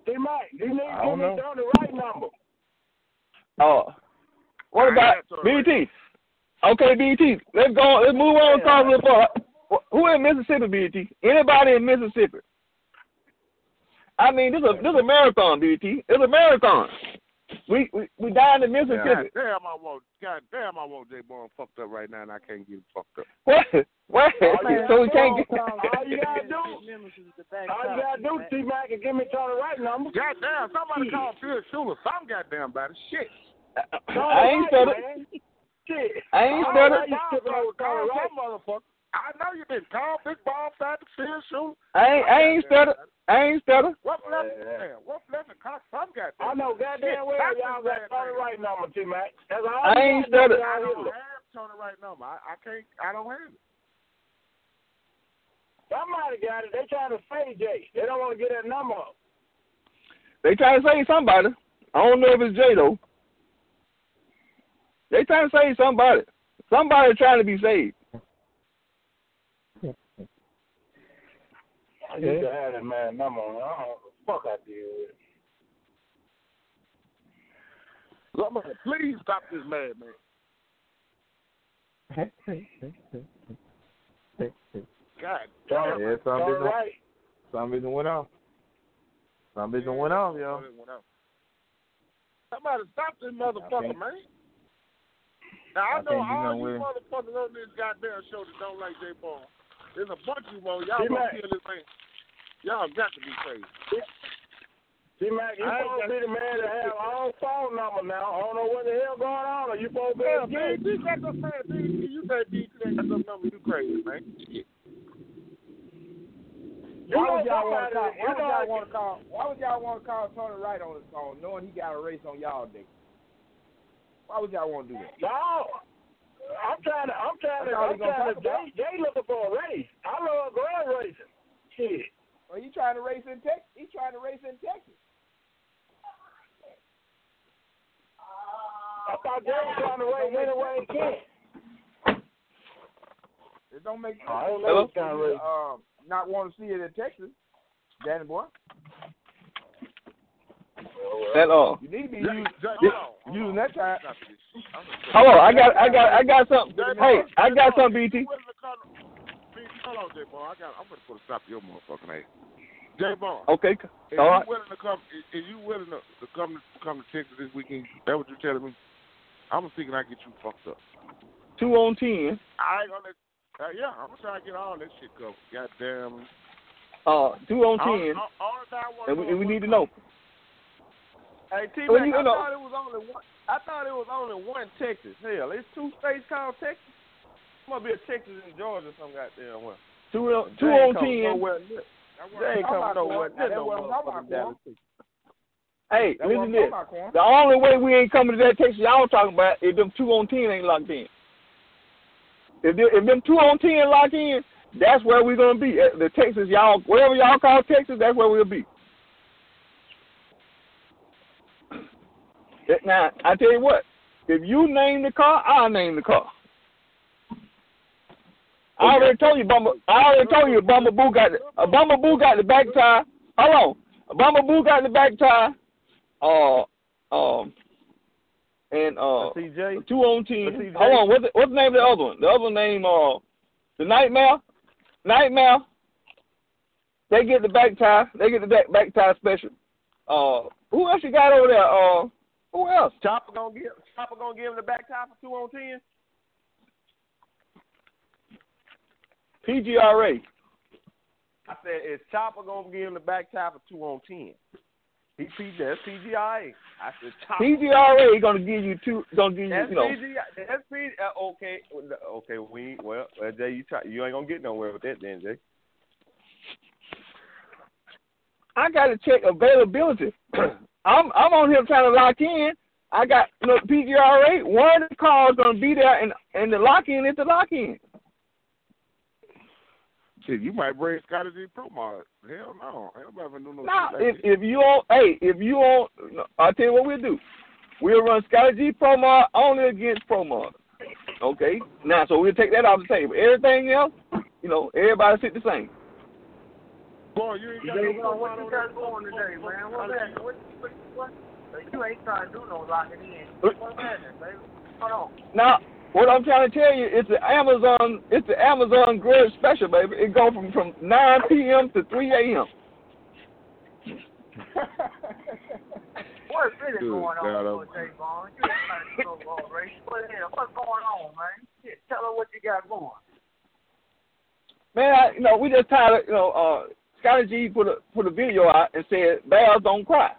He might. They needs I to don't give me know. Tony Wright number. Oh, what I about BT? Okay, BT. Let's go. Let's move on. Talk a little. Who in Mississippi, BT? Anybody in Mississippi? I mean, this is a this is a marathon, BT. It's a marathon. We we we down in God Mississippi. damn, I want. God damn, I want J Bone fucked up right now, and I can't get him fucked up. What? What? Oh, so we can't get. All you gotta do, all you gotta do, T Mac, is give me Tony Wright number. God damn, somebody call Phil Schuler. Some goddamn body. Shit. I ain't said it. Shit. I ain't said it. you skipping over Call Tony Wright. some motherfucker. I know you didn't call Big Bomb Factor Phil Schuler. I ain't I ain't stutter. I ain't stutter. What left? Damn, what left? Call some goddamn. I know goddamn well y'all got Tony his Wright number, T Mac. That's all I ain't stutter. I don't have Tony right number. I, I can't. I don't have it. Somebody got it. They trying to say Jay. They don't want to get that number up. They trying to say somebody. I don't know if it's Jay though. They trying to say somebody. Somebody trying to be saved. I used to have that man number. on. I don't know what the fuck I did with it. Somebody, please stop this mad man. God damn. Yeah, some bitch, Wright. some bitch went off. Some bitch went off, yo. Somebody stop this motherfucker, man. Now I, I know all you motherfuckers on this goddamn show that don't like J Bone. There's a bunch of you on. Y'all gonna kill this man. Y'all got to be crazy. See, Mac, you I ain't supposed to be the man to have our own phone number now. I don't know what the hell going on. Are you supposed to be Yeah, a man, you got no man, BT. You say BT ain't got no number. You crazy, man. Shit. Why would y'all want to call? Why would y'all want to call? Why would y'all want to call Tony Wright on his phone, knowing he got a race on y'all dick? Why would y'all want to do that? No, I'm trying to. I'm trying to. I'm trying to. Jay, Jay looking for a race. I love grad racing. Shit. Well, he trying to race in Texas. He's trying to race in Texas. I thought Jay was trying to race any way he can. It don't make sense. I don't know Hello? what kind of race. Um, not want to see it in Texas, Danny boy. That uh. You need to be using, using that time. Hold on, I got, I got, I got something. Hey, I got something, BT. Hold on, J Bone. I got. I'm gonna put a stop to your motherfucking ass. J Bone. Okay, If all you right. willing to come, if if you willing to, to come to come to Texas this weekend, that what you telling me? I'm thinking I get you fucked up. Two on ten. I ain't gonna. Uh, yeah, I'm gonna try to get all that shit covered. Goddamn. Uh, two on ten, all- all that I wanna and we, and we need to know. Hey T Mac, I know- thought it was only one. I thought it was only one Texas. Hell, it's two states called Texas. Must be a Texas and Georgia, some goddamn well. Two on two They on ten. nowhere They ain't come nowhere near no motherfucking Hey, what listen to this. talking about, Quan. The only way we ain't coming to that Texas y'all talking about is them two on ten ain't locked in. If them, if them two on ten lock in, that's where we're gonna be. At the Texas y'all, wherever y'all call Texas, that's where we'll be. Now, I tell you what, if you name the car, I'll name the car. I already told you, Bumble. I already told you, Bumbleboo got the uh, Bumbleboo got the back tire. Hold on, Bumbleboo got the back tire. Uh, um, and uh, CJ, two on. CJ. Hold on, what's the, what's the name of the other one? The other name, uh, the Nightmare. Nightmare. They get the back tire. They get the back, back tire special. Uh, who else you got over there? Uh, who else? Chopper gonna give Chopper gonna give him the back tie for two on ten. PGRA. I said, is Chopper gonna give him the back tie for two on ten? He P that's PGIA. I said Chopper. PGRA gonna give you two. Gonna give you, That's you know. PGI. That's P. Uh, okay, okay. We well, well, Jay, you try. You ain't gonna get nowhere with that, then, Jay. I got to check availability. I'm I'm on here trying to lock in. I got you know PGRA. One of the cars gonna be there, and and the lock in is the lock in. Shit, you might bring Scotty G Pro Mod. Hell no. Nobody do no Now, shit like if if you on, hey, if you on, I'll tell you what we'll do. We'll run Scotty G Pro Mod only against Pro Mod. Okay. Now, so we'll take that off the table. Everything else, you know, everybody sit the same. Boy, you ain't got Jay, no what you got going today, man? What's that? What, what, what? You ain't trying to do no locking in. What's happening, baby? Hold on. Now, what I'm trying to tell you, it's the Amazon, it's the Amazon Grudge Special, baby. It go from from 9 p.m. to 3 a.m. What's really Good going on with Jay Bond? You ain't trying to go all race. What the hell? What's going on, man? Shit, tell her what you got going. Man, I, you know, we just tired of, you know, uh, Scotty G put a put a video out and said bears don't cry.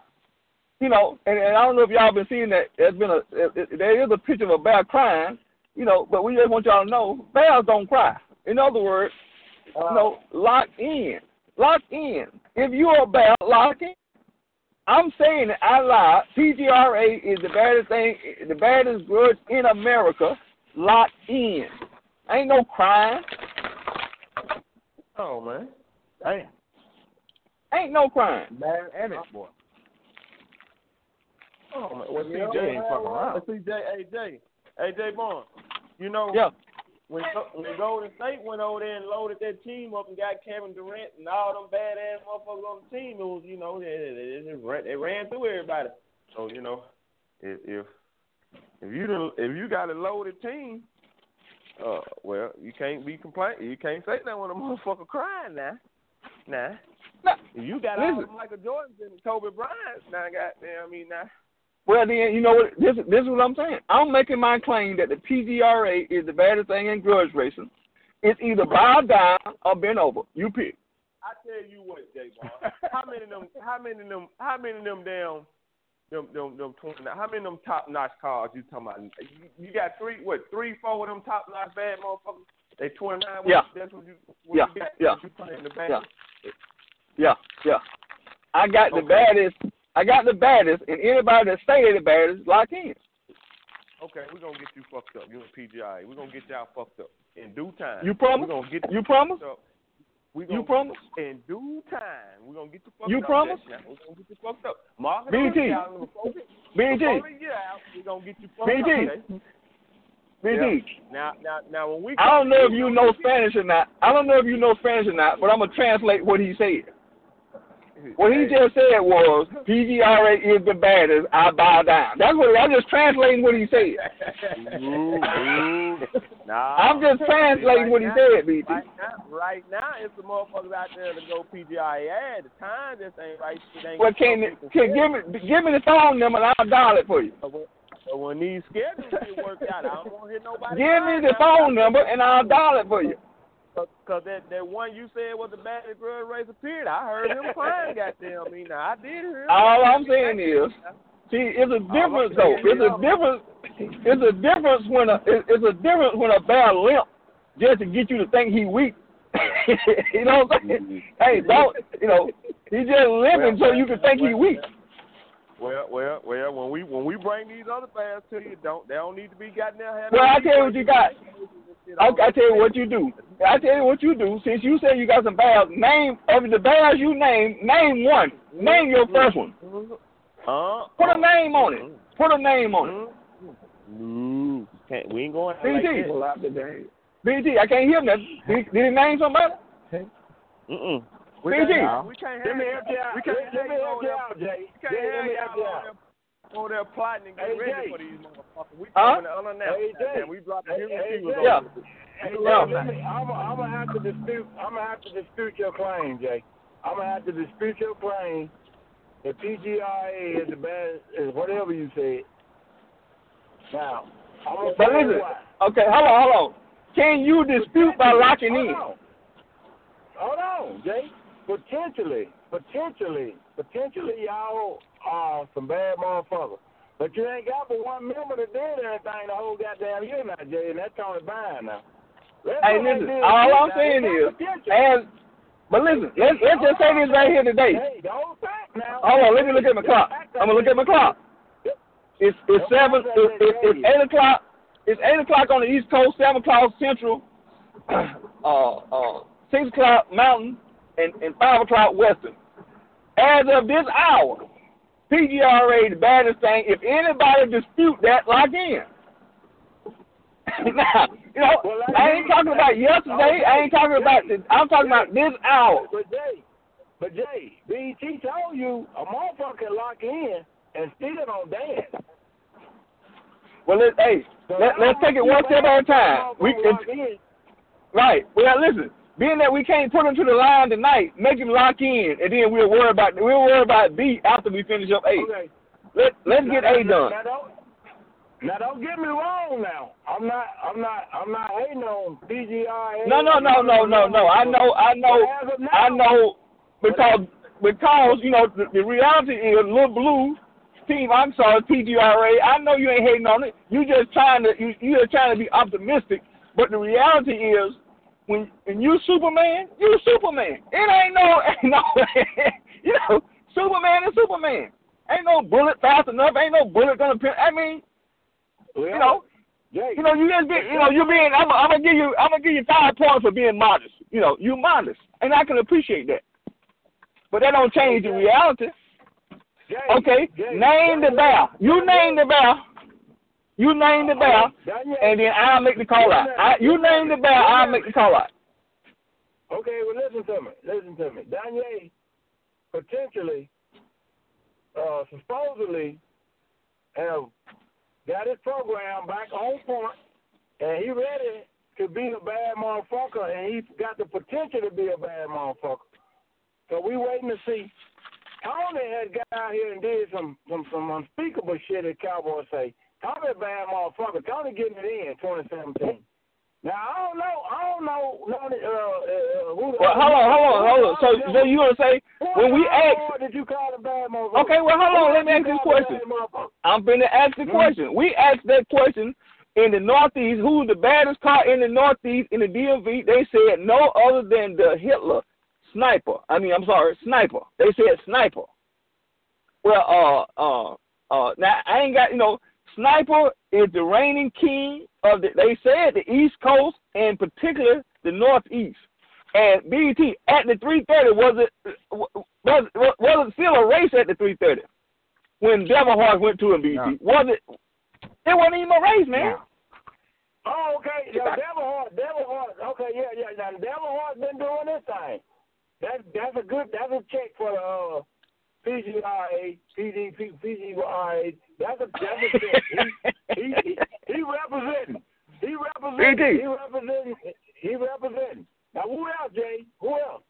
You know, and, and I don't know if y'all been seeing that. There's been a there there is a picture of a bear crying. You know, but we just want y'all to know bears don't cry. In other words, you know, lock in, lock in. If you're a bear, lock in. I'm saying it out loud. PGRA is the baddest thing, the baddest grudge in America. Lock in. Ain't no crying. Oh man. Damn. Ain't no crime. Man, and it, boy. Oh man. Well, Yeah, CJ ain't fucking around. CJ, AJ, AJ Bond. You know. Yeah. When when Golden State went over there and loaded that team up and got Kevin Durant and all them badass motherfuckers on the team, it was you know they they, they, ran, they ran through everybody. So you know, if if if you done, if you got a loaded team, uh, well you can't be complaining. You can't say that when a motherfucker crying now. Nah. If you got listen. Michael Jordans and Kobe Bryant's now, goddamn, I mean now. Well, then you know what? This this is what I'm saying. I'm making my claim that the PGRA is the baddest thing in grudge racing. It's either bow down or bend over. You pick. I tell you what, J how many of them? How many of them? How many of them down? Them, them, them twenty. How many of them top notch cars you talking about? You, you got three, what, three, four of them top notch bad motherfuckers. They twenty nine. Yeah. That's what you. What Yeah, You got, yeah, You playing the band. yeah. Yeah, yeah. I got the baddest. I got the baddest, and anybody that say they the baddest, lock in. Okay, we're gonna get you fucked up. You and PGI. We're gonna get y'all fucked up in due time. You promise? We're gonna get You promise? We You promise? In due time, we're gonna get you fucked You up. You promise? We're gonna get you fucked up. Mark it BT. on the calendar before we- BT. Before we get out, we're gonna get you fucked BT. up. Okay? BT. Yeah. Now, now, now, when we I don't know if you know Spanish or not. I don't know if you know Spanish or not, but I'm gonna translate what he said. What he just said was PGRA is the baddest. I bow down. That's what I'm just translating what he said. Ooh. Nah, I'm just translating what he now- said, BT. Right now, right now, it's the motherfuckers out there to go PGIA. The time just ain't right. It ain't Well, can can give me give me the phone number and I'll dial it for you. So when these schedules get worked out, I don't want to hear nobody. Give me the phone number and I'll dial it for you. Cause that that one you said was the baddest girl racer period. I heard him crying. Goddamn me, now I did hear. him. All I'm saying is, see, it's a difference though. It's a difference. It's a difference when a it's a difference when a bear limp just to get you to think he weak. you know what I'm saying? Mm-hmm. Hey, don't you know? He just limping so you can think he weak. Well, well, well. When we when we bring these other bears to you, don't they don't need to be goddamn. having Well, I these tell you what you got. I, I tell you what you do. I tell you what you do. Since you say you got some bears, name of the bears you name, name one. Name your first one. Uh, Put a name on it. Put a name on it. no, can't. We ain't going. BT. Like that. BT, I can't hear nothing. Did, did he name somebody? Mm-mm. BT. We can't Let have me help you out. We can't Let me have help you you over out, there. Jay. We can't Jay, let have me help y'all you over out. There, over there plotting and getting ready for these motherfuckers. We Huh? doing it unannounced. Hey, Jay. goddamn. We dropped the human fevers Yeah. Hey, Yeah. Jay, I'm, I'm gonna have to dispute. I'm gonna have to dispute your claim, Jay. I'm gonna have to dispute your claim that PGRA is the best, is whatever you said. Now, I'm gonna But listen, why. okay, hold on, hold on. Can you dispute by locking Hold in? on. Hold on, Jay. Potentially, potentially, potentially, y'all are some bad motherfuckers. But you ain't got but one member that did everything the whole goddamn year now, Jay, and that's Tony Byrne now. Let's Hey, listen, do all. I'm Now, saying is, as, but listen, let's, let's just say this right here today. Hey, don't think now. Hold on, let me look at my clock. I'm gonna look at my clock. It's it's seven. It's, it's, it's eight o'clock. It's eight o'clock on the East Coast, seven o'clock Central, uh, uh, six o'clock Mountain, and, and five o'clock Western. As of this hour, PGRA is the baddest thing. If anybody dispute that, lock in. now, you know, I ain't talking about yesterday. I ain't talking about. The, I'm talking about this hour. But Jay, but Jay, BT told you a motherfucker can lock in and still don't dance. Well, let, hey, let, let's take it one step at a time. We can, right. Well, listen. Being that we can't put him to the line tonight, make him lock in, and then we'll worry about we'll worry about B after we finish up A. Okay. Let Let's get A now, done. Now don't, now don't get me wrong. Now I'm not, I'm not, I'm not hating on PGI. No, no, no, no, no, no. I know, I know, I know, because because you know the, the reality is, Little Blue team. I'm sorry, PGRA. I know you ain't hating on it. You just trying to you you just trying to be optimistic. But the reality is, when when you Superman, you Superman. It ain't no, ain't no, you know, Superman is Superman. Ain't no bullet fast enough. Ain't no bullet gonna. Pin, I mean, you know, you know, you just be, you know, you being. I'm, I'm gonna give you, I'm gonna give you five points for being modest. You know, you modest, and I can appreciate that. But that don't change the reality. Okay, name the bear. You name the bear. You name the bear, and then I'll make the call out. I, you name the bear, I'll make the call out. Okay, well listen to me. Listen to me. Danye potentially, uh, supposedly, have got his program back on point, and he ready to be a bad motherfucker, and he's got the potential to be a bad motherfucker. So we waiting to see. Tony had got out here and did some some some unspeakable shit at Cowboy say. Tony a bad motherfucker. Tony getting it in 2017. Now I don't know. I don't know. Uh, uh, who, Well, hold on, hold on, hold on. So, so you gonna say when we ask? Did you call a bad motherfucker? Okay, well, hold on. Let me ask this question. I'm finna ask the question. We asked that question in the Northeast. Who's the baddest car in the Northeast in the DMV? They said no other than the Hitler sniper. I mean, I'm sorry, sniper. They said sniper. Well, uh, uh, uh. Now I ain't got you know. Sniper is the reigning king of the. They said the East Coast and particular the Northeast. And BT at the 330 was it was was it still a race at the 330 when Devil Horse went to him? BT was it? It wasn't even a race, man. Oh, okay. Now, Devil Horse, Devil Horse. Okay, yeah, yeah. Now, Devil Horse been doing this thing. That's that's a good. That's a check for the uh, PGRA, PD, PGRA. That's a that's a he, he, he, he representing. He representing. He representing. He representing. Now, who else, Jay? Who else?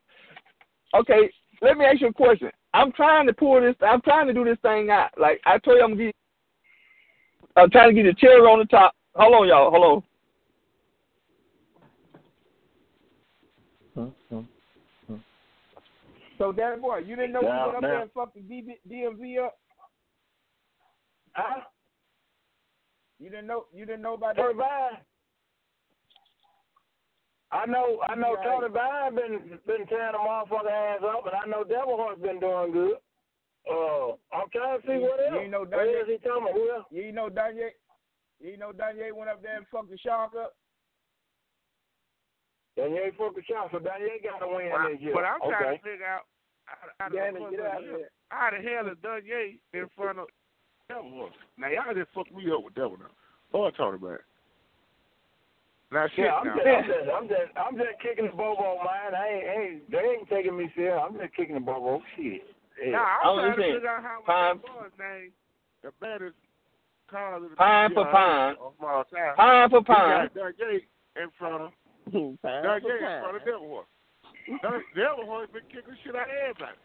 Okay, let me ask you a question. I'm trying to pull this. I'm trying to do this thing out. Like I told you, I'm gonna get. I'm trying to get the cherry on the top. Hold on, y'all. Hold on. So, Daddy boy, you didn't know Now, we went up now. there and fucked the DB, DMV up? Huh? You didn't know? You didn't know about Tony that? Vine. I know, I know. Yeah. Tony Vine been been tearing the motherfucker ass up, and I know Devil Horse has been doing good. Uh, I'm trying to see You- what else. you know Where Danye- he talking about? Who else? You know Danye? You know Danye went up there and fucked the shark up? Danye fuck the shot, so Danye got to win But, this year. but I'm trying okay. to figure out how, how, Danny, the, get out of here. how the hell is Danye in front of Devil Horse. Now y'all just fucked me up with Devil now. Lord Tony man. Now shit Yeah, I'm now. just, I'm just, I'm just, I'm just kicking the bobo, man. I ain't, ain't, they ain't taking me serious. I'm just kicking the bobo. Shit. Yeah. Nah, I'm I'm oh, trying to figure out how Pine- my boy's name. the baddest cars of the Pine for pine. of all time. Pine for He pine. got Danye in front of Pine Danye in front of Devil Horse. Dun- Devil Horse been kicking shit out of everybody.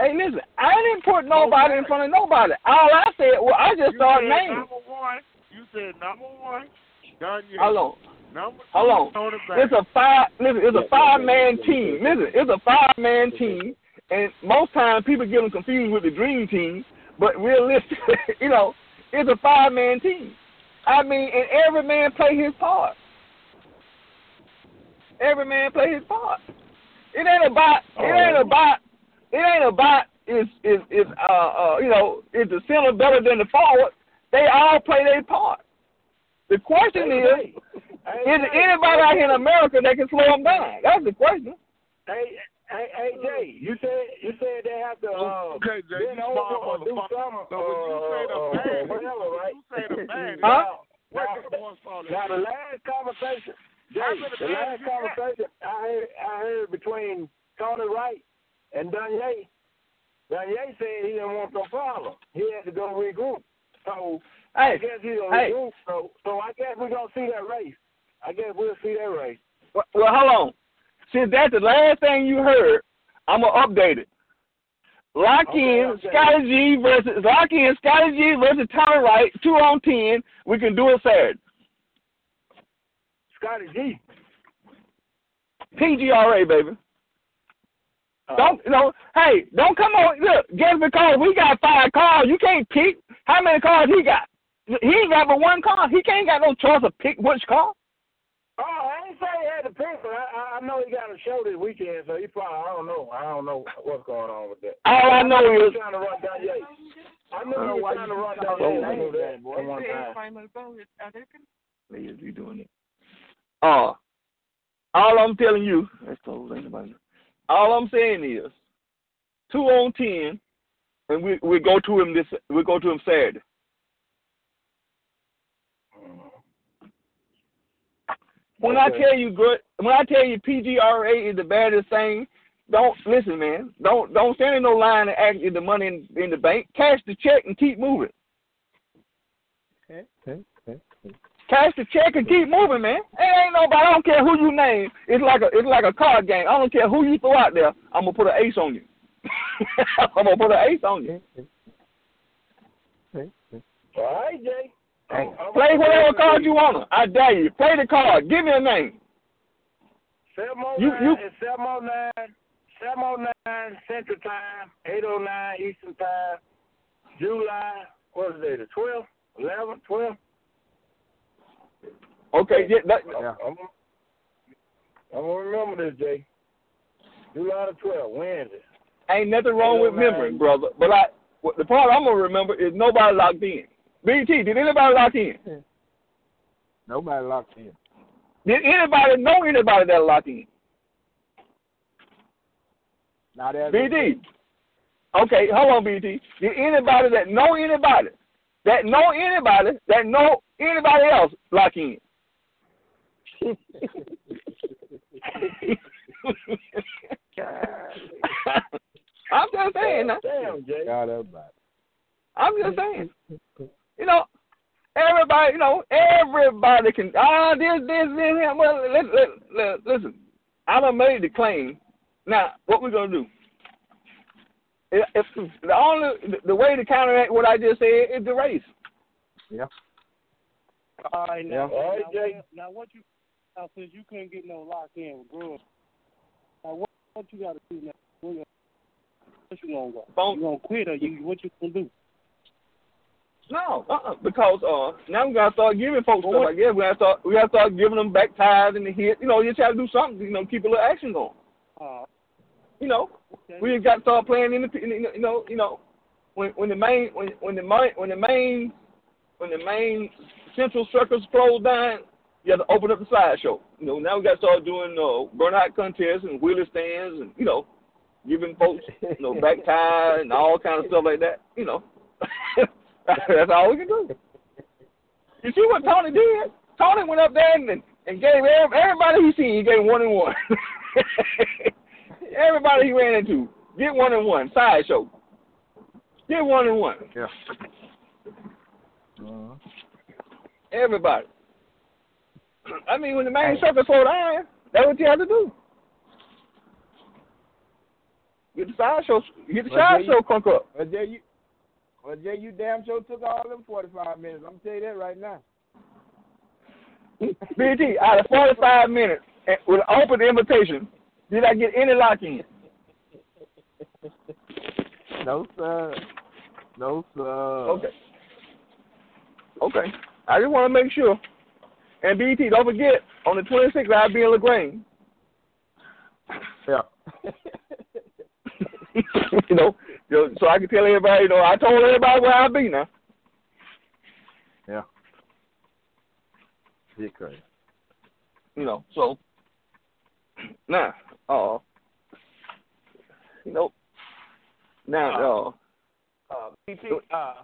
Hey, listen, I didn't put nobody in front of nobody. All I said, well, I just You started naming. number one. You said number one. Danye. Hold on. Number two. Hold on. It's a five. Listen, it's a five man team. Listen, it's a five man team, and most times people get them confused with the dream team. But realistic, you know, it's a five man team. I mean, and every man play his part. Every man play his part. It ain't about. It ain't about. It ain't about. Is is is uh uh you know is the center better than the forward? They all play their part. The question is, is there anybody out here in America that can slow them down? That's the question. Hey, hey, hey, Jay, you said you said they have to uh, Okay, Jay, bend over or do something. So when you say the uh, whatever, right? you say the baddest. Huh? Where Now, Devil Horse fall in? now the last conversation, Jay, the last baddest you conversation I heard, I heard between Tony Wright and Danye. Danye said he didn't want them problems. He had to go regroup. So I guess he's gonna hey. regroup. So, so I guess we're gonna see that race. I guess we'll see that race. well, well, hold on. Since that's the last thing you heard, I'm gonna update it. Lock Okay, in okay. Scotty G versus Lock in Scotty G versus Tony Wright, two on ten. We can do it Saturday. Scotty G. PGRA, baby. Uh, Don't you know? Hey, don't come on. Look, just because we got five cars, you can't pick how many cars he got. He ain't got but one car. He can't got no choice of pick which car. Oh, I ain't say he had to pick, but I, I, I know he got a show this weekend, so he probably I don't know. I don't know what's going on with that. All I know he was is trying to run down Yates. I don't know he was why trying you to run down talking Yates. I knew over that that, at one time. Yes, you doing it. Uh, all I'm telling you, that's close, ain't nobody. All I'm saying is, two on ten, and we we go to him this we go to him Saturday. When I tell you good, when I tell you PGRA is the baddest thing, don't listen, man. Don't don't stand in no line and act in the money in, in the bank. Cash the check and keep moving. Okay, okay, okay. Cash the check and keep moving, man. It ain't nobody. I don't care who you name. It's like a it's like a card game. I don't care who you throw out there. I'm gonna put an ace on you. I'm gonna put an ace on you. All right, Jay. Hey, play whatever card you want. I dare you. Play the card. Give me a name. 709 You- you- is 709, 709 Central Time, 809 Eastern Time, July, what is it, the 12th, 11th, 12th? Okay, yeah, that, I'm, I'm, to remember this, Jay. July the 12th, Wednesday. Ain't nothing wrong with remembering, brother. But I, the part I'm gonna remember is nobody locked in. BT, did anybody lock in? Nobody locked in. Did anybody know anybody that locked in? Not as BT. Okay, hold on, BT. Did anybody that know anybody that know anybody that know anybody else lock in? I'm just saying. Damn, Jay. God everybody. I'm just saying. You know, everybody. You know, everybody can. Ah, this, this, this. this. Well, listen, listen, listen. I done made the claim. Now, what we gonna do? If, if the only the way to counteract what I just said is the race. Yeah. All right, now, Yeah. All right, now, Jay. what- now what you now since you couldn't get no lock in with girls, now what what you got to do now? Where you, what you gonna go? Phone- You gonna quit or you what you gonna do? No, uh-uh, because uh, now we gotta start giving folks Well, stuff. what- I guess we gotta start we gotta start giving them back ties and the hit. You know, you try to do something. You know, keep a little action going. Uh, You know, okay. we just got to start playing in the you know you know you know when when the main when when the main when the main when the main central circus closed down, you have to open up the sideshow. You know, now we got to start doing uh, burnout contests and wheelie stands and you know giving folks you know back tie and all kind of stuff like that. You know, that's all we can do. You see what Tony did? Tony went up there and and gave everybody he seen he gave one and one. everybody he ran into get one and one sideshow. Get one and one. Yeah. Uh-huh. Everybody. I mean, when the main circus slow down, that's what you have to do. Get the sideshow, get the Well, Jay, sideshow crunk up. Well, Jay, you, well, Jay, you damn sure took all them 45 minutes. I'm tell you that right now. BT, out of 45 minutes and with an open invitation, did I get any lock in? No, sir. No, sir. Okay. Okay. I just want to make sure. And BT, don't forget, on the 26th, I'll be in LaGrange. Yeah. you know, you know, so I can tell everybody, you know, I told everybody where I'll be now. Yeah. Shit crazy. You know, so now, uh, you know, now, uh, Uh, BT, uh,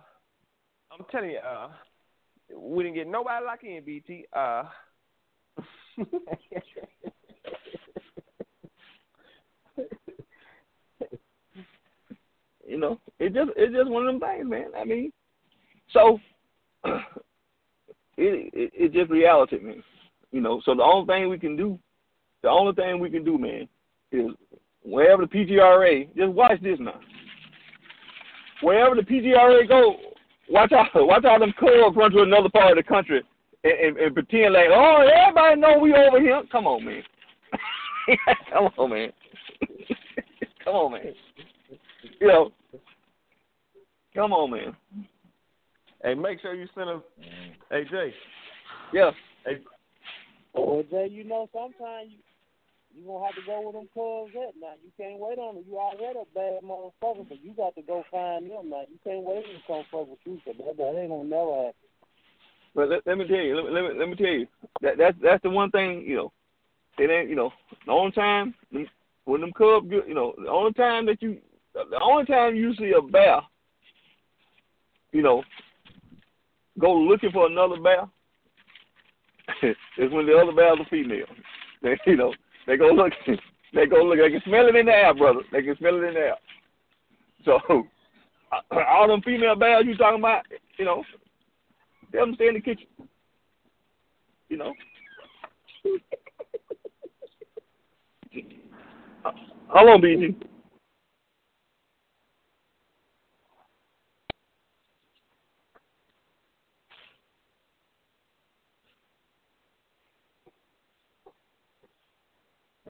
I'm telling you, uh, we didn't get nobody locked in, BT. Uh, you know, it just it's just one of them things, man. I mean, so it, it it's just reality, man. You know, so the only thing we can do, the only thing we can do, man, is wherever the PGRA, just watch this now. Wherever the PGRA go, watch out, watch out them cubs run to another part of the country and, and, and pretend like, oh, everybody know we over here. Come on, man. Come on, man. Come on, man. You know, come on, man. hey, make sure you send us. Hey, Jay. Yeah. Hey, Well, Jay, you know sometimes you you gonna have to go with them cubs at now. You can't wait on them. You already a bad motherfucker, but you got to go find them now. You can't wait to come fuck with you, 'cause that, that ain't gonna never happen. But let, let me tell you, let me, let me let me tell you that that's that's the one thing you know. It ain't you know the only time when them Cubs you know the only time that you the only time you see a bear, you know, go looking for another bear is when the other bear's are female. You know they go look they go look they can smell it in the air, brother. They can smell it in the air. So all them female bears you talking about, you know, they them stay in the kitchen. You know. How long, BG?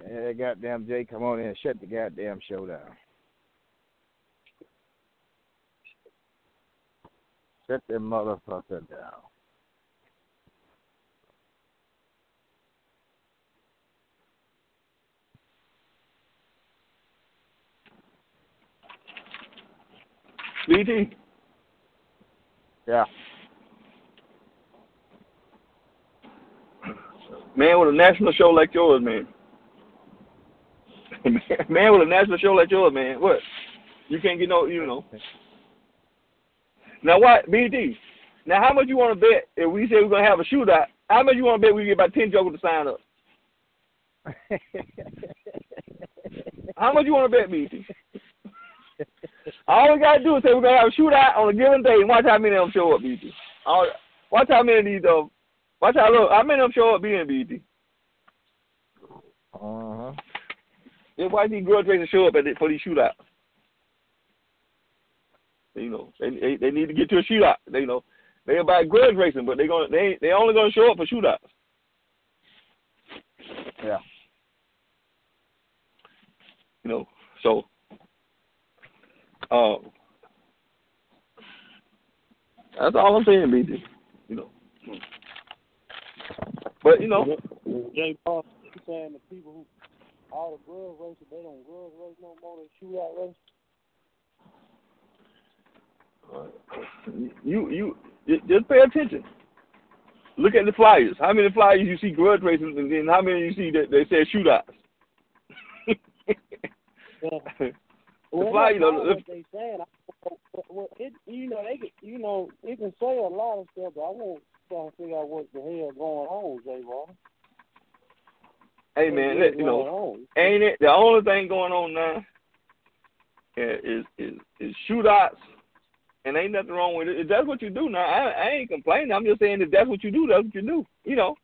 that goddamn Jay come on in and shut the goddamn show down. Shut the motherfucker down. BT. Yeah. Man, with a national show like yours, man man with a national show like yours, man. What? You can't get no, you know. Now what, BT? Now how much you want to bet if we say we're gonna have a shootout? How much you want to bet we get about ten jokers to sign up? How much you want to bet, BT? All we gotta do is say we're gonna have a shootout on a given day and watch how many of them show up, BT. All, watch how many of these uh, watch how look how many of them show up being BT. Uh huh. Then watch these grudge racers show up at the, for these shootouts. You know, they, they they need to get to a shootout. They you know they about grudge racing, but they're gonna they they only gonna show up for shootouts. Yeah. You know, so uh, that's all I'm saying, BT. You know, but you know, Jay Paul, saying the people who all the grudge racers they don't grudge race no more. They shoot out race. you you just pay attention. Look at the flyers. How many flyers you see grudge racing, and then how many you see that they say shootouts? the Well, flyer, you know, what they saying. I, well, it, you know, they can, you know, it can say a lot of stuff, but I won't try to figure out what the hell going on, Jay Paul. Hey man, let, you know, ain't it the only thing going on now? Is is is shootouts, and ain't nothing wrong with it. If that's what you do now, I, I ain't complaining. I'm just saying if that's what you do, that's what you do. You know,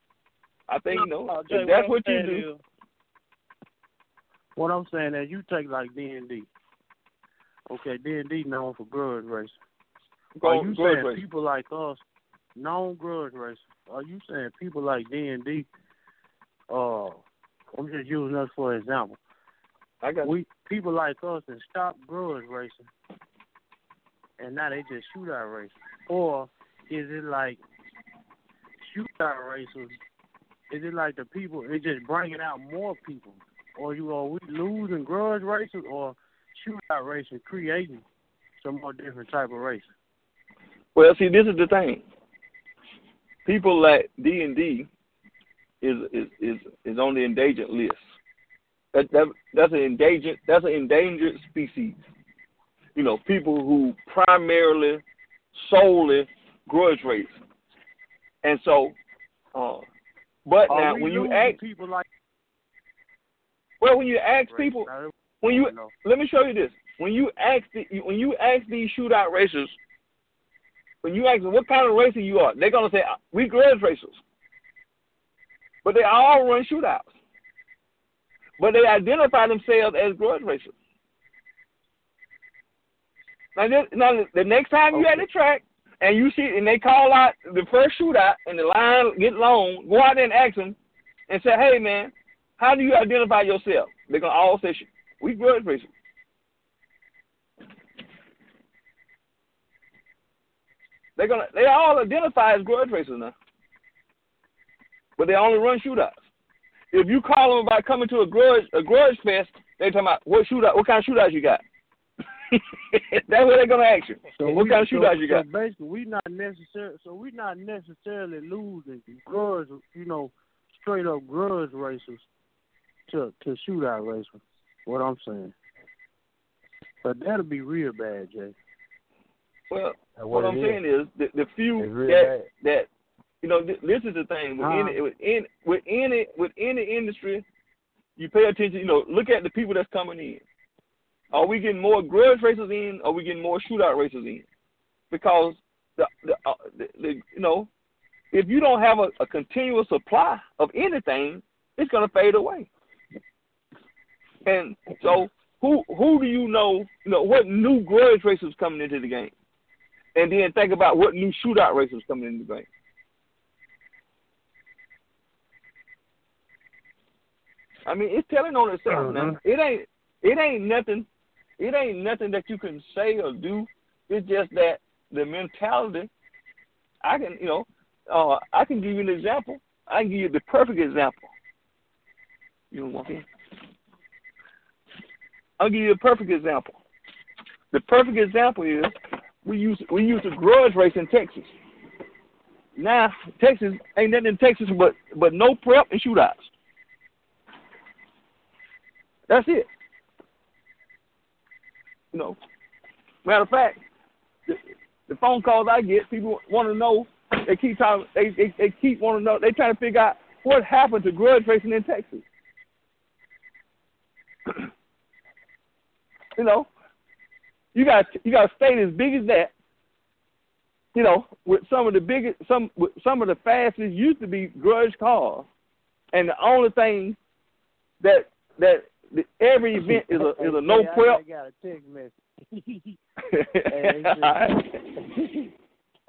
I think you know No, if that's what what you do. is- What I'm saying is, you take like D and D. Okay, D and D known for grudge racing. Are you saying racing. people like us, known grudge racers? Are you saying people like D and D? Uh, I'm just using us for example. I got we people like us that stop grudge racing, and now they just shootout racing. Or is it like shootout racers? Is it like the people? It just bringing out more people, or you are we losing grudge racers, or shootout racing creating some more different type of racing? Well, see, this is the thing. People like D and D is is is is on the endangered list. That, that that's an endangered that's an endangered species. You know, people who primarily, solely grudge race, and so, uh, but Are now when you ask, people like well, when you ask people, when you let me show you this. When you ask the, when you ask these shootout racers, when you ask them what kind of racer you are, they're gonna say we grudge racers. But they all run shootouts. But they identify themselves as grudge racers. Now, this, now the next time you at the track and you see and they call out the first shootout and the line get long, go out there and ask them and say, "Hey man, how do you identify yourself?" They're gonna all say, "We grudge racers." They're gonna they all identify as grudge racers now, but they only run shootouts. If you call them about coming to a grudge a grudge fest, they talking about what shootout, what kind of shootouts you got. That's what they're gonna ask you. So what we- kind of so- shootouts you got? So basically, we not necessarily. So we not necessarily losing grudge. You know, straight up grudge races to to shootout racers. What I'm saying. But that'll be real bad, Jay. Well, what, what I'm it saying is the, the few It's real that that you know th- this is the thing with Uh-huh. any with any with any with industry, you pay attention. You know, look at the people that's coming in. Are we getting more grudge racers in? Or are we getting more shootout racers in? Because the the, uh, the, the you know, if you don't have a, a continuous supply of anything, it's gonna fade away. And so, who who do you know? You know what new grudge racers coming into the game? and then think about what new shootout racers coming into the game. I mean, it's telling on itself now. Mhm. It ain't it ain't nothing it ain't nothing that you can say or do. It's just that the mentality I can you know, uh I can give you an example. I can give you the perfect example. You don't walk in. I'll give you a perfect example. The perfect example is we used we used to grudge race in Texas. Now Texas ain't nothing in Texas but but no prep and shootouts. That's it. You know, matter of fact, the, the phone calls I get, people want to know. They keep talking. They they, they keep want to know. They trying to figure out what happened to grudge racing in Texas. you know, you got you got a state as big as that. You know, with some of the biggest, some with some of the fastest used to be grudge cars, and the only thing that that every event is a is a no hey, prep. I got a text message. hey, they said,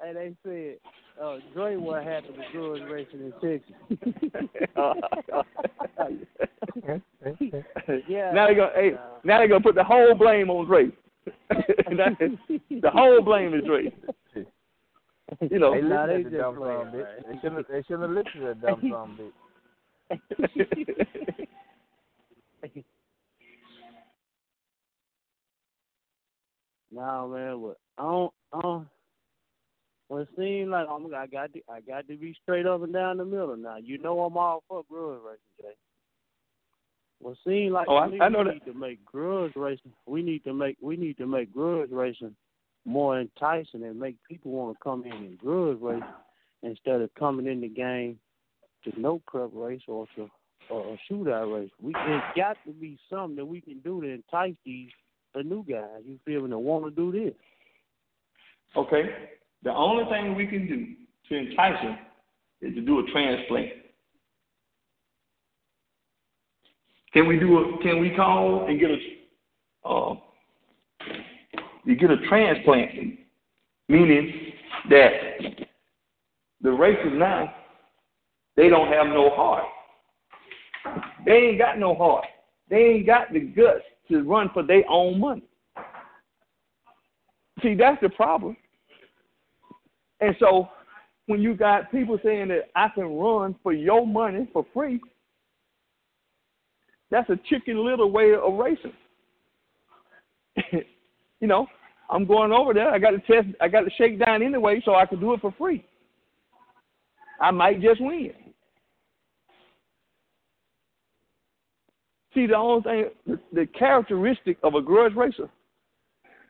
hey, they said uh, Dre, what happened to grudge racing in Texas? yeah. Now they gonna hey, now they're gonna put the whole blame on Dre. The whole blame is Dre. You know. They Nah, they to just dumb playing, son of a bitch. man. They shouldn't. They shouldn't have listened to that dumb son of a bitch. Nah, man, what? I don't. I don't well, it seems like oh, I'm, I got to, I got to be straight up and down the middle now. You know I'm all for grudge racing, Jay. Well, it seems like Oh, I- I know we that. need to make grudge racing. We need to make we need to make grudge racing more enticing and make people want to come in and grudge race instead of coming in the game to no prep race or to or a shootout race. We there's got to be something that we can do to entice these the new guys. You feel me? That want to do this. Okay. The only thing we can do to entice them is to do a transplant. Can we do a? Can we call and get a? Uh, you get a transplant, meaning that the races now they don't have no heart. They ain't got no heart. They ain't got the guts to run for their own money. See, that's the problem. And so when you got people saying that I can run for your money for free, that's a chicken little way of racing. you know, I'm going over there. I got to test. I got to shake down anyway, so I can do it for free. I might just win. See, the only thing, the, characteristic of a grudge racer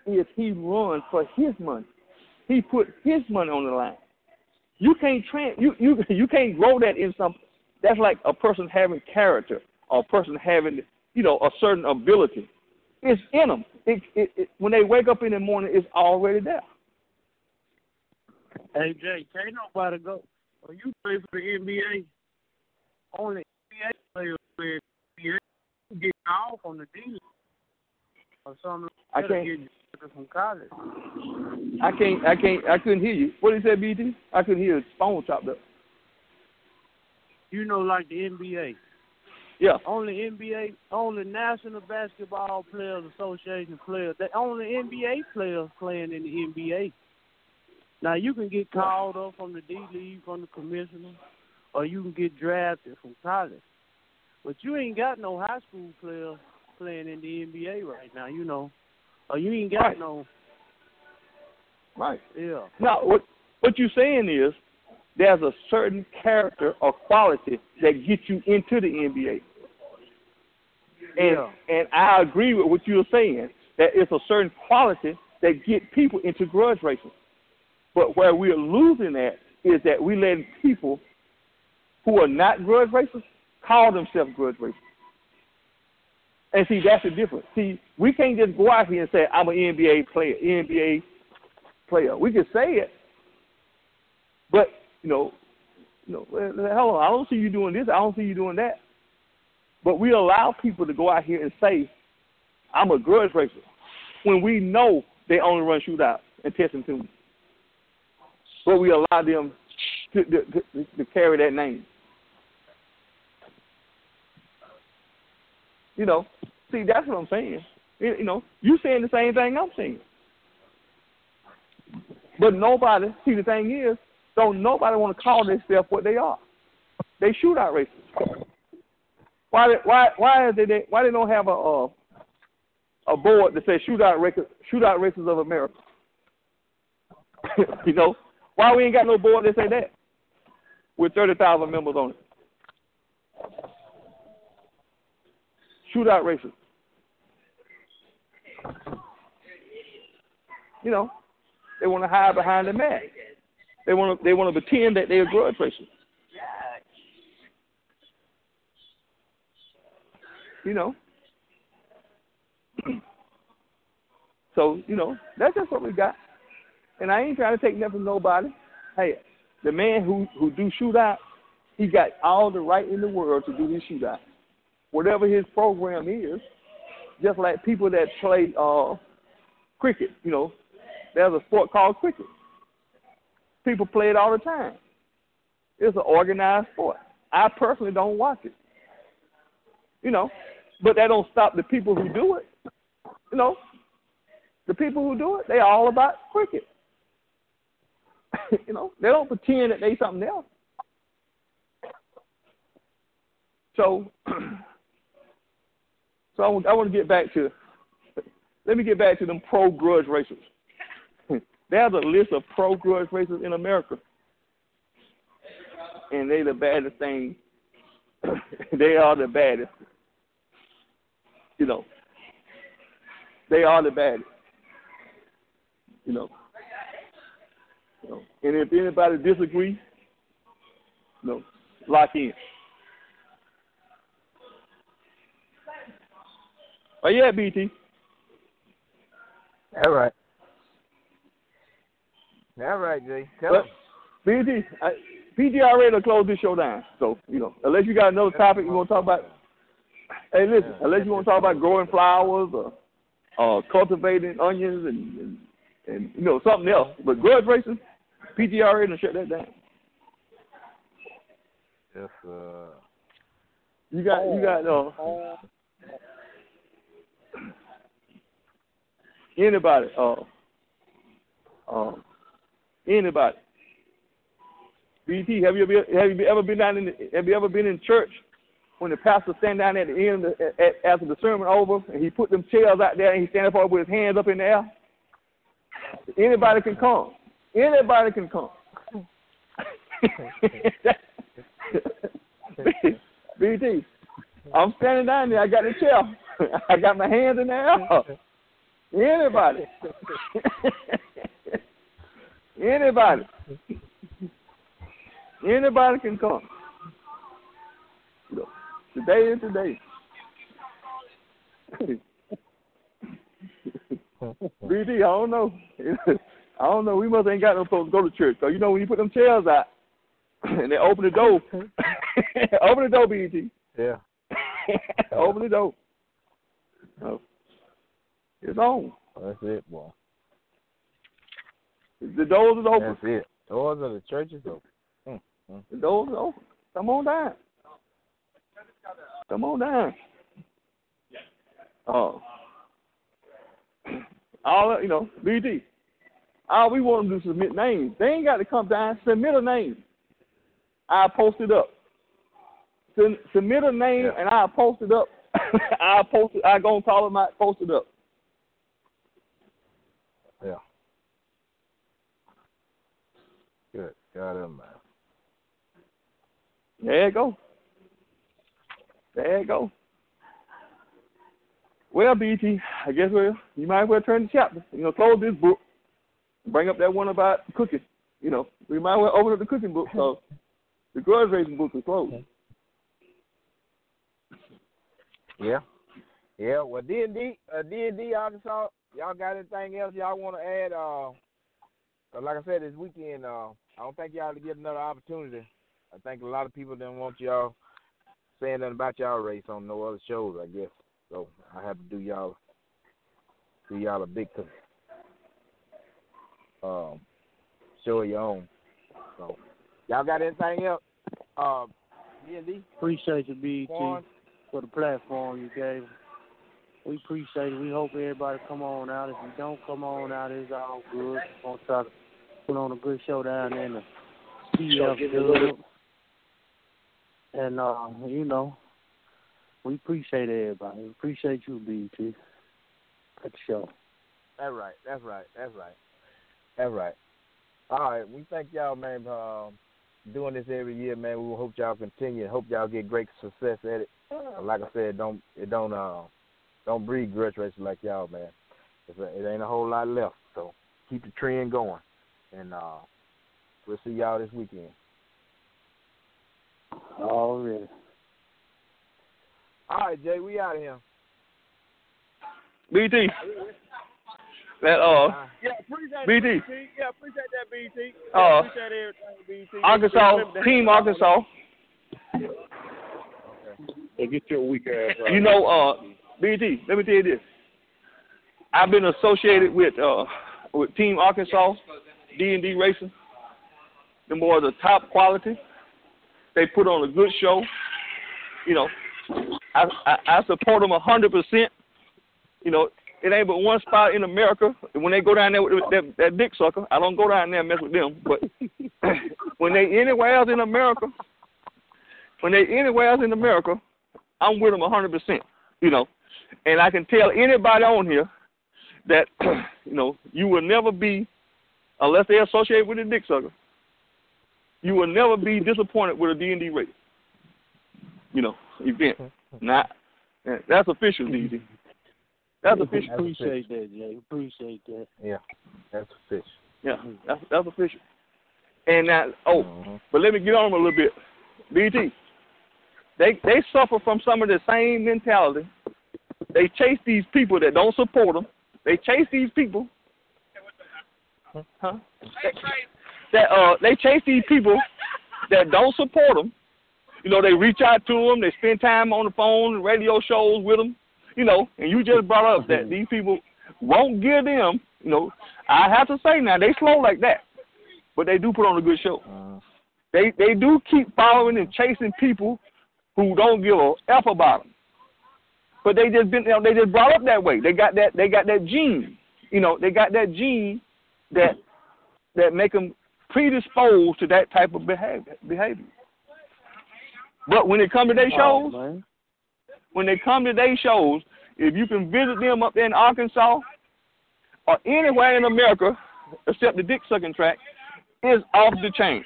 is he runs for his money. He put his money on the line. You can't train. You you you can't grow that in some. That's like a person having character, or a person having you know a certain ability. It's in them. It, it, it, when they wake up in the morning, it's already there. Hey Jay, can't nobody go. When you play for the NBA, only NBA players play NBA you get off on the D or something. I can't- get from college. I can't. I can't. I couldn't hear you. What did you say, BT? I couldn't hear. His phone chopped up. You know, like the NBA. Yeah. Only NBA, only National Basketball Players Association players. The only NBA players playing in the NBA. Now you can get called up from the D League from the commissioner, or you can get drafted from college. But you ain't got no high school players playing in the NBA right now. You know, or you ain't got Right. no. Right. Yeah. Now, what what you're saying is there's a certain character or quality that gets you into the NBA. And and I agree with what you're saying that it's a certain quality that get people into grudge racing. But where we're losing at is that we letting people who are not grudge racers call themselves grudge racers. And see, that's the difference. See, we can't just go out here and say I'm an NBA player, NBA player. We can say it, but you know, you know, hello, I don't see you doing this. I don't see you doing that. But we allow people to go out here and say, "I'm a grudge racer," when we know they only run shootouts and testing tunes. But we allow them to, to, to, to carry that name. You know, see, that's what I'm saying. You know, you saying the same thing I'm saying. But nobody, see, the thing is, don't nobody want to call themselves what they are. They shootout racers. Why? Why? Why is they? Why they don't have a a, a board that says shootout record, shootout racers of America? you know, why we ain't got no board that say that? With thirty thousand members on it. Shootout races. You know, they want to hide behind the mask. They want to they want to pretend that they're grudge racers. You know. so you know that's just what we got. And I ain't trying to take nothing from nobody. Hey, the man who who do shootout, he got all the right in the world to do his shootout. Whatever his program is, just like people that play uh cricket, you know, there's a sport called cricket. People play it all the time. It's an organized sport. I personally don't watch it. You know, but that don't stop the people who do it. You know, the people who do it, they're all about cricket. you know, they don't pretend that they something else. So, so I want, I want to get back to. Let me get back to them pro grudge racers. There's a list of pro grudge racers in America, and they the baddest thing. they are the baddest. You know, they are the baddest. You know. You know. And if anybody disagrees, you know, lock in. Oh yeah, BT. All right. All right, Jay. Tell But him. BT, I, BT already to close this show down. So you know, unless you got another topic you want to talk about. Hey, listen. Unless you want to talk about growing flowers or uh, cultivating onions and, and and you know something else, but grudge racing, PG already to shut that down. Yes, uh. You got you got uh anybody uh um anybody. BT, have you ever have you ever been down in the, have you ever been in church when the pastor stand down at the end of at, after the sermon over and he put them chairs out there and he stand up with his hands up in the air? Anybody can come. Anybody can come. BT, I'm standing down there. I got the chair. I got my hands in the air. Anybody. Anybody. Anybody can come. Today is today. BT, I don't know. I don't know. We must ain't got no folks to go to church. So you know when you put them chairs out and they open the door, open the door, BT. Yeah. open the door. Oh. It's on. That's it, boy. The doors is open. That's it. Doors of the church is open. Mm, mm. The doors is open. Come on down. Come on down. Oh. All you know, BT. All we want them to submit names. They ain't got to come down. Submit a name. I'll post it up. Sub- submit a name and I'll post it up. I'll post it. I'll go and call them out, post it up. Yeah. Him, man. There you go. There you go. Well, BT, I guess well, you might as well turn the chapter. You know, close this book. Bring up that one about cooking. You know, we might as well open up the cooking book. So the grudge racing book is closed. Yeah. Yeah. Well, D and D, uh, D and D Arkansas. Y'all got anything else y'all want to add? Uh, like I said, this weekend, uh, I don't think y'all to get another opportunity. I think a lot of people didn't want y'all saying nothing about y'all race on no other shows. I guess so. I have to do y'all do y'all a big um show of your own. So y'all got anything else? Uh, D and D. Appreciate you, BT, for the platform you gave. We appreciate it. We hope everybody come on out. If you don't come on out, it's all good. We're gonna try to put on a good show down there in the PF give me a little- Club. And uh, you know, we appreciate everybody. We appreciate you, BT. The show. That's right. That's right. That's right. That's right. All right, we thank y'all, man, for um, doing this every year, man. We hope y'all continue. Hope y'all get great success at it. Like I said, don't it don't uh don't breed grudge racing like y'all, man. It's a, it ain't a whole lot left, so keep the trend going, and uh we'll see y'all this weekend. Already. All right, Jay, we out of here. BT. That uh Yeah, appreciate BT. it, BT. Yeah, appreciate that, BT. Uh, appreciate everything, BT. Arkansas Team Arkansas. Hey, get your weak ass out. You know, uh BT, let me tell you this. I've been associated with uh with Team Arkansas, D and D Racing. Them boys are top quality. They put on a good show. You know, I I, I support them a hundred percent. You know, it ain't but one spot in America. When they go down there with that, that dick sucker, I don't go down there and mess with them. But when they anywhere else in America, when they anywhere else in America, I'm with them a hundred percent. You know, and I can tell anybody on here that you know you will never be, unless they associate with a dick sucker. You will never be disappointed with a D and D race. You know, event. Not that's official, DD. That's official. Appreciate that, Jay. Appreciate that. Yeah, that's official. Yeah, that's that's official. And now, oh, mm-hmm. but let me get on them a little bit. BT, they they suffer from some of the same mentality. They chase these people that don't support them. They chase these people. Huh? That, that uh, they chase these people that don't support them. You know, they reach out to them. They spend time on the phone, radio shows with them. You know, and you just brought up that these people won't give them. You know, I have to say now they slow like that, but they do put on a good show. They they do keep following and chasing people who don't give a f about them. But they just been you know, they just brought up that way. They got that they got that gene. You know, they got that gene that that make them predisposed to that type of behavior. behavior. But when it come to their Oh, shows, when they come to their shows, if you can visit them up there in Arkansas or anywhere in America except the dick sucking track, is off the chain.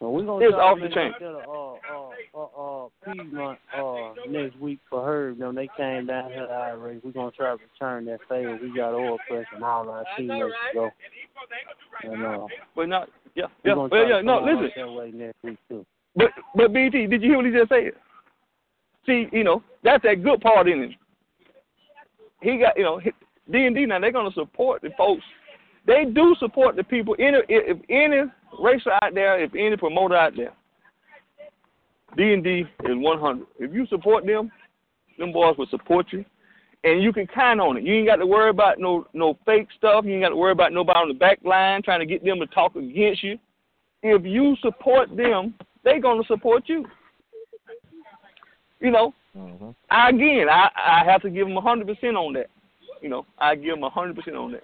So we're gonna It's off the chain. to uh, uh, uh, uh, Piedmont uh, next week for her. You they came down here to our race. We're gonna try to return that favor. We got oil press and all our teammates to go. And, uh, But not yeah, yeah, well, yeah, no, listen. That way next week too. But but BT, did you hear what he just said? See, you know, that's that good part in it. He got, you know, D and D now they're gonna support the folks. They do support the people. Any if any racer out there, if any promoter out there, D and D is one hundred. If you support them, them boys will support you, and you can count on it. You ain't got to worry about no no fake stuff. You ain't got to worry about nobody on the back line trying to get them to talk against you. If you support them, they gonna support you. You know, I, again, I I have to give them hundred percent on that. You know, I give them hundred percent on that.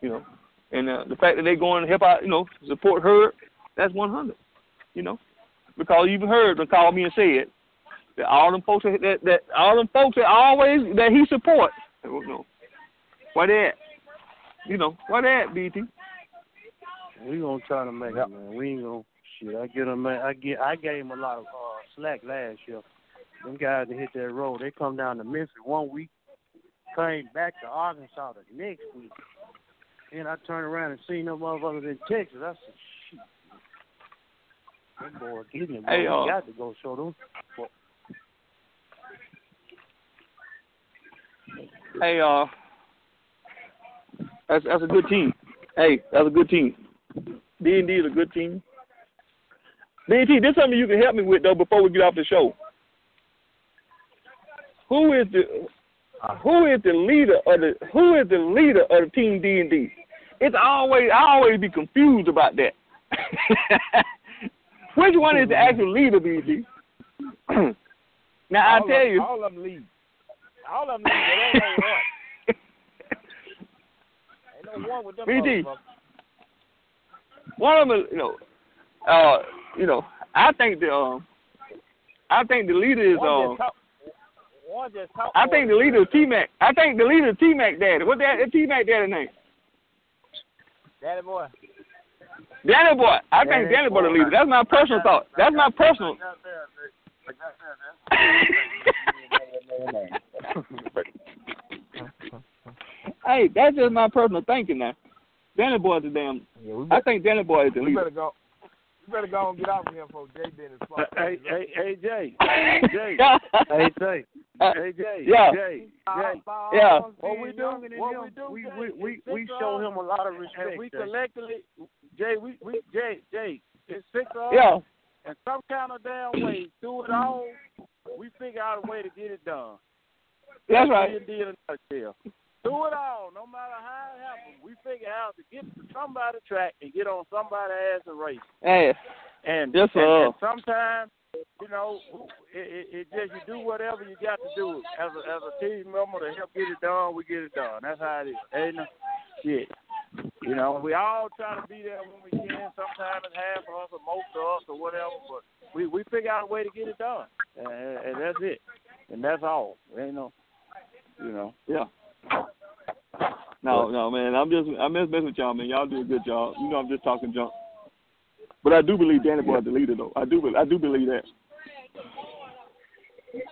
You know, and uh, the fact that they going to help out, you know, support her, that's one hundred. You know, because you've heard them call me and said that all them folks that, that that all them folks that always that he supports. You know, why they at? You know, why that, at, BT? We gonna try to make it, man. We ain't gonna shit. I get him. I get. I gave him a lot of uh, slack last year. Them guys that hit that road, they come down to Memphis one week, came back to Arkansas the next week. Then I turned around and seen them motherfuckers in Texas. I said, boys getting it. Hey, uh, got to go show them. But Hey, uh, that's that's a good team. Hey, that's a good team. D and D is a good team. D DT, this is something you can help me with though before we get off the show. Who is the who is the leader of the who is the leader of the team D and D? It's always I always be confused about that. Which one is the actual leader, BT? now I tell of, you, all of them leave. All of them leave. There ain't no one. Ain't no one BT. one of them, you know, uh, you know, I think the um, I think the leader is um, just talk. One just talk. I think the leader is T Mac. I think the leader is T Mac daddy. What that T Mac daddy name? Danny boy. Danny Boy. I think Danny Danny Boy the leader. That's my personal thought. That's my personal. hey, that's just my personal thinking now. Danny Boy is the damn. Yeah, I think Danny Boy is the We leader. better go. We better go and get off of him before Jay Dennis. Uh, fuck Hey, things hey, hey, Jay. Jay. Yeah. Hey, Jay. Uh, hey, Jay. Yeah. Jay. Jay. Yeah. What we do, what we do, we, we, we, we show him a lot of respect. And we collectively, Jay, we, we, Jay, Jay, it's six of us. Yeah. And some kind of damn way, through it all, we figure out a way to get it done. That's right. D&D in a nutshell. Through it all, no matter how it happens, we figure out to get to somebody track and get on somebody's ass and race. Hey. And, Yes, and, and sometimes, you know, it, it, it just you do whatever you got to do as a as a team member to help get it done. We get it done. That's how it is. Ain't no shit. You know, we all try to be there when we can. Sometimes it's half of us or most of us or whatever, but we we figure out a way to get it done, and, and that's it. And that's all. Ain't no, you know. Yeah. No, no, man. I'm just I'm just messing with y'all, man. Y'all do a good job. You know, I'm just talking junk. But I do believe Danny Boy is the leader, though. I do, I do believe that.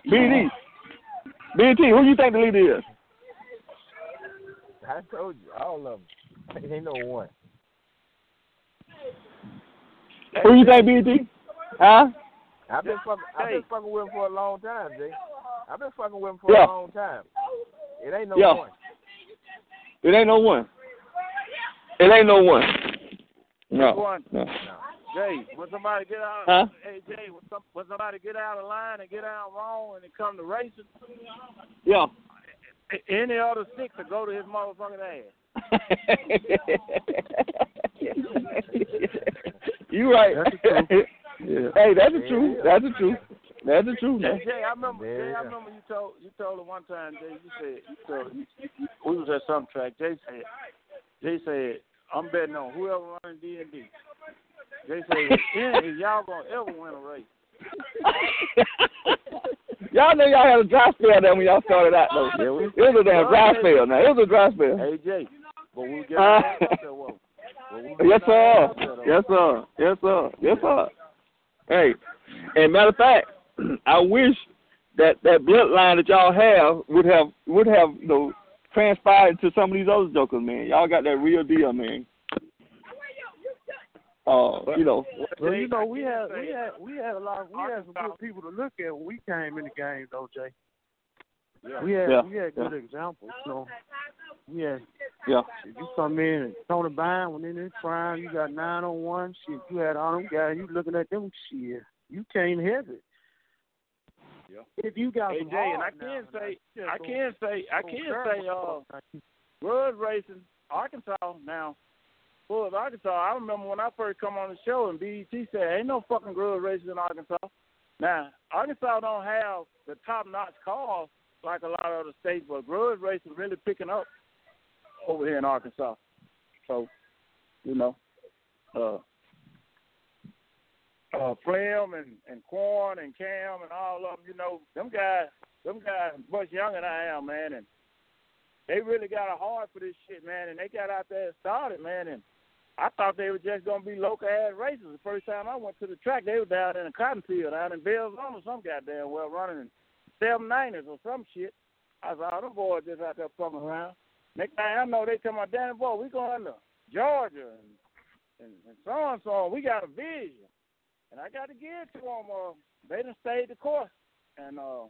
BD, BT, who you think the leader is? I told you, all of them. It ain't no one. Who you think, BT? Huh? I've been fucking. I've been fucking with him for a long time, Jay. I've been fucking with him for Yeah. a long time. It ain't no Yeah. one. It ain't no one. It ain't no one. No. One. no. Jay, when somebody get out, Huh? hey Jay, when, some, when somebody get out of line and get out wrong and it come to racing, Yeah. a- any other six will go to his motherfucking ass. you right. That's the truth. Hey, that's the truth. That's the truth. That's the truth, man. Jay, I remember. Jay, I remember you told you told her one time. Jay, you said you told you, you, we was at some track. Jay said, Jay said, I'm betting on whoever running D and D. Jay said, "Yeah, y'all gonna ever win a race. y'all know y'all had a dry spell then when y'all started out, though. Yeah, we- it was a damn dry spell. Now it was a dry spell. Hey Jay, but we get Uh, out there, whoa. But we Yes, get sir. out there, though. Yes, sir. Yes, sir. Yes, sir. Hey, and matter of fact, I wish that that bloodline that y'all have would have would have you know transpired to some of these other jokers, man. Y'all got that real deal, man. Uh, you know, Well, you know, we had we had we had a lot. Of, We had some good people to look at when we came in the game, though, Jay. We had Yeah, we had good yeah. examples. You know, we had yeah, if you come in and Tony Bine when in his prime, you got nine on one. Shit, you had all them guys. You looking at them shit. You can't have it. If you some Jay, and I hard now, say, I can say, I can say, uh. Road racing, Arkansas now. Well, as Arkansas, I remember when I first come on the show and BET said, "Ain't no fucking grudge racing in Arkansas." Now, Arkansas don't have the top-notch cars like a lot of other states, but grudge racing really picking up over here in Arkansas. So, you know, uh, uh, Flem and and Quan and Cam and all of them, you know, them guys, them guys much younger than I am, man, and they really got a heart for this shit, man, and they got out there and started, man, and I thought they were just gonna be local ass races. The first time I went to the track, they were down in a cotton field down in Belzone or some goddamn well running seven nineties or some shit. I saw them boys just out there fucking around. Next thing I know, they tell my damn boy, we going to Georgia and and, and so and so. on. We got a vision, and I got to give it to them. Uh, they done stayed the course, and uh,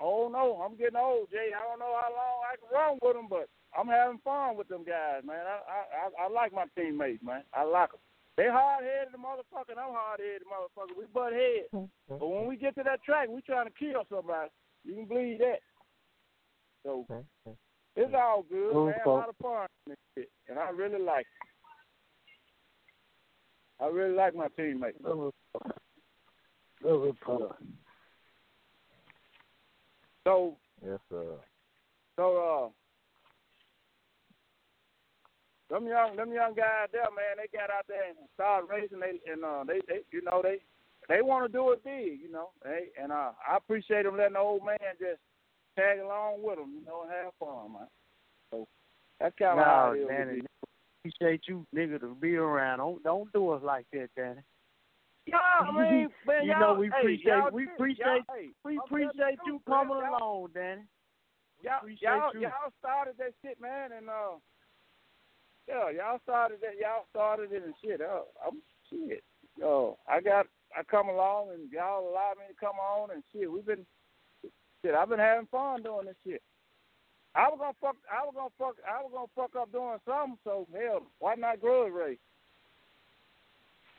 oh no, I'm getting old, Jay. I don't know how long I can run with them, but I'm having fun with them guys, man. I I I, I like my teammates, man. I like them. They hard headed, motherfucker. and I'm hard headed, motherfucker. We butt heads, but when we get to that track, we trying to kill somebody. You can believe that. So it's all good, man. A lot of fun and shit, and I really like. It. I really like my teammates. So Yes, sir. so uh them young them young guys there, man, they got out there and started racing they and uh they, they you know, they they wanna do it big, you know. They and uh I appreciate them letting the old man just tag along with them, you know, and have fun, man. So that's kinda how it is. Man, with and me. appreciate you, nigga, to be around. Don't don't do us like that, Danny. Yeah, I mean, man, you y'all, know we appreciate y'all we appreciate y'all, hey, we appreciate you man. coming Y'all- along, Danny. Y'all, Appreciate y'all, you. y'all started that shit, man, and uh, yeah, y'all started that. Y'all started it and shit. Uh, I'm shit. Uh, I got, I come along and y'all allowed me to come on and shit. We've been, shit. I've been having fun doing this shit. I was gonna fuck. I was gonna fuck. I was gonna fuck up doing something. So hell, why not grudge race?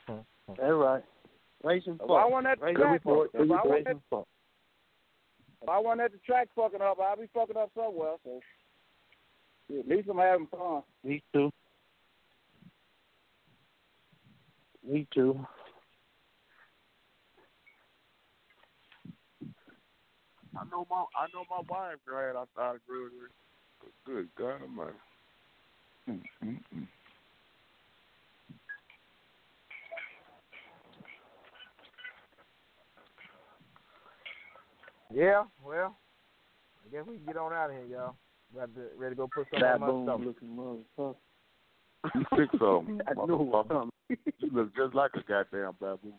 Hmm. That's right. Racing If I want that at the Racing track, fuck. if I wasn't Racing at, fuck. if I wasn't at the track fucking up, I'll be fucking up somewhere. So yeah, at least I'm having fun. Me too. Me too. I know my I know my wife glad I started grudge race. Good God man. Yeah, well, I guess we can get on out of here, y'all. Ready to, ready to go put some on my Baboon stomach. looking motherfucker. You six of I knew it was You look just like a goddamn baboon.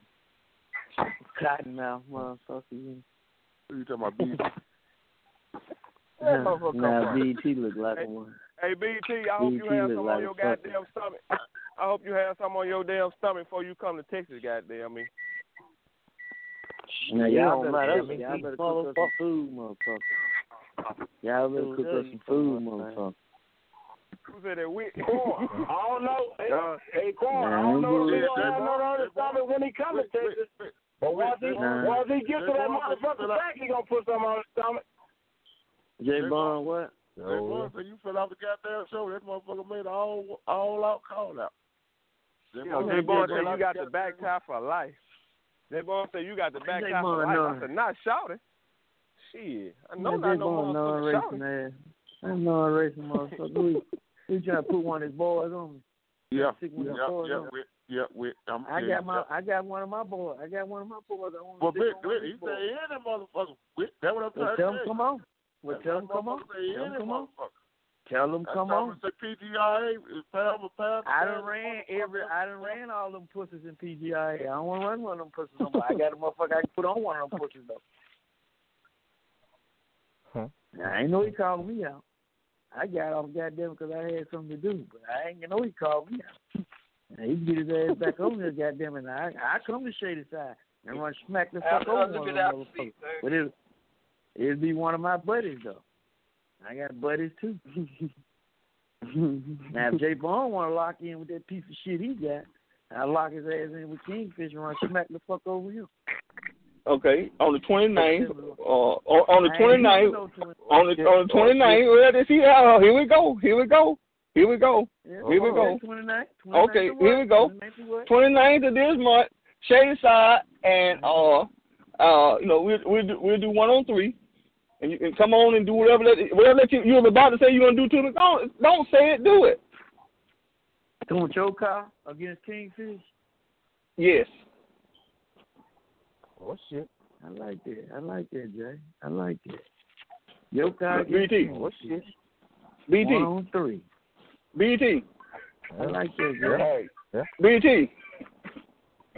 Cotton mouth motherfucker. You. Who you talking about? B? That motherfucker come Now from. BT look like a one. Hey BT, I hope you BT have look some like on a your fucker. goddamn stomach. I hope you have some on your damn stomach before you come to Texas, goddamn me. Now Yeah, y'all better better, tell me. y'all better cook us some food, motherfucker. Y'all better cook us some food, motherfucker. Who said that? We. Quan, I don't know. Hey, Uh, hey Quan, I don't know if he he good. gonna have no other stomach when he comes to Texas. But once he Nah. once he gets to that motherfucker back, he gonna put something on his stomach. J Bond, what? Hey, boy, so you fell off the goddamn show. That motherfucker made an all all out call out. You know, J Bone said you got the back tie for life. J Bone said you got the back J. tie for life. no. I said, not shouting. Shit. I know J not no Bond, motherfucker non-racing shouting. I'm non-racing motherfucker. We, we trying to put one of his boys on me. Yeah, yeah, yeah, boys yeah, on. with, yeah, with. I'm I got my. I got one of my boys. I got one of my boys. I want But to Vic, stick on one of Vic, he his say any motherfucker. Vic, That's what I'm Well, trying tell to say. come on. Well, tell him come on. Tell him come on. Tell him That's come on. Say PGRA pound for pound. I done ran every, I done ran all them pussies in PGI. I don't want to run one of them pussies no more. I got a motherfucker I can put on one of them pussies though. Huh. Now, I ain't know he called me out. I got off goddamn because I had something to do, but I ain't know he called me out. Now, he can get his ass back on there, goddamn it. I, I come to Shady Side and run smack the fuck over look one of them to see, motherfuckers. sir. But it, it'll be one of my buddies though. I got buddies too. now, if Jay Bond want to lock in with that piece of shit he got, I lock his ass in with Kingfish and run smack the fuck over him. Okay, on the 29th, uh, on, on the I ain't 29th, even know to it. on the on the 29th, well, let's see how, here we go, here we go, here we go, Yeah, here we go. 29, 29 Okay, what? here we go. 29 to 29th of this month, Shady Side, and uh, uh, you know, we'll we'll do, we'll do one on three, and you can come on and do whatever that whatever that you, you was about to say you're gonna do to me. Don't don't say it, do it. Doing your car against Kingfish? Yes. Oh shit. I like that. I like that, Jay. I like that. Your car against BT. Kingfish. Oh shit. BT. One on three. BT. I like that, Jay. Yeah. BT.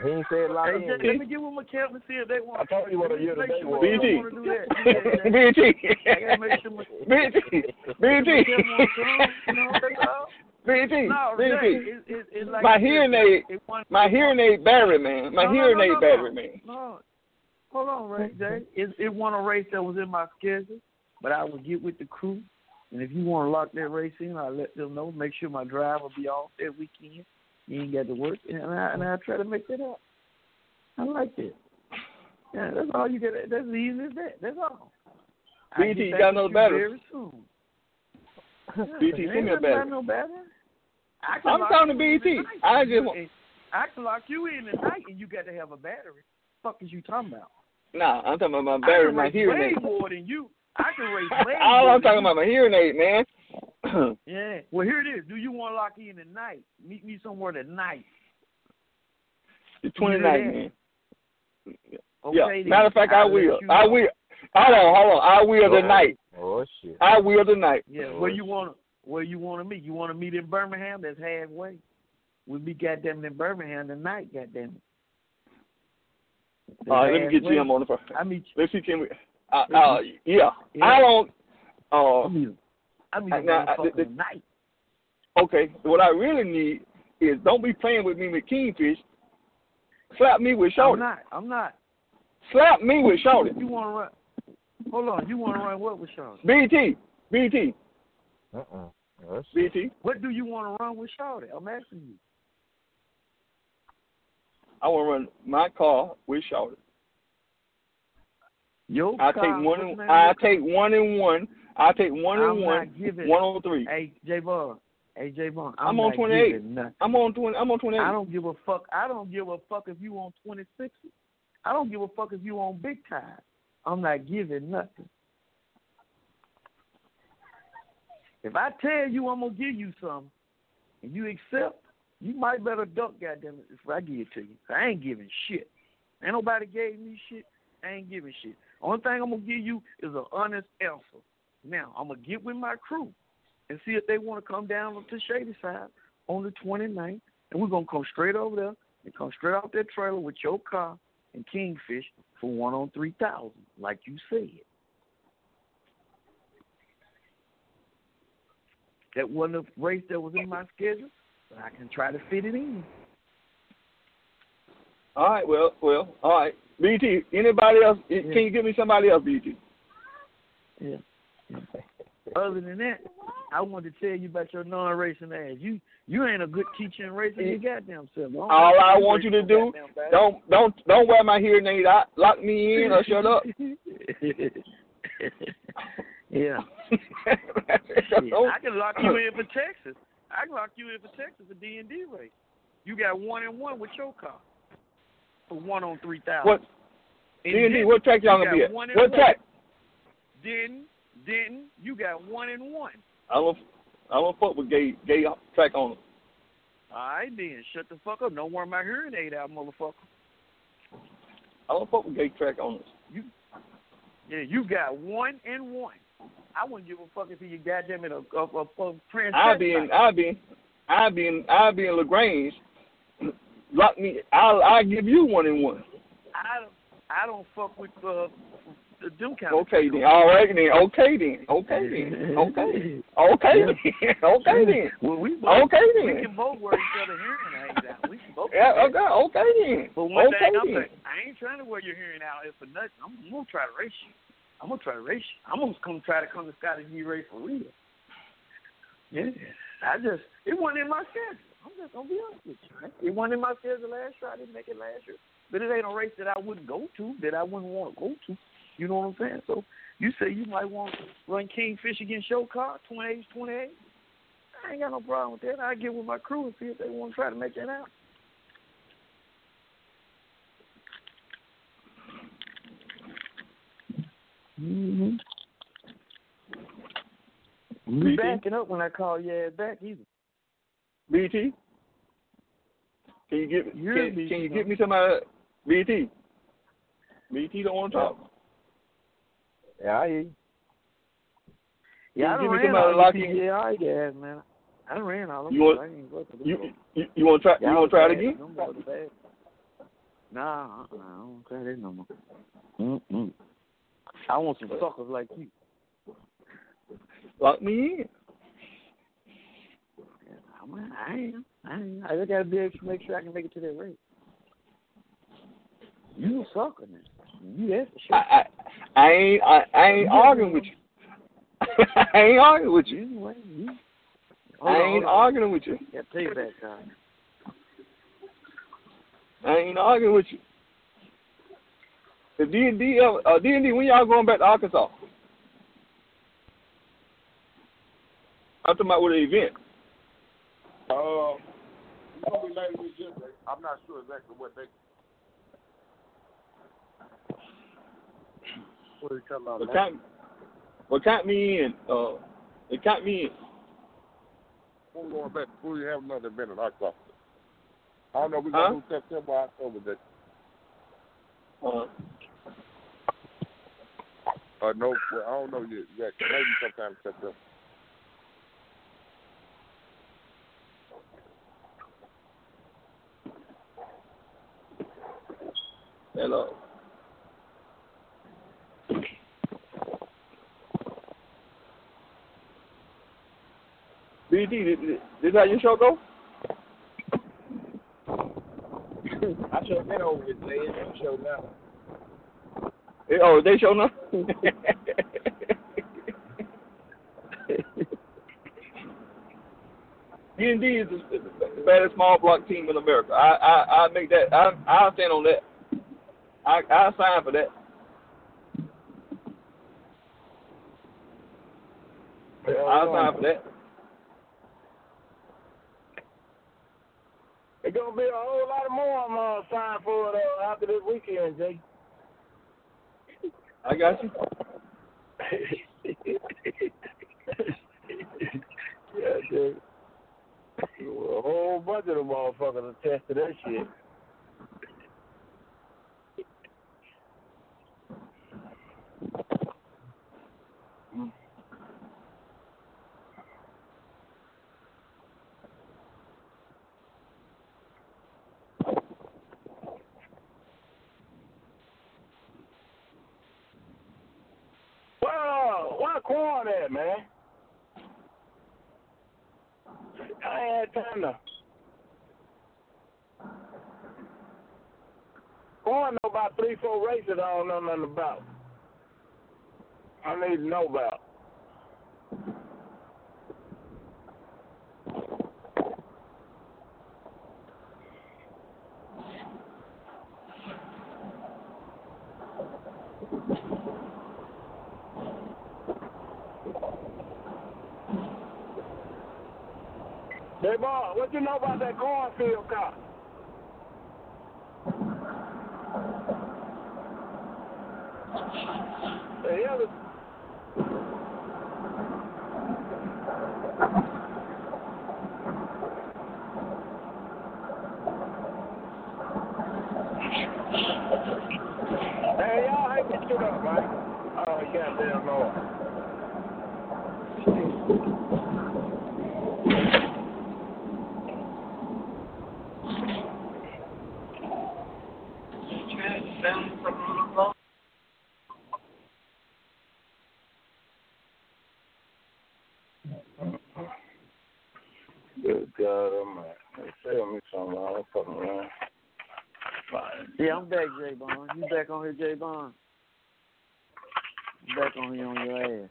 He ain't said lock Hey, in. Let me get with my captain and see if they want. I told you what a year Make today was. they BT. want to do that. Do that, Jay. BT. I gotta make sure my BT. BT. You know, that's all. BT. BT. it, it, it's like My hearing aid, my hearing aid battery, man. My No, no, hearing no, aid battery, man. No, hold on, Ray Jay. It it won a race that was in my schedule, but I will get with the crew, and if you want to lock that race in, I'll let them know. Make sure my drive will be off that weekend. You ain't got to work, and I and I try to make that up. I like that. Yeah, that's all you get. That's as easy as that. That's all. BT, get you back got with no battery? Very soon. BT, Ain't send me a battery. No battery. I can I'm talking to BT. I just want. I can lock you in tonight, and you got to have a battery. fuck is you talking about? Nah, I'm talking about my battery, can my race hearing way more than you. I can raise way All I'm talking about my hearing aid, man. Yeah. Well, here it is. Do you want to lock in tonight? Meet me somewhere tonight. the Can 29th, man. Okay, yeah. then. Matter of fact, I I'll let will. I know. will. Hold on, hold on. I will Oh. tonight. Oh shit. I will tonight. Yeah. Where you want? To where you want to meet? You want to meet in Birmingham? That's halfway. We'll be goddamn in Birmingham tonight. Goddamn it. All right, let me get halfway. Jim on the phone. I meet Let's see, can we? Uh, uh, yeah. Yeah. I don't. Uh, I mean, I mean, now, I- motherfucker the- tonight. okay. What I really need is don't be playing with me with Kingfish. Slap me with I'm not. I'm not. Slap me with Shorty. You want to run? Hold on. You want to run what with Shorty? BT. BT. Uh-uh. BT. What do you want to run with Shorty? I'm asking you. I want to run my car with Shorty. Your I car, take one. what's And, I of your take one and one. I take one I'm and one. giving- One on three. Hey, J Bond. Hey, J Bond. I'm, I'm on 28. I'm on twenty. I'm on twenty eight. I don't give a fuck. I don't give a fuck if you on 26. I don't give a fuck if you on big time. I'm not giving nothing. If I tell you I'm gonna give you something and you accept, you might better duck, goddamn it, if I give it to you. I ain't giving shit. Ain't nobody gave me shit. I ain't giving shit. Only thing I'm gonna give you is an honest answer. Now I'm gonna get with my crew and see if they want to come down to Shady Side on the 29th, and we're gonna come straight over there and come straight out that trailer with your car and Kingfish for one on three thousand, like you said. That wasn't a race that was in my schedule, but I can try to fit it in. All right. Well. Well. All right. BT. Anybody else? Can you give me somebody else, BT? Yeah. Other than that, I wanted to tell you about your non-racing ass. You you ain't a good teacher in racing your goddamn self. Don't All I want you to do, don't don't don't wear my hearing aid out. Lock me in or shut up. yeah. Shit, I can lock you in for Texas. I can lock you in for Texas, a D and D race. You got one and one with your car for one on three thousand. What? D&D, what track y'all gonna be at? What track? Denton, Denton, you got one and one. I don't. I don't fuck with gay gay track on owners. All right, then shut the fuck up. Don't wear my hearing aid out, motherfucker. I don't fuck with gay track owners. You Yeah, you got one and one. I wouldn't give a fuck if you goddamn it a a, a, a Prince. I'll be in. I'll be. in- I'll be in. I'll be in Lagrange. Lock me. I'll. I'll give you one and one. I don't. I don't fuck with uh, the them kind of Okay then. All right then. Okay then. Okay then. Okay. Okay then. Okay then. Well, we both, Okay We can both wear each other hearing aids out. We can both. Yeah. Okay. Okay then. But one okay thing I'm then. saying, I ain't trying to wear your hearing out if for nothing. I'm, I'm gonna try to race you. I'm gonna try to race you. I'm gonna come try to come to Scotty G race for real. Yeah. I just it wasn't in my schedule. I'm just gonna be honest with you. man. It wasn't in my schedule last year. I didn't make it last year. But it ain't a race that I wouldn't go to, that I wouldn't want to go to. You know what I'm saying? So you say you might want to run Kingfish against your car, 28, 28. I ain't got no problem with that. I get with my crew and see if they want to try to make that out. Mm-hmm. BT? backing up when I call your ass back either. BT. Can you give? You're Can, BT, can you give me somebody? BT. BT don't want to talk. Yeah, I hear you. Yeah, I Can you done give me ran somebody all lock the in? PGI guys, man. I ran all of them. You want- I ain't fucking with You you, you want to try? You Y'all want to try it again? Boys. Nah, uh-uh, I don't try that no more. Mm-mm. I want some suckers like you. Lock me in. I am. I am. I just gotta be able to make sure I can make it to that race. You a sucker now. You that's for sure. I I, I ain't I, I ain't arguing with you. I ain't arguing with you. You, you, I ain't arguing with you. Yeah, take that time. I ain't arguing with you. The D and D uh D and D when y'all going back to Arkansas? I'm talking about with the event. Uh, probably later this year. I'm not sure exactly what they. What are you talking about? Count, but me in. Uh, they count me in. We're going back. We have another event in Arkansas. I don't know. We're Huh? gonna do September, or October. That Uh, uh, no, well, I don't know yet. Yeah, maybe sometime September. Hello. BD, did, did that your show go? I should have been over with They didn't show now. Oh, they show now? D and D is the, the, baddest small block team in America. I I, I make that I I stand on that. I I sign for that. I'll sign for that. It's gonna be a whole lot of more I'm gonna sign for it uh, after this weekend, Jay. I got you. yeah, Jay. A whole bunch of them motherfuckers attest to that shit. Well, where Quan at, man? I ain't had time to. Quan know about three, four races I don't know nothing about. I need to know about. Hey, boy, what you know about that cornfield? The hell is... Hey, y'all hang this up, man. Oh, goddamn Lord. Good God Almighty. They Tell me something. I don't fucking around. Yeah, I'm back, J Bond. You back on here, J Bond? Back on here on your ass.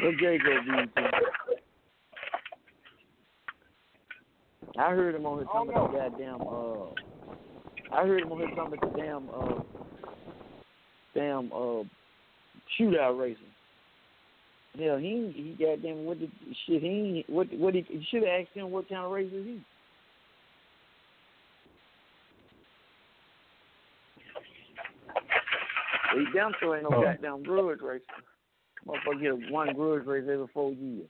Where Jay go, BT? I heard him on talking about the goddamn. Uh, I heard him on here talking about the damn. Uh, damn. Uh, shootout racing. Hell, he he goddamn what the shit he what what he, he should have asked him what kind of race is he. He damn sure ain't no Oh. goddamn grudge racer. Motherfucker get one grudge race every four years.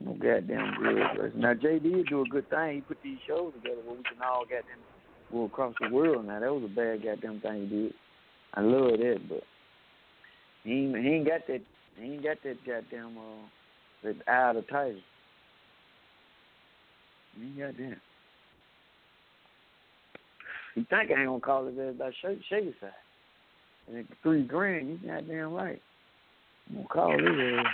No goddamn grudge race. Now did do a good thing. He put these shows together where we can all goddamn go across the world. Now that was a bad goddamn thing he did. I love that, but he ain't, he ain't got that. He ain't got that goddamn uh, that eye of the tiger. He ain't got that. He think I ain't gonna call his ass about Shady, side. And at three grand, you goddamn right. I'm gonna call his ass.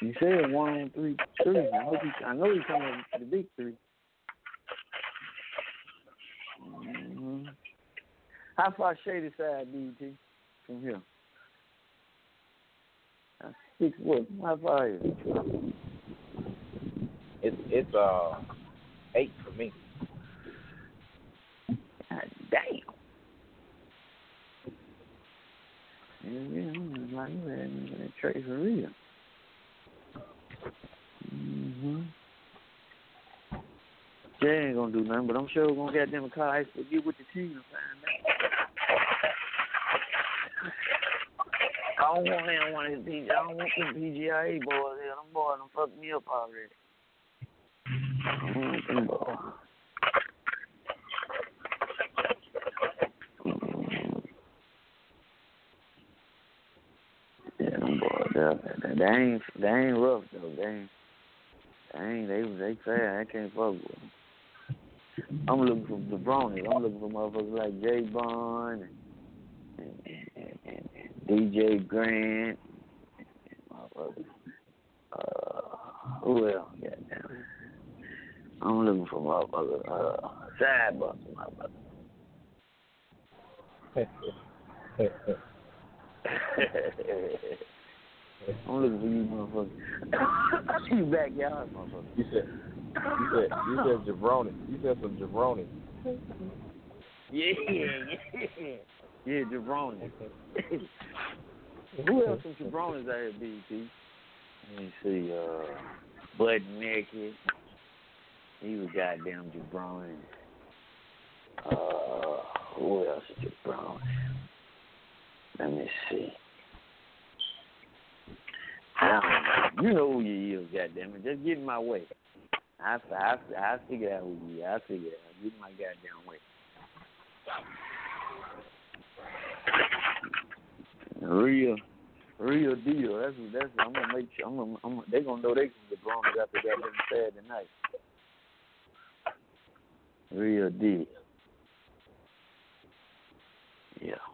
He said one on three three. I hope he, I know he's coming to the big 3 hmm How far Shady Side BT from here? Six what? How far is it? It's it's uh eight for me. God damn. Yeah, yeah, I'm like, that trade for real. Mm-hmm. Jay ain't gonna do nothing, but I'm sure we're gonna get them a ice to get with the team and find out. I don't want him one of PG, I don't want them PGIA boys here. Them boys done fucked me up already. I don't want them boys. Yeah, them boys, they, ain't they ain't rough though. They ain't they ain't they they fast. I can't fuck with them. I'm looking for the bronies. I'm looking for motherfuckers like J Bond and, and and, and DJ Grant, and motherfuckers. Uh, who else? Goddamn it. I'm looking for motherfucker. Uh, Sidebuster, motherfucker. I'm looking for you, motherfucker. you backyard, motherfucker. You said, you said, you said jabroni. You said some jabroni. Yeah, yeah, yeah, jabroni. Who else some jabronis out here, BT? Let me see. Uh, Bud Naked. He was goddamn jabroni. Uh, who else is jabroni? Let me see. You know who you is, goddamn it. Just get in my way. I I I figure out who you. I figure it out. Get in my goddamn way. Real, real deal. That's that's. I'm gonna make sure. I'm gonna. I'm, they gonna know they can get blown after goddamn Saturday night. Real deal. Yeah.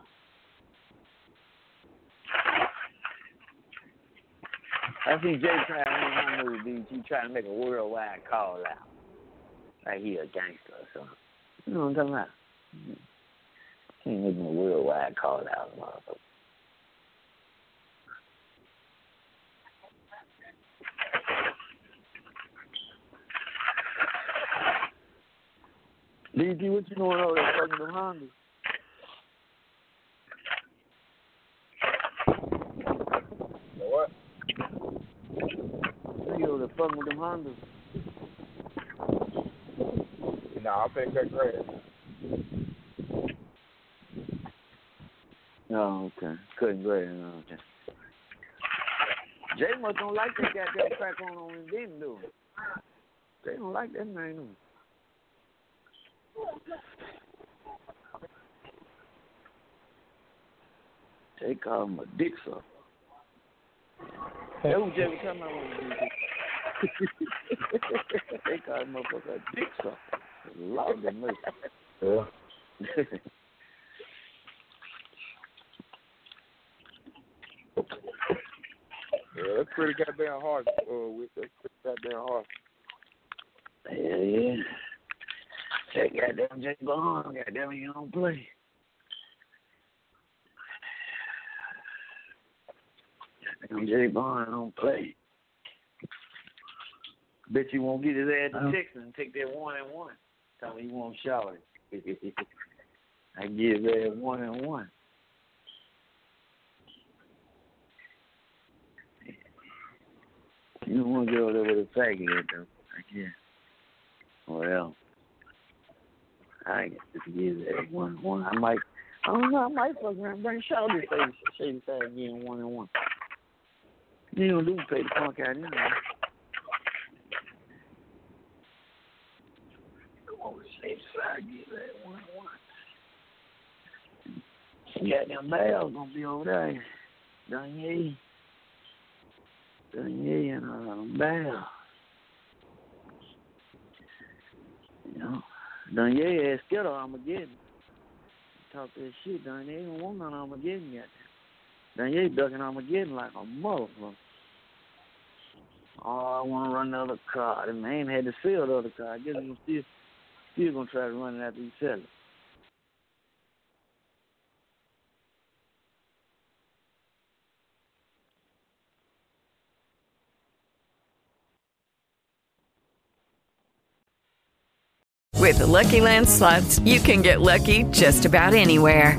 I see Jay trying to my movie, he trying to make a worldwide call out. Like he a gangster or something. You know what I'm talking about? He ain't making a worldwide call out, motherfucker. DG, what you doing over there fucking them Hondas? What? You over there fucking with them Hondas? No, I think that's great. Oh, okay. Couldn't grade it. Okay. Jay must don't like that goddamn crack on on his then do. They don't like that man. do. They call him a dick sucker. That's what Jay was talking about when he They call him motherfucker a dick sucker. Lord have mercy. Yeah. Yeah, that's pretty goddamn hard. Uh, with that's pretty goddamn hard. Yeah, yeah. That goddamn Jay Bond, goddamn, you don't play. Goddamn Jay Bond don't play. Bet you won't get his ass to oh. Texas and take that one and one. Tell me he won't shower. It. I give that one and one. You don't want to go over there with a faggot though. I can't. Well, I guess if you give that one and one, I might. I don't know. I might fuck around, bring Shawty face, shady side again, one and one. You don't do pay the punk out and one. Goddamn Bell's gonna be over there. Danye. Danye and uh, Bell. You know, Danye is scared of Armageddon. Talk that shit, Danye don't want none Armageddon yet. Danye ducking Armageddon like a motherfucker. Oh, I want to run the other car. The man had to sell the other car. I guess he's still, still going to try to run it after he sell it. With the Lucky Land slots, you can get lucky just about anywhere.